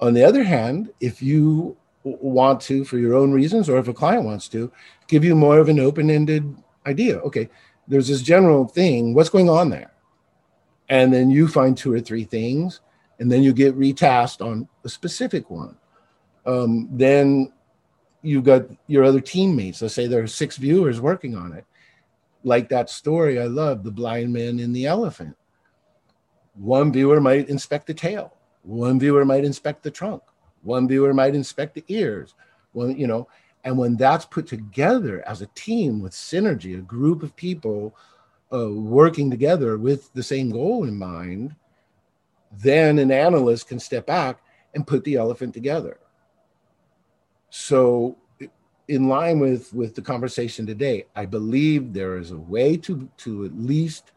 On the other hand, if you want to, for your own reasons, or if a client wants to, give you more of an open ended idea. Okay, there's this general thing, what's going on there? And then you find two or three things, and then you get retasked on a specific one. Um, then you've got your other teammates. Let's say there are six viewers working on it. Like that story I love, the blind man in the elephant. One viewer might inspect the tail. One viewer might inspect the trunk. One viewer might inspect the ears. One, you know, and when that's put together as a team with synergy, a group of people uh, working together with the same goal in mind, then an analyst can step back and put the elephant together. So, in line with with the conversation today, I believe there is a way to to at least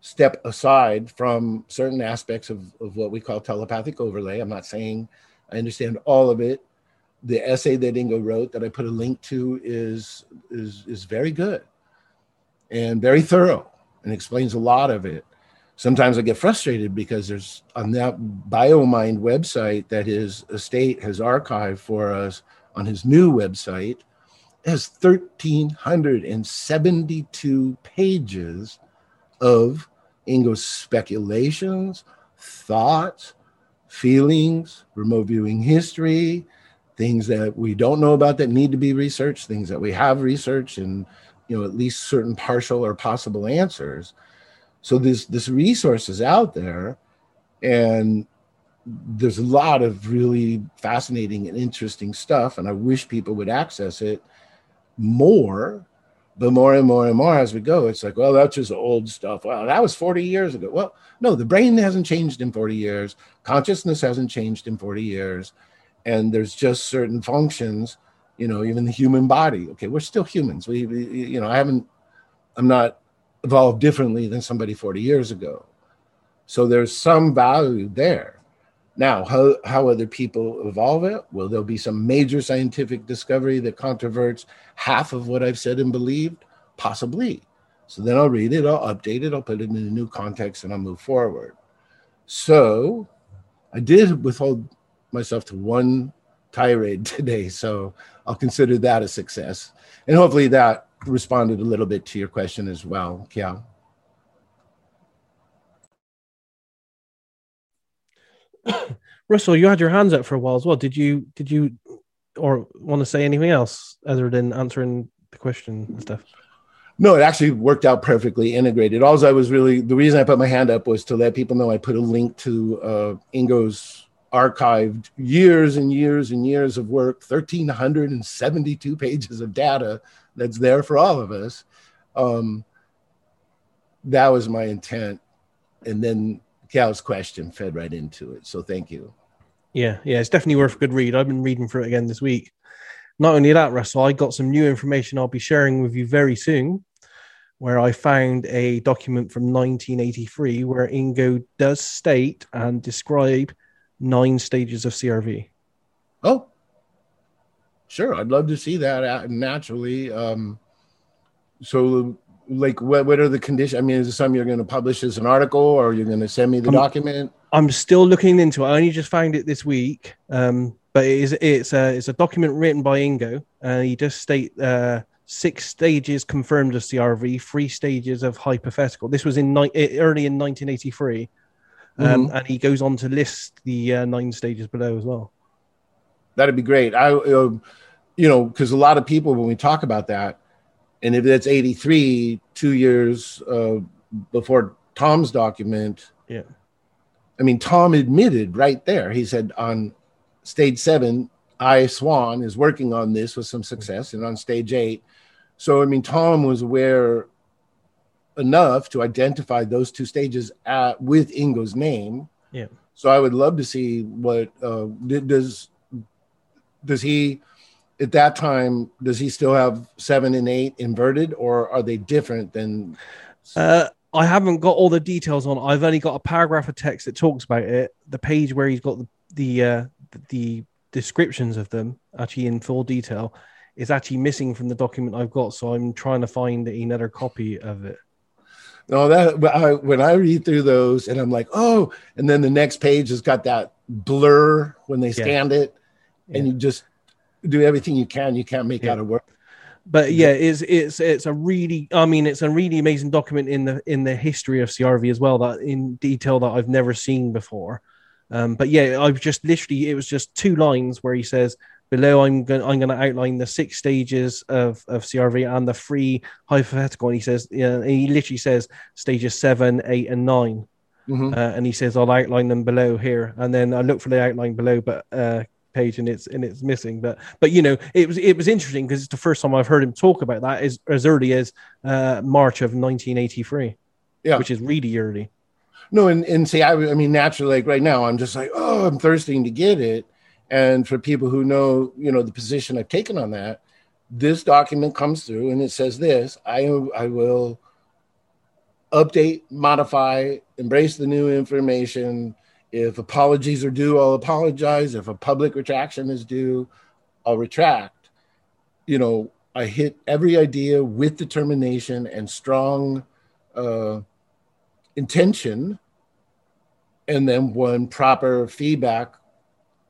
step aside from certain aspects of, of what we call telepathic overlay. I'm not saying I understand all of it. The essay that Ingo wrote that I put a link to is is is very good and very thorough and explains a lot of it. Sometimes I get frustrated because there's on that BioMind website that his estate has archived for us on his new website has 1,372 pages of Ingo's speculations, thoughts, feelings, remote viewing history, things that we don't know about that need to be researched, things that we have researched, and you know at least certain partial or possible answers. So this this resource is out there, and there's a lot of really fascinating and interesting stuff, and I wish people would access it more but more and more and more as we go, it's like, well, that's just old stuff. Well, that was 40 years ago. Well, no, the brain hasn't changed in 40 years. Consciousness hasn't changed in 40 years. And there's just certain functions, you know, even the human body. Okay, we're still humans. We, we you know, I haven't, I'm not evolved differently than somebody 40 years ago. So there's some value there. Now, how, how other people evolve it? Well, there'll be some major scientific discovery that controverts half of what I've said and believed? Possibly. So then I'll read it, I'll update it, I'll put it in a new context, and I'll move forward. So I did withhold myself to one tirade *laughs* today, so I'll consider that a success. And hopefully that responded a little bit to your question as well, Kiao. *coughs* Russell, you had your hands up for a while as well. Did you did you or want to say anything else other than answering the question and stuff? No, it actually worked out perfectly integrated. All I was really the reason I put my hand up was to let people know I put a link to uh, Ingo's archived years and years and years of work, 1,372 pages of data that's there for all of us. Um, that was my intent. And then Cal's question fed right into it. So thank you. Yeah, yeah, it's definitely worth a good read. I've been reading through it again this week. Not only that, Russell, I got some new information I'll be sharing with you very soon, where I found a document from 1983 where Ingo does state and describe nine stages of CRV. Oh, sure. I'd love to see that naturally. Um, so like what, what are the conditions i mean is it something you're going to publish as an article or you're going to send me the I'm, document? I'm still looking into it. I only just found it this week um, but it is it's a it's a document written by ingo and he does state uh, six stages confirmed of crv three stages of hypothetical. This was in ni- early in 1983 um, mm-hmm. and he goes on to list the uh, nine stages below as well. That'd be great. I uh, you know because a lot of people when we talk about that and if that's 83 two years uh, before tom's document. Yeah. I mean tom admitted right there. He said on stage seven i Swann is working on this with some success and on stage eight. So i mean tom was aware enough to identify those two stages at, with ingo's name. Yeah. So i would love to see what uh, does does he at that time, does he still have seven and eight inverted, or are they different than? Uh, I haven't got all the details on. I've only got a paragraph of text that talks about it. The page where he's got the the, uh, the descriptions of them actually in full detail is actually missing from the document I've got. So I'm trying to find another copy of it. No, that I, when I read through those and I'm like, oh, and then the next page has got that blur when they scanned yeah. it, and yeah. you just do everything you can. You can't make yeah. out of work But yeah, it's it's it's a really I mean it's a really amazing document in the in the history of CRV as well that in detail that I've never seen before. Um, but yeah, I've just literally it was just two lines where he says below I'm going I'm going to outline the six stages of of CRV and the three hypothetical. And he says, yeah, he literally says stages seven, eight, and 9 Mhm. uh, and he says I'll outline them below here. And then I look for the outline below, but uh, page and it's and it's missing. But but you know it was it was interesting because it's the first time I've heard him talk about that as as early as uh, March of 1983. Yeah. which is really early. No, and, and see, I, I mean, naturally, like right now, I'm just like, oh, I'm thirsting to get it. And for people who know, you know, the position I've taken on that, this document comes through and it says this I, I will update, modify, embrace the new information. If apologies are due, I'll apologize. If a public retraction is due, I'll retract. You know, I hit every idea with determination and strong uh, intention. And then when proper feedback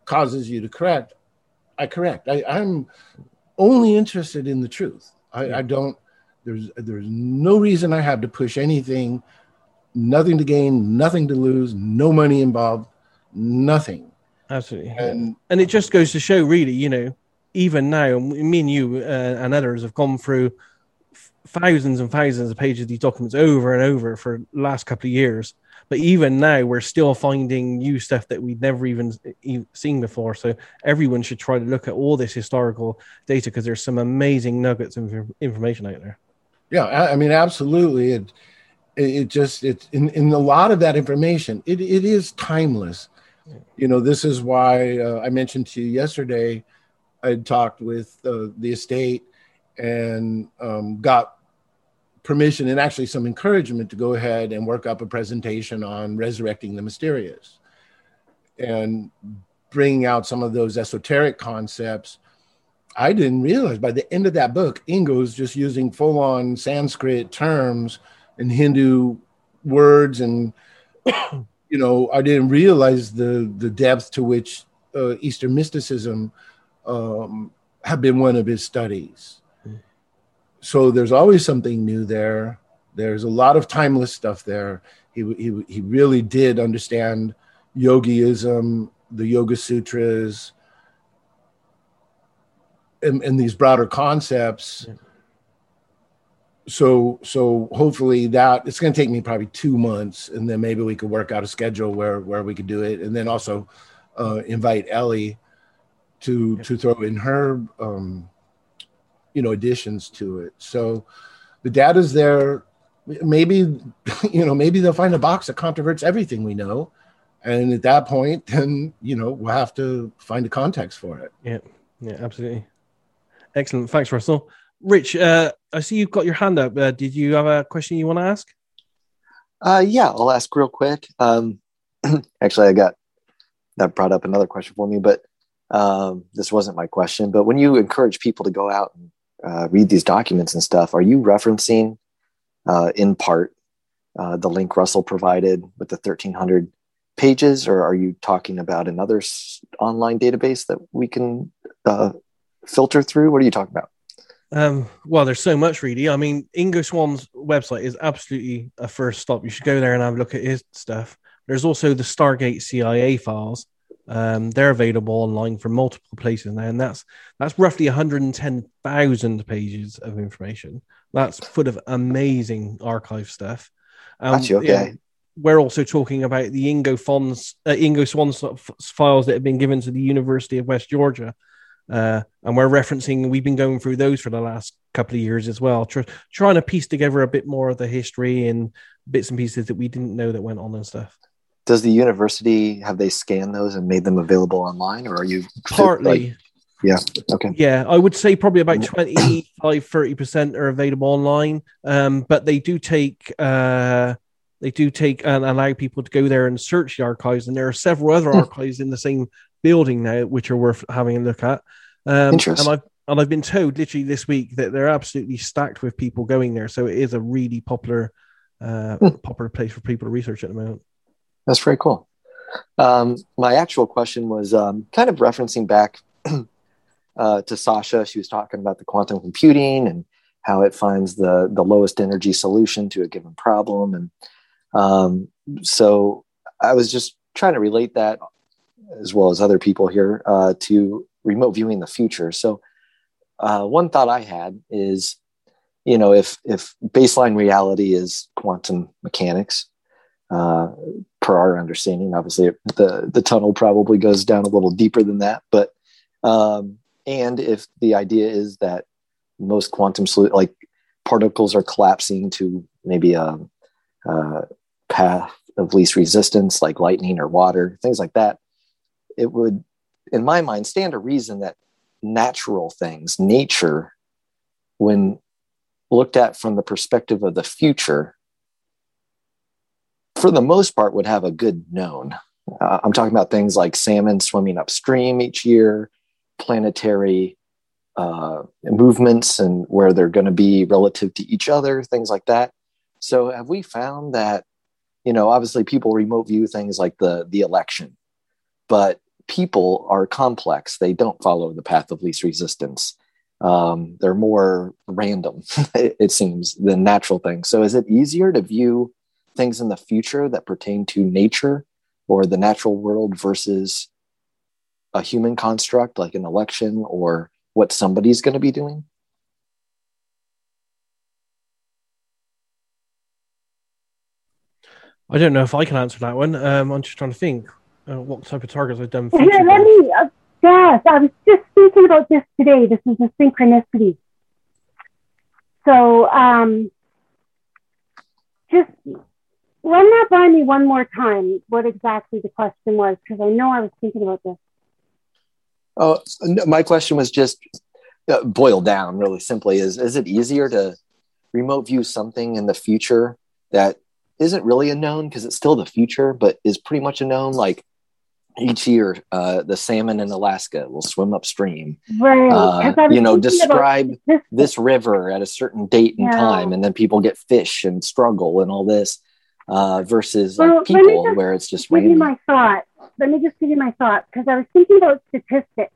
causes you to correct, I correct. I, I'm only interested in the truth. I, I don't. There's there's no reason I have to push anything. Nothing to gain, nothing to lose, no money involved, nothing. Absolutely. And and it just goes to show, really, you know, even now, me and you uh, and others have gone through f- thousands and thousands of pages of these documents over and over for the last couple of years. But even now, we're still finding new stuff that we've never even e- seen before. So everyone should try to look at all this historical data because there's some amazing nuggets of inf- information out there. Yeah, I, I mean, absolutely. It it, just it's in, in a lot of that information, it, it is timeless. You know, this is why uh, I mentioned to you yesterday. I talked with uh, the estate and um, got permission and actually some encouragement to go ahead and work up a presentation on resurrecting the mysterious and bringing out some of those esoteric concepts. I didn't realize by the end of that book, Ingo's just using full on Sanskrit terms and Hindu words. And, you know, I didn't realize the, the depth to which uh, Eastern mysticism um, have been one of his studies. So there's always something new there. There's a lot of timeless stuff there. He, he, he really did understand yogiism, the Yoga Sutras, and, and these broader concepts. So so hopefully that it's going to take me probably two months, and then maybe we could work out a schedule where where we could do it, and then also uh, invite Ellie to to throw in her um, you know additions to it. So the data's there. Maybe *laughs* you know maybe they'll find a box that controverts everything we know, and at that point, *laughs* then you know we'll have to find a context for it. Yeah, yeah, absolutely. Excellent. Thanks, Russell. Rich, uh, I see you've got your hand up. Uh, did you have a question you want to ask? Uh, yeah, I'll ask real quick. Um, *clears throat* actually, I got that brought up another question for me, but um, this wasn't my question. But when you encourage people to go out and uh, read these documents and stuff, are you referencing uh, in part uh, the link Russell provided with the 1300 pages, or are you talking about another s- online database that we can uh, filter through? What are you talking about? Um, well, there's so much really. I mean, Ingo Swann's website is absolutely a first stop. You should go there and have a look at his stuff. There's also the Stargate CIA files. Um, they're available online from multiple places now, and that's that's roughly 110,000 pages of information. That's full of amazing archive stuff. Um, you, okay. yeah, we're also talking about the Ingo Fon's uh, Ingo Swann's files that have been given to the University of West Georgia. Uh, and we're referencing, we've been going through those for the last couple of years as well, tr- trying to piece together a bit more of the history and bits and pieces that we didn't know that went on and stuff. Does the university have they scanned those and made them available online, or are you Partly. like- yeah. Okay. Yeah, I would say probably about 25, 30% are available online. Um, but they do take, uh, they do take and allow people to go there and search the archives. And there are several other archives in the same building now, which are worth having a look at. Um, and I've, and I've been told literally this week that they're absolutely stacked with people going there. So it is a really popular, uh, popular place for people to research at the moment. That's very cool. Um, my actual question was um, kind of referencing back *clears throat* uh, to Sasha. She was talking about the quantum computing and how it finds the the lowest energy solution to a given problem, and um, so I was just trying to relate that as well as other people here uh, to remote viewing the future. So, uh, one thought I had is, you know, if if baseline reality is quantum mechanics, uh, per our understanding, obviously the the tunnel probably goes down a little deeper than that. But um, and if the idea is that most quantum like particles are collapsing to maybe a, a path of least resistance, like lightning or water, things like that, it would, in my mind, stand to reason that natural things, nature, when looked at from the perspective of the future, for the most part, would have a good known. Uh, I'm talking about things like salmon swimming upstream each year, planetary uh, movements and where they're going to be relative to each other, things like that. So, have we found that, you know, obviously people remote view things like the the election, but people are complex. They don't follow the path of least resistance. Um, they're more random, *laughs* it seems, than natural things. So, is it easier to view things in the future that pertain to nature or the natural world versus a human construct like an election or what somebody's going to be doing? I don't know if I can answer that one. Um, I'm just trying to think uh, what type of targets I've done. Here, let me. Uh, yes, I was just thinking about this today. This is a synchronicity. So, um, just run that by me one more time. What exactly the question was, because I know I was thinking about this. Oh, my question was just uh, boiled down really simply: is is it easier to remote view something in the future that isn't really a known because it's still the future, but is pretty much a known. Like each year, uh, the salmon in Alaska will swim upstream. Right. Uh, you know, describe this, this, river at a certain date and yeah. time, and then people get fish and struggle and all this. Uh, versus well, like people just, where it's just give random. you my thought. Let me just give you my thought because I was thinking about statistics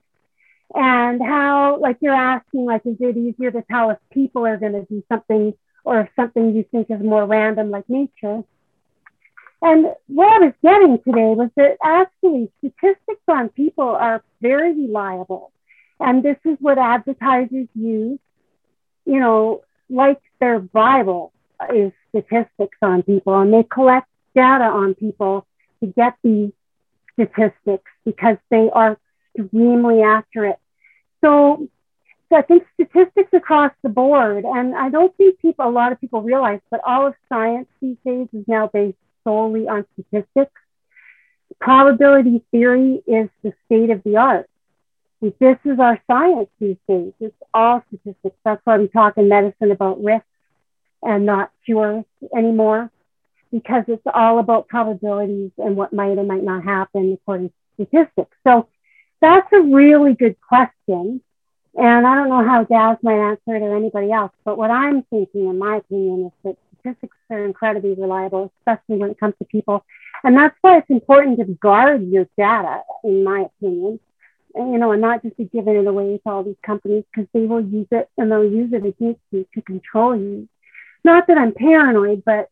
and how, like, you're asking, like, is it easier to tell if people are going to do something or if something you think is more random like nature. And what I was getting today was that actually statistics on people are very reliable. And this is what advertisers use, you know, like their Bible is statistics on people. And they collect data on people to get these statistics because they are extremely accurate. So so I think statistics across the board, and I don't think people, a lot of people realize, but all of science these days is now based solely on statistics. Probability theory is the state of the art. This is our science these days. It's all statistics. That's why we talk in medicine about risks and not cures anymore, because it's all about probabilities and what might or might not happen according to statistics. So that's a really good question. And I don't know how Daz might answer it or anybody else, but what I'm thinking, in my opinion, is that statistics are incredibly reliable, especially when it comes to people. And that's why it's important to guard your data, in my opinion, and, you know, and not just be giving it away to all these companies because they will use it and they'll use it against you to control you. Not that I'm paranoid, but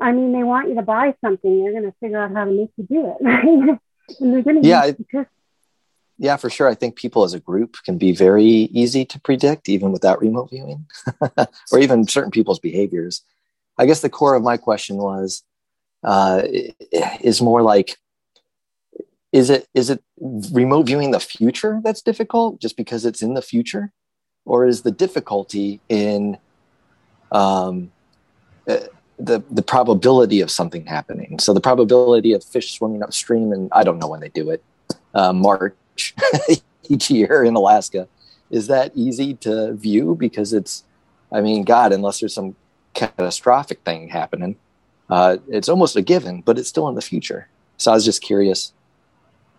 I mean, they want you to buy something. They're going to figure out how to make you do it, *laughs* right? and they're going to yeah, use statistics yeah, for sure. I think people as a group can be very easy to predict, even without remote viewing, *laughs* or even certain people's behaviors. I guess the core of my question was uh, is more like, is it is it remote viewing the future that's difficult just because it's in the future, or is the difficulty in um, uh, the the probability of something happening? So the probability of fish swimming upstream, and I don't know when they do it, uh, March *laughs* each year in Alaska. Is that easy to view? Because it's, I mean, God, unless there's some catastrophic thing happening, uh, it's almost a given, but it's still in the future. So I was just curious.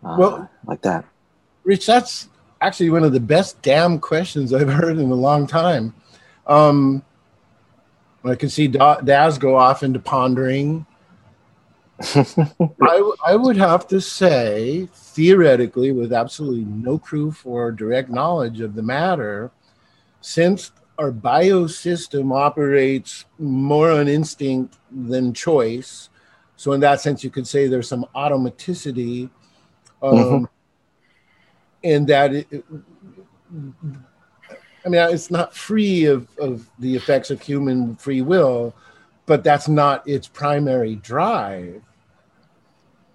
Uh, well, like that. Rich, that's actually one of the best damn questions I've heard in a long time. Um, I can see Daz go off into pondering *laughs* I, I would have to say, theoretically, with absolutely no proof or direct knowledge of the matter, since our biosystem operates more on instinct than choice, so in that sense, you could say there's some automaticity. Um, mm-hmm. and that it, I mean, it's not free of, of the effects of human free will, but that's not its primary drive.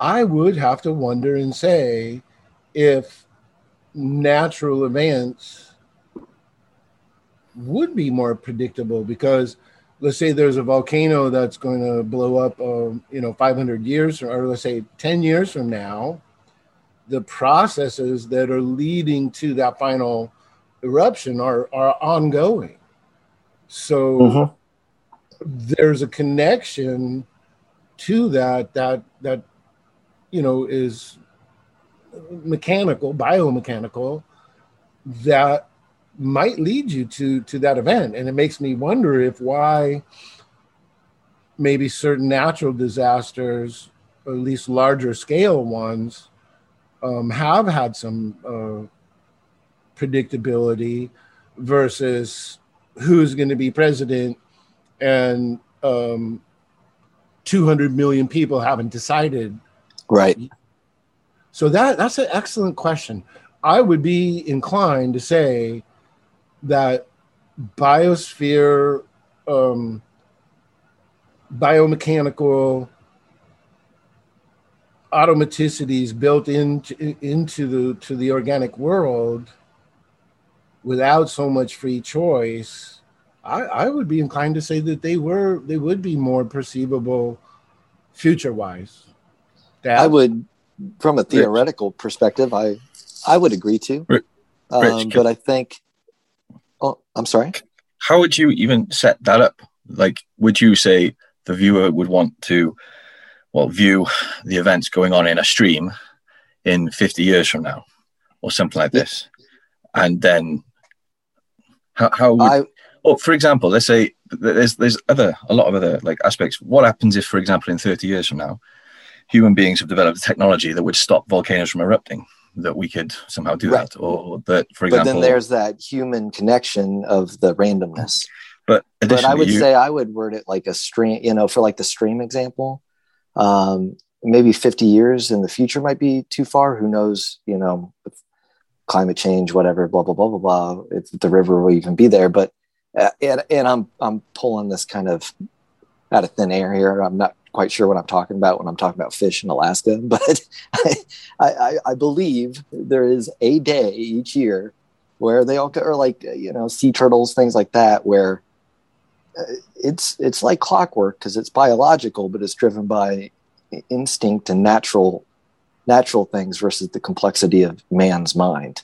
I would have to wonder and say if natural events would be more predictable because let's say there's a volcano that's going to blow up um, you know 500 years or let's say 10 years from now the processes that are leading to that final eruption are are ongoing so mm-hmm. there's a connection to that that that you know is mechanical biomechanical that might lead you to to that event. And it makes me wonder if why maybe certain natural disasters or at least larger scale ones um, have had some uh, predictability versus who's going to be president and um, 200 million people haven't decided. Right. So that that's an excellent question. I would be inclined to say that biosphere um, biomechanical automaticities built into into the to the organic world without so much free choice I, I would be inclined to say that they were they would be more perceivable future wise i would from a theoretical Rich. perspective i i would agree to Rich, um, but i think Oh, I'm sorry. How would you even set that up? Like, would you say the viewer would want to, well, view the events going on in a stream in 50 years from now, or something like this, and then how, how would, I, well, for example, let's say there's there's other a lot of other like aspects. What happens if, for example, in 30 years from now, human beings have developed a technology that would stop volcanoes from erupting? That we could somehow do right. that. Or that for example but then there's that human connection of the randomness. But but i would you, say i would word it like a stream you know for like the stream example um, maybe 50 years in the future might be too far. Who knows you know climate change whatever blah blah blah blah blah if the river will even be there. But uh, and, and i'm i'm pulling this kind of out of thin air here. I'm not quite sure what I'm talking about when I'm talking about fish in Alaska, *laughs* but I, I, I believe there is a day each year where they all go, or like you know sea turtles, things like that, where uh, it's it's like clockwork because it's biological, but it's driven by instinct and natural natural things versus the complexity of man's mind.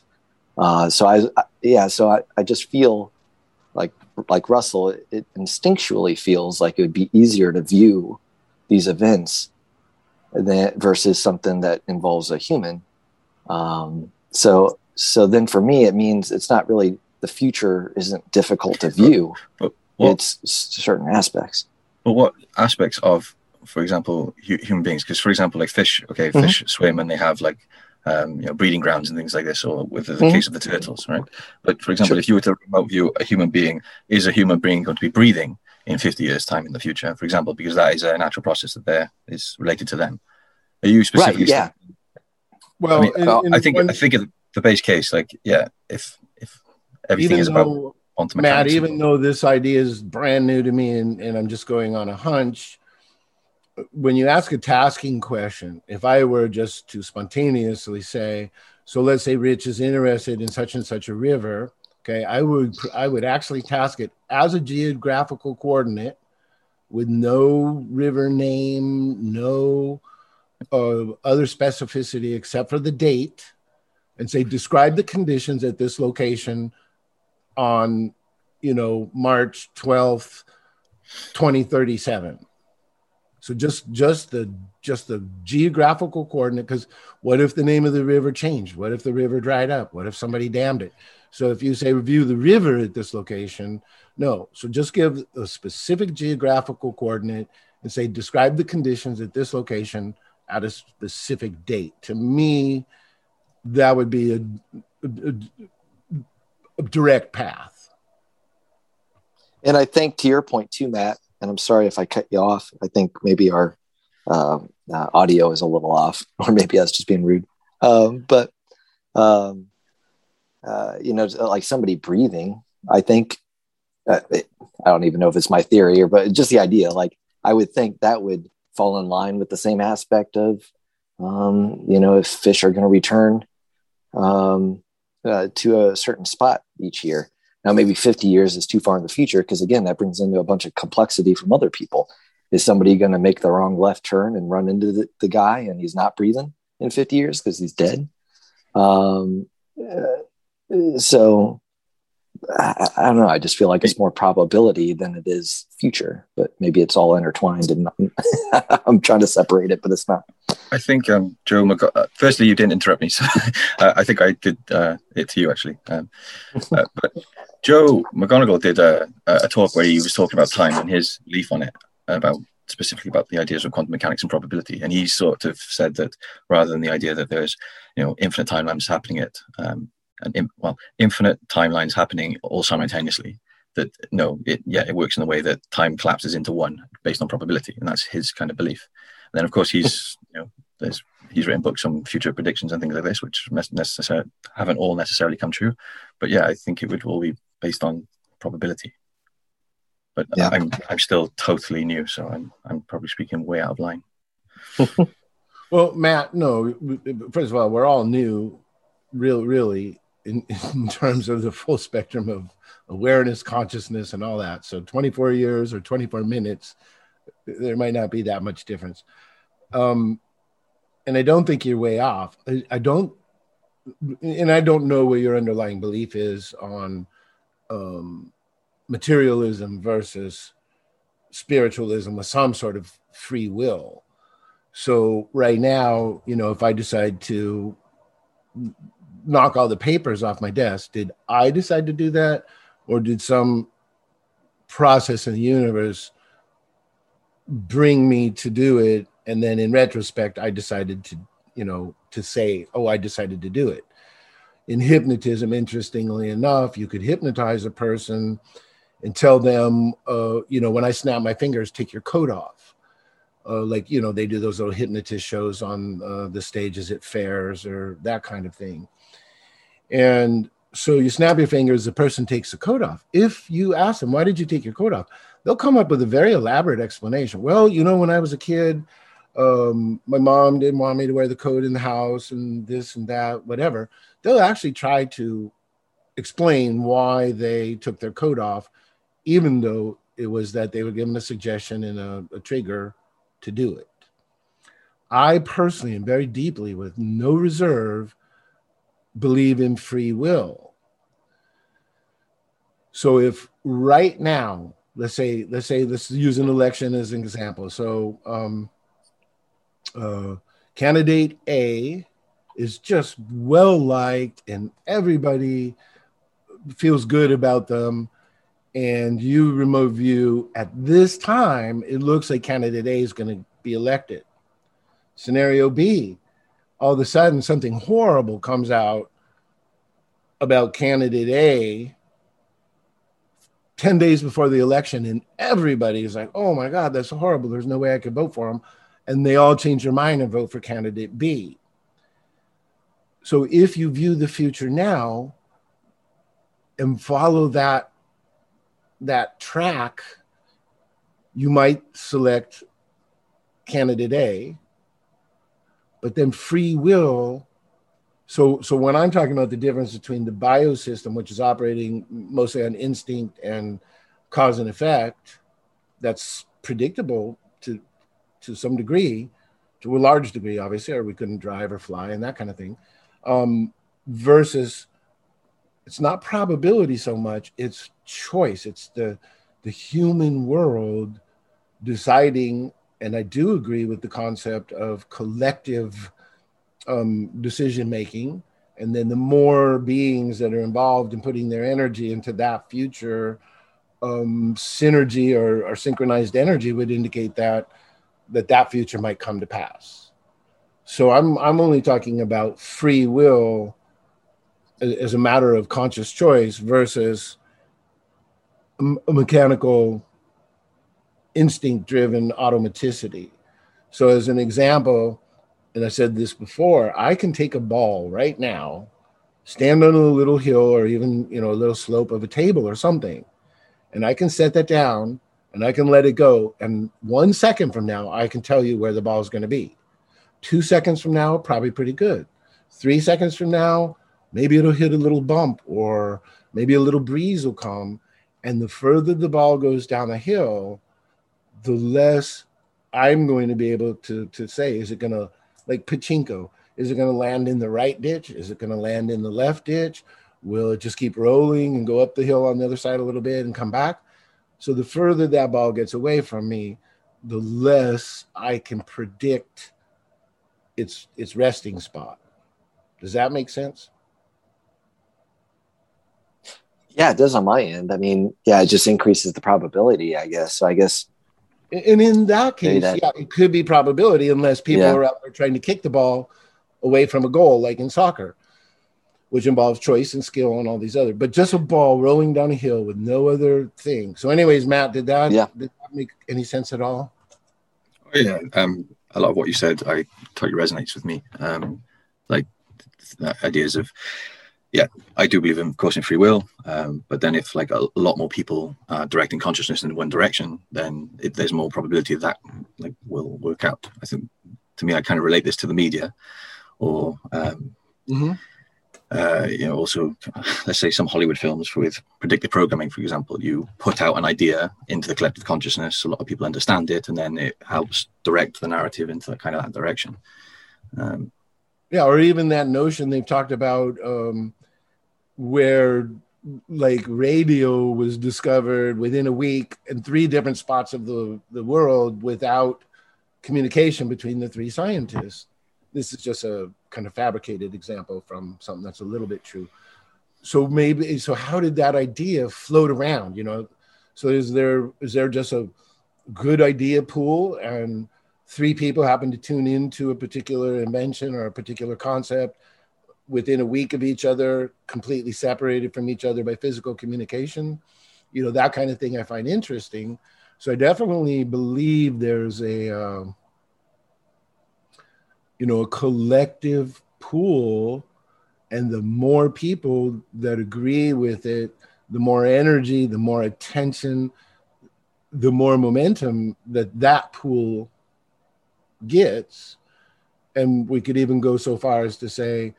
Uh, so I, yeah, so I, I just feel like like Russell, it, it instinctually feels like it would be easier to view these events that versus something that involves a human. Um, so so then for me, it means it's not really the future isn't difficult to view. But what, it's certain aspects. But what aspects of, for example, human beings? Because for example, like fish, okay, mm-hmm. fish swim and they have like um, you know, breeding grounds and things like this, or with the mm-hmm. case of the turtles, right? But for example, sure. if you were to remote view a human being, is a human being going to be breathing? In 50 years' time in the future, for example, because that is a natural process that there is related to them. Are you specifically? Right, yeah. Well, I, mean, in, in I think one, I think the base case, like, yeah, if if everything is about quantum Matt, even though this idea is brand new to me and, and I'm just going on a hunch, when you ask a tasking question, if I were just to spontaneously say, so let's say Rich is interested in such and such a river, Okay, I would I would actually task it as a geographical coordinate with no river name, no uh, other specificity except for the date, and say describe the conditions at this location on, you know, March twelfth, twenty thirty seven. So just just the just the geographical coordinate. Because what if the name of the river changed? What if the river dried up? What if somebody dammed it? So if you say review the river at this location, no. So just give a specific geographical coordinate and say describe the conditions at this location at a specific date. To me, that would be a, a, a direct path. And I think to your point too, Matt, and I'm sorry if I cut you off. I think maybe our um, uh, audio is a little off, *laughs* or maybe I was just being rude. Um, but um, uh, you know, like somebody breathing. I think uh, it, I don't even know if it's my theory or, but just the idea. Like I would think that would fall in line with the same aspect of, um, you know, if fish are going to return um, uh, to a certain spot each year. Now, maybe 50 years is too far in the future because, again, that brings into a bunch of complexity from other people. Is somebody going to make the wrong left turn and run into the, the guy and he's not breathing in 50 years because he's dead? Um, uh, so I, I, don't know. I just feel like it's more probability than it is future, but maybe it's all intertwined and I'm *laughs* trying to separate it, but it's not. I think um, Joe. McG- uh, firstly, you didn't interrupt me, so *laughs* uh, I think I did uh, it to you actually. Um, uh, *laughs* but Joe McMoneagle did a, a, talk where he was talking about time and his belief on it, about specifically about the ideas of quantum mechanics and probability. And he sort of said that rather than the idea that there's you know infinite timelines happening at um, and in, well infinite timelines happening all simultaneously, that no, it yeah it works in the way that time collapses into one based on probability, and that's his kind of belief. And then of course he's *laughs* you know there's he's written books on future predictions and things like this, which necessarily haven't all necessarily come true. But yeah, I think it would all be based on probability. But yeah. I'm I'm still totally new, so I'm I'm probably speaking way out of line. *laughs* well, Matt, no. First of all, we're all new, real, really, in, *laughs* in terms of the full spectrum of awareness, consciousness, and all that. So 24 years or 24 minutes, there might not be that much difference. Um, and I don't think you're way off. I, I, don't, and I don't know where your underlying belief is on um, materialism versus spiritualism with some sort of free will. So right now, you know, if I decide to knock all the papers off my desk, did I decide to do that, or did some process in the universe bring me to do it? And then in retrospect, I decided to, you know, to say, oh, I decided to do it. In hypnotism, interestingly enough, you could hypnotize a person and tell them, uh, you know, when I snap my fingers, take your coat off. Uh, like, you know, they do those little hypnotist shows on uh, the stages at fairs or that kind of thing. And so you snap your fingers, the person takes the coat off. If you ask them, why did you take your coat off? They'll come up with a very elaborate explanation. Well, you know, when I was a kid, um, my mom didn't want me to wear the coat in the house and this and that, whatever. They'll actually try to explain why they took their coat off even though it was that they were given a suggestion and a, a trigger to do it. I personally and very deeply, with no reserve, believe in free will. So if right now, let's say, let's say, let's use an election as an example. So um, uh, candidate A is just well liked and everybody feels good about them and you remote view at this time, it looks like candidate A is going to be elected. Scenario B, all of a sudden something horrible comes out about candidate A 10 days before the election, and everybody is like, oh my God, that's horrible. There's no way I could vote for him. And they all change their mind and vote for candidate B. So if you view the future now and follow that that track, you might select candidate A, but then free will. So, so when I'm talking about the difference between the biosystem, which is operating mostly on instinct and cause and effect, that's predictable to to some degree, to a large degree, obviously, or we couldn't drive or fly and that kind of thing, um, versus it's not probability so much it's choice it's the the human world deciding and i do agree with the concept of collective um, decision making. And then the more beings that are involved in putting their energy into that future um, synergy or, or synchronized energy would indicate that that that future might come to pass. So i'm i'm only talking about free will as a matter of conscious choice versus a mechanical instinct driven automaticity. So, as an example, and I said this before, I can take a ball right now stand on a little hill or even you know a little slope of a table or something and i can set that down and i can let it go and one second from now i can tell you where the ball is going to be two seconds from now probably pretty good three seconds from now maybe it'll hit a little bump or maybe a little breeze will come and the further the ball goes down the hill the less i'm going to be able to to say is it going to like pachinko is it going to land in the right ditch? Is it going to land in the left ditch? Will it just keep rolling and go up the hill on the other side a little bit and come back? So the further that ball gets away from me, the less I can predict its its resting spot. Does that make sense? Yeah, it does on my end. I mean, yeah, it just increases the probability, I guess. So I guess and in that case, that, yeah, it could be probability unless people yeah. are out there trying to kick the ball away from a goal, like in soccer, which involves choice and skill and all these other. But just a ball rolling down a hill with no other thing. So, anyways, Matt, did that, yeah. did that make any sense at all? Oh, yeah, um, a lot of what you said, I totally resonates with me. Um, like ideas of yeah, I do believe in, of course, in free will. Um, but then, if like a, a, lot more people are directing consciousness in one direction, then it, there's more probability that like will work out. I think to me, I kind of relate this to the media or um, mm-hmm. uh, you know also *laughs* let's say some hollywood films with predictive programming for example you put out an idea into the collective consciousness a lot of people understand it and then it helps direct the narrative into kind of that direction um, yeah or even that notion they've talked about um, where like radio was discovered within a week in three different spots of the, the world without communication between the three scientists. This is just a kind of fabricated example from something that's a little bit true. So maybe so how did that idea float around you know? So is there is there just a good idea pool and three people happen to tune into a particular invention or a particular concept within a week of each other completely separated from each other by physical communication you know that kind of thing i find interesting. So i definitely believe there's a uh, you know a collective pool and the more people that agree with it the more energy the more attention the more momentum that that pool gets. And we could even go so far as to say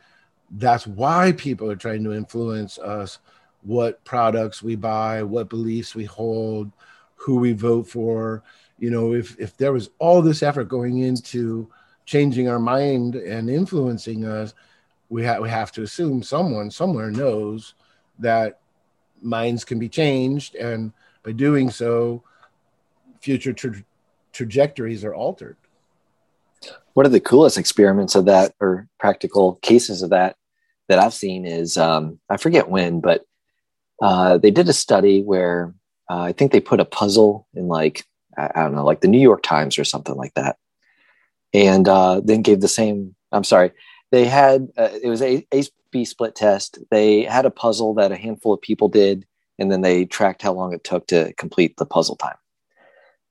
that's why people are trying to influence us what products we buy what beliefs we hold who we vote for you know if if there was all this effort going into changing our mind and influencing us, we, ha- we have to assume someone somewhere knows that minds can be changed. And by doing so, future tra- trajectories are altered. One of the coolest experiments of that, or practical cases of that, that I've seen is um, I forget when, but uh, they did a study where uh, I think they put a puzzle in like I don't know, like the New York Times or something like that, and uh, then gave the same. I'm sorry, they had uh, it was a a, a B split test. They had a puzzle that a handful of people did, and then they tracked how long it took to complete the puzzle time.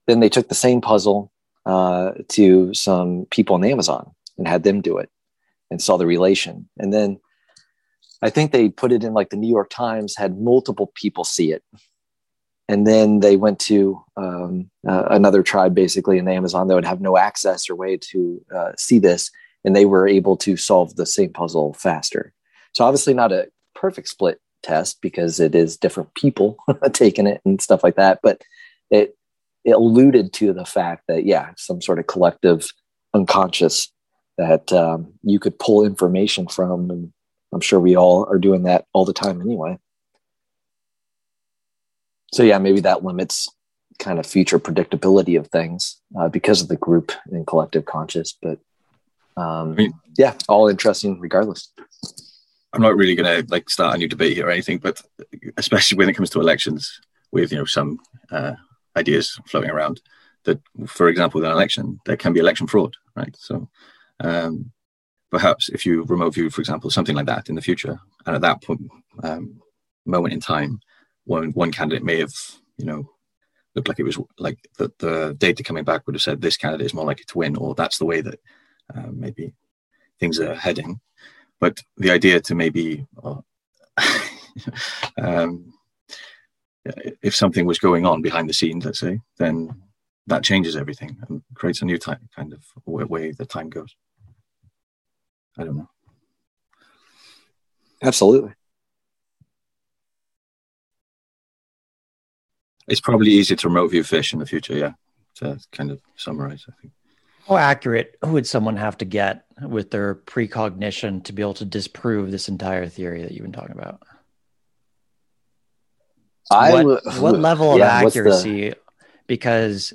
Then they took the same puzzle uh, to some people on Amazon and had them do it, and saw the relation. And then I think they put it in like the New York Times had multiple people see it. And then they went to um, uh, another tribe basically in the amazon that would have no access or way to uh, see this. And they were able to solve the same puzzle faster. So obviously not a perfect split test because it is different people *laughs* taking it and stuff like that. But it it alluded to the fact that yeah some sort of collective unconscious that um, you could pull information from and i'm sure we all are doing that all the time anyway so yeah, maybe that limits kind of future predictability of things uh, because of the group and collective conscious. But um, I mean, yeah, all interesting regardless. I'm not really going to like start a new debate here or anything, but especially when it comes to elections, with you know some uh, ideas floating around that, for example, with an election, there can be election fraud, right? So um, perhaps if you remote view, for example, something like that in the future, and at that point, um, moment in time, one one candidate may have you know looked like it was like the, the data coming back would have said this candidate is more likely to win or that's the way that uh, maybe things are heading but the idea to maybe uh, *laughs* um, if something was going on behind the scenes, let's say, then that changes everything and creates a new time kind of way, way the time goes. I don't know. Absolutely. It's probably easier to remote view fish in the future, yeah. To kind of summarize, I think. How accurate would someone have to get with their precognition to be able to disprove this entire theory that you've been talking about? I what, what level of accuracy? The... Because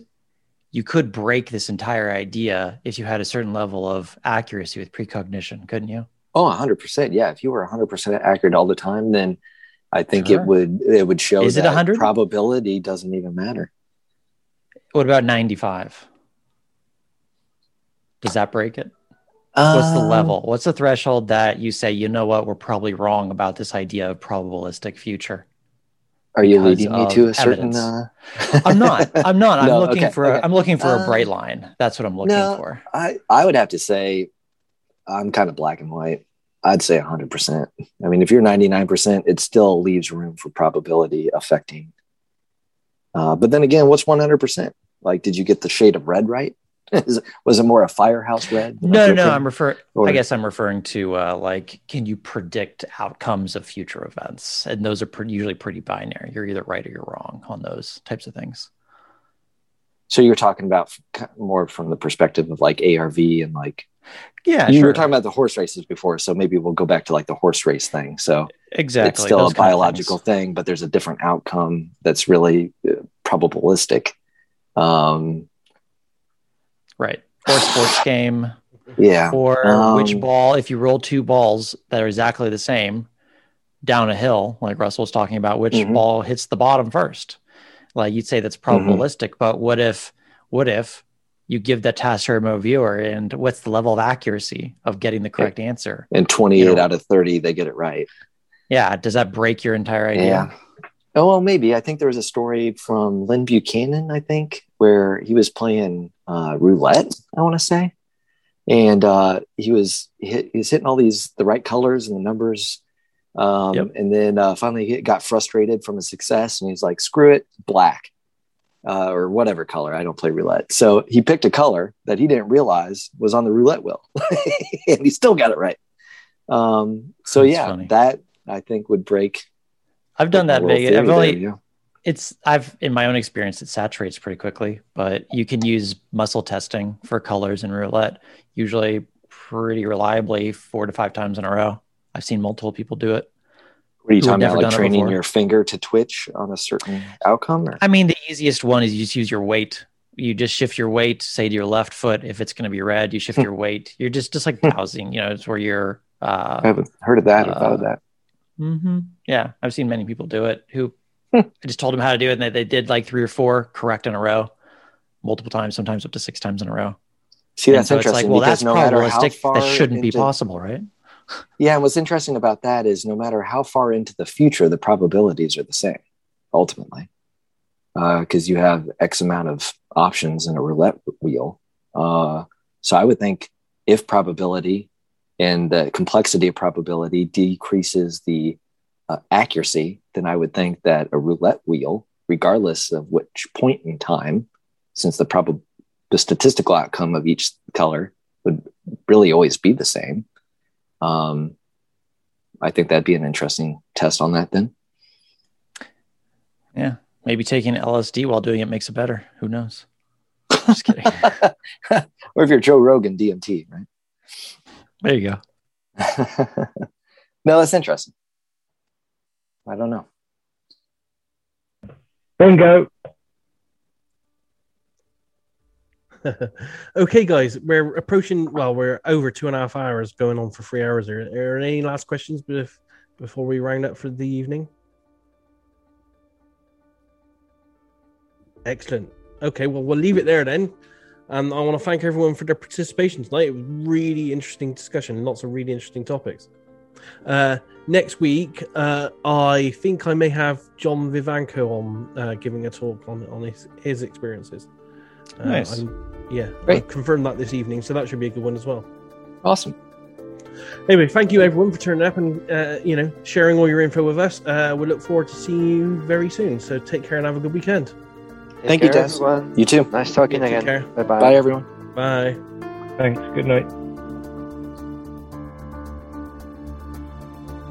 you could break this entire idea if you had a certain level of accuracy with precognition, couldn't you? Oh, 100%. Yeah. If you were 100% accurate all the time, then I think sure. it would it would show Is it 100? probability doesn't even matter. What about 95? Does that break it? What's the level? Um, What's the threshold that you say, you know what, we're probably wrong about this idea of probabilistic future? Are you leading me to a certain? Uh... I'm not. *laughs* I'm not. I'm no, looking okay, for. Okay. A, I'm looking for a bright um, line. That's what I'm looking no, for. I I would have to say, I'm kind of black and white. I'd say 100. percent I mean, if you're 99 percent, it still leaves room for probability affecting. Uh, but then again, what's 100 percent? Like, did you get the shade of red right? *laughs* was it more a firehouse red? No, no, I'm referring. I guess I'm referring to uh, like, can you predict outcomes of future events? And those are pretty, usually pretty binary. You're either right or you're wrong on those types of things. So you're talking about more from the perspective of like ARV and like, yeah, you sure. were talking about the horse races before, so maybe we'll go back to like the horse race thing. So exactly, it's still a biological thing, but there's a different outcome that's really uh, probabilistic. Um, Right. Or sports *sighs* game. Yeah. Or um, which ball, if you roll two balls that are exactly the same down a hill, like Russell was talking about, which mm-hmm. ball hits the bottom first? Like you'd say that's mm-hmm. probabilistic, mm-hmm. but what if, what if you give that task to a remote viewer and what's the level of accuracy of getting the correct answer? And 28 you know, out of 30, they get it right. Yeah. Does that break your entire idea? Yeah. Oh, well, maybe. I think there was a story from Lyn Buchanan, I think, where he was playing uh, roulette, I want to say. And uh, he was hit, he was hitting all these the right colors and the numbers. Um, yep. And then uh, finally he got frustrated from his success and he's like, screw it, black uh, or whatever color. I don't play roulette. So he picked a color that he didn't realize was on the roulette wheel *laughs* and he still got it right. Um, so That's yeah, funny. that I think would break I've done that big. I've only there, yeah. it's I've in my own experience it saturates pretty quickly, but you can use muscle testing for colors in roulette usually pretty reliably four to five times in a row. I've seen multiple people do it. What are you talking about? Like training your finger to twitch on a certain outcome? Or? I mean, the easiest one is you just use your weight. You just shift your weight, say to your left foot. If it's going to be red, you shift hmm. your weight. You're just just like dowsing. You know, it's where you're. Uh, I haven't heard of that or uh, thought of that. Mm-hmm. Yeah, I've seen many people do it who *laughs* I just told them how to do it, and they, they did like three or four correct in a row, multiple times, sometimes up to six times in a row. See, that's so interesting. Like, well, that's no probabilistic. That shouldn't into, be possible, right? *laughs* Yeah, and what's interesting about that is no matter how far into the future, the probabilities are the same ultimately, because uh, you have X amount of options in a roulette wheel. Uh, so I would think if probability and the complexity of probability decreases the uh, accuracy, then I would think that a roulette wheel, regardless of which point in time, since the prob- the statistical outcome of each color would really always be the same. Um, I think that'd be an interesting test on that then. Yeah, maybe taking LSD while doing it makes it better. Who knows? *laughs* Just kidding. *laughs* or if you're Joe Rogan, DMT, right? There you go. *laughs* no, that's interesting. I don't know. Bingo. *laughs* okay, guys, we're approaching. Well, we're over two and a half hours, going on for three hours. Are, are there any last questions before we round up for the evening? Excellent. Okay, well, we'll leave it there then. And I want to thank everyone for their participation tonight. It was really interesting discussion, lots of really interesting topics. Uh, next week, uh, I think I may have John Vivanco on uh, giving a talk on on his, his experiences. Uh, nice. I'm, yeah, Great. I confirmed that this evening, so that should be a good one as well. Awesome. Anyway, thank you everyone for turning up and uh, you know sharing all your info with us. Uh, we look forward to seeing you very soon. So take care and have a good weekend. Take Thank care, you, Daz. Everyone. You too. Nice talking yeah, again. Bye bye. Bye, everyone. Bye. Thanks. Good night.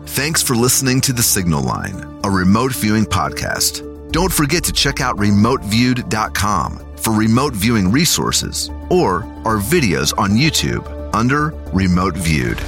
Thanks for listening to The Signal Line, a remote viewing podcast. Don't forget to check out remoteviewed.com for remote viewing resources or our videos on YouTube under Remote Viewed.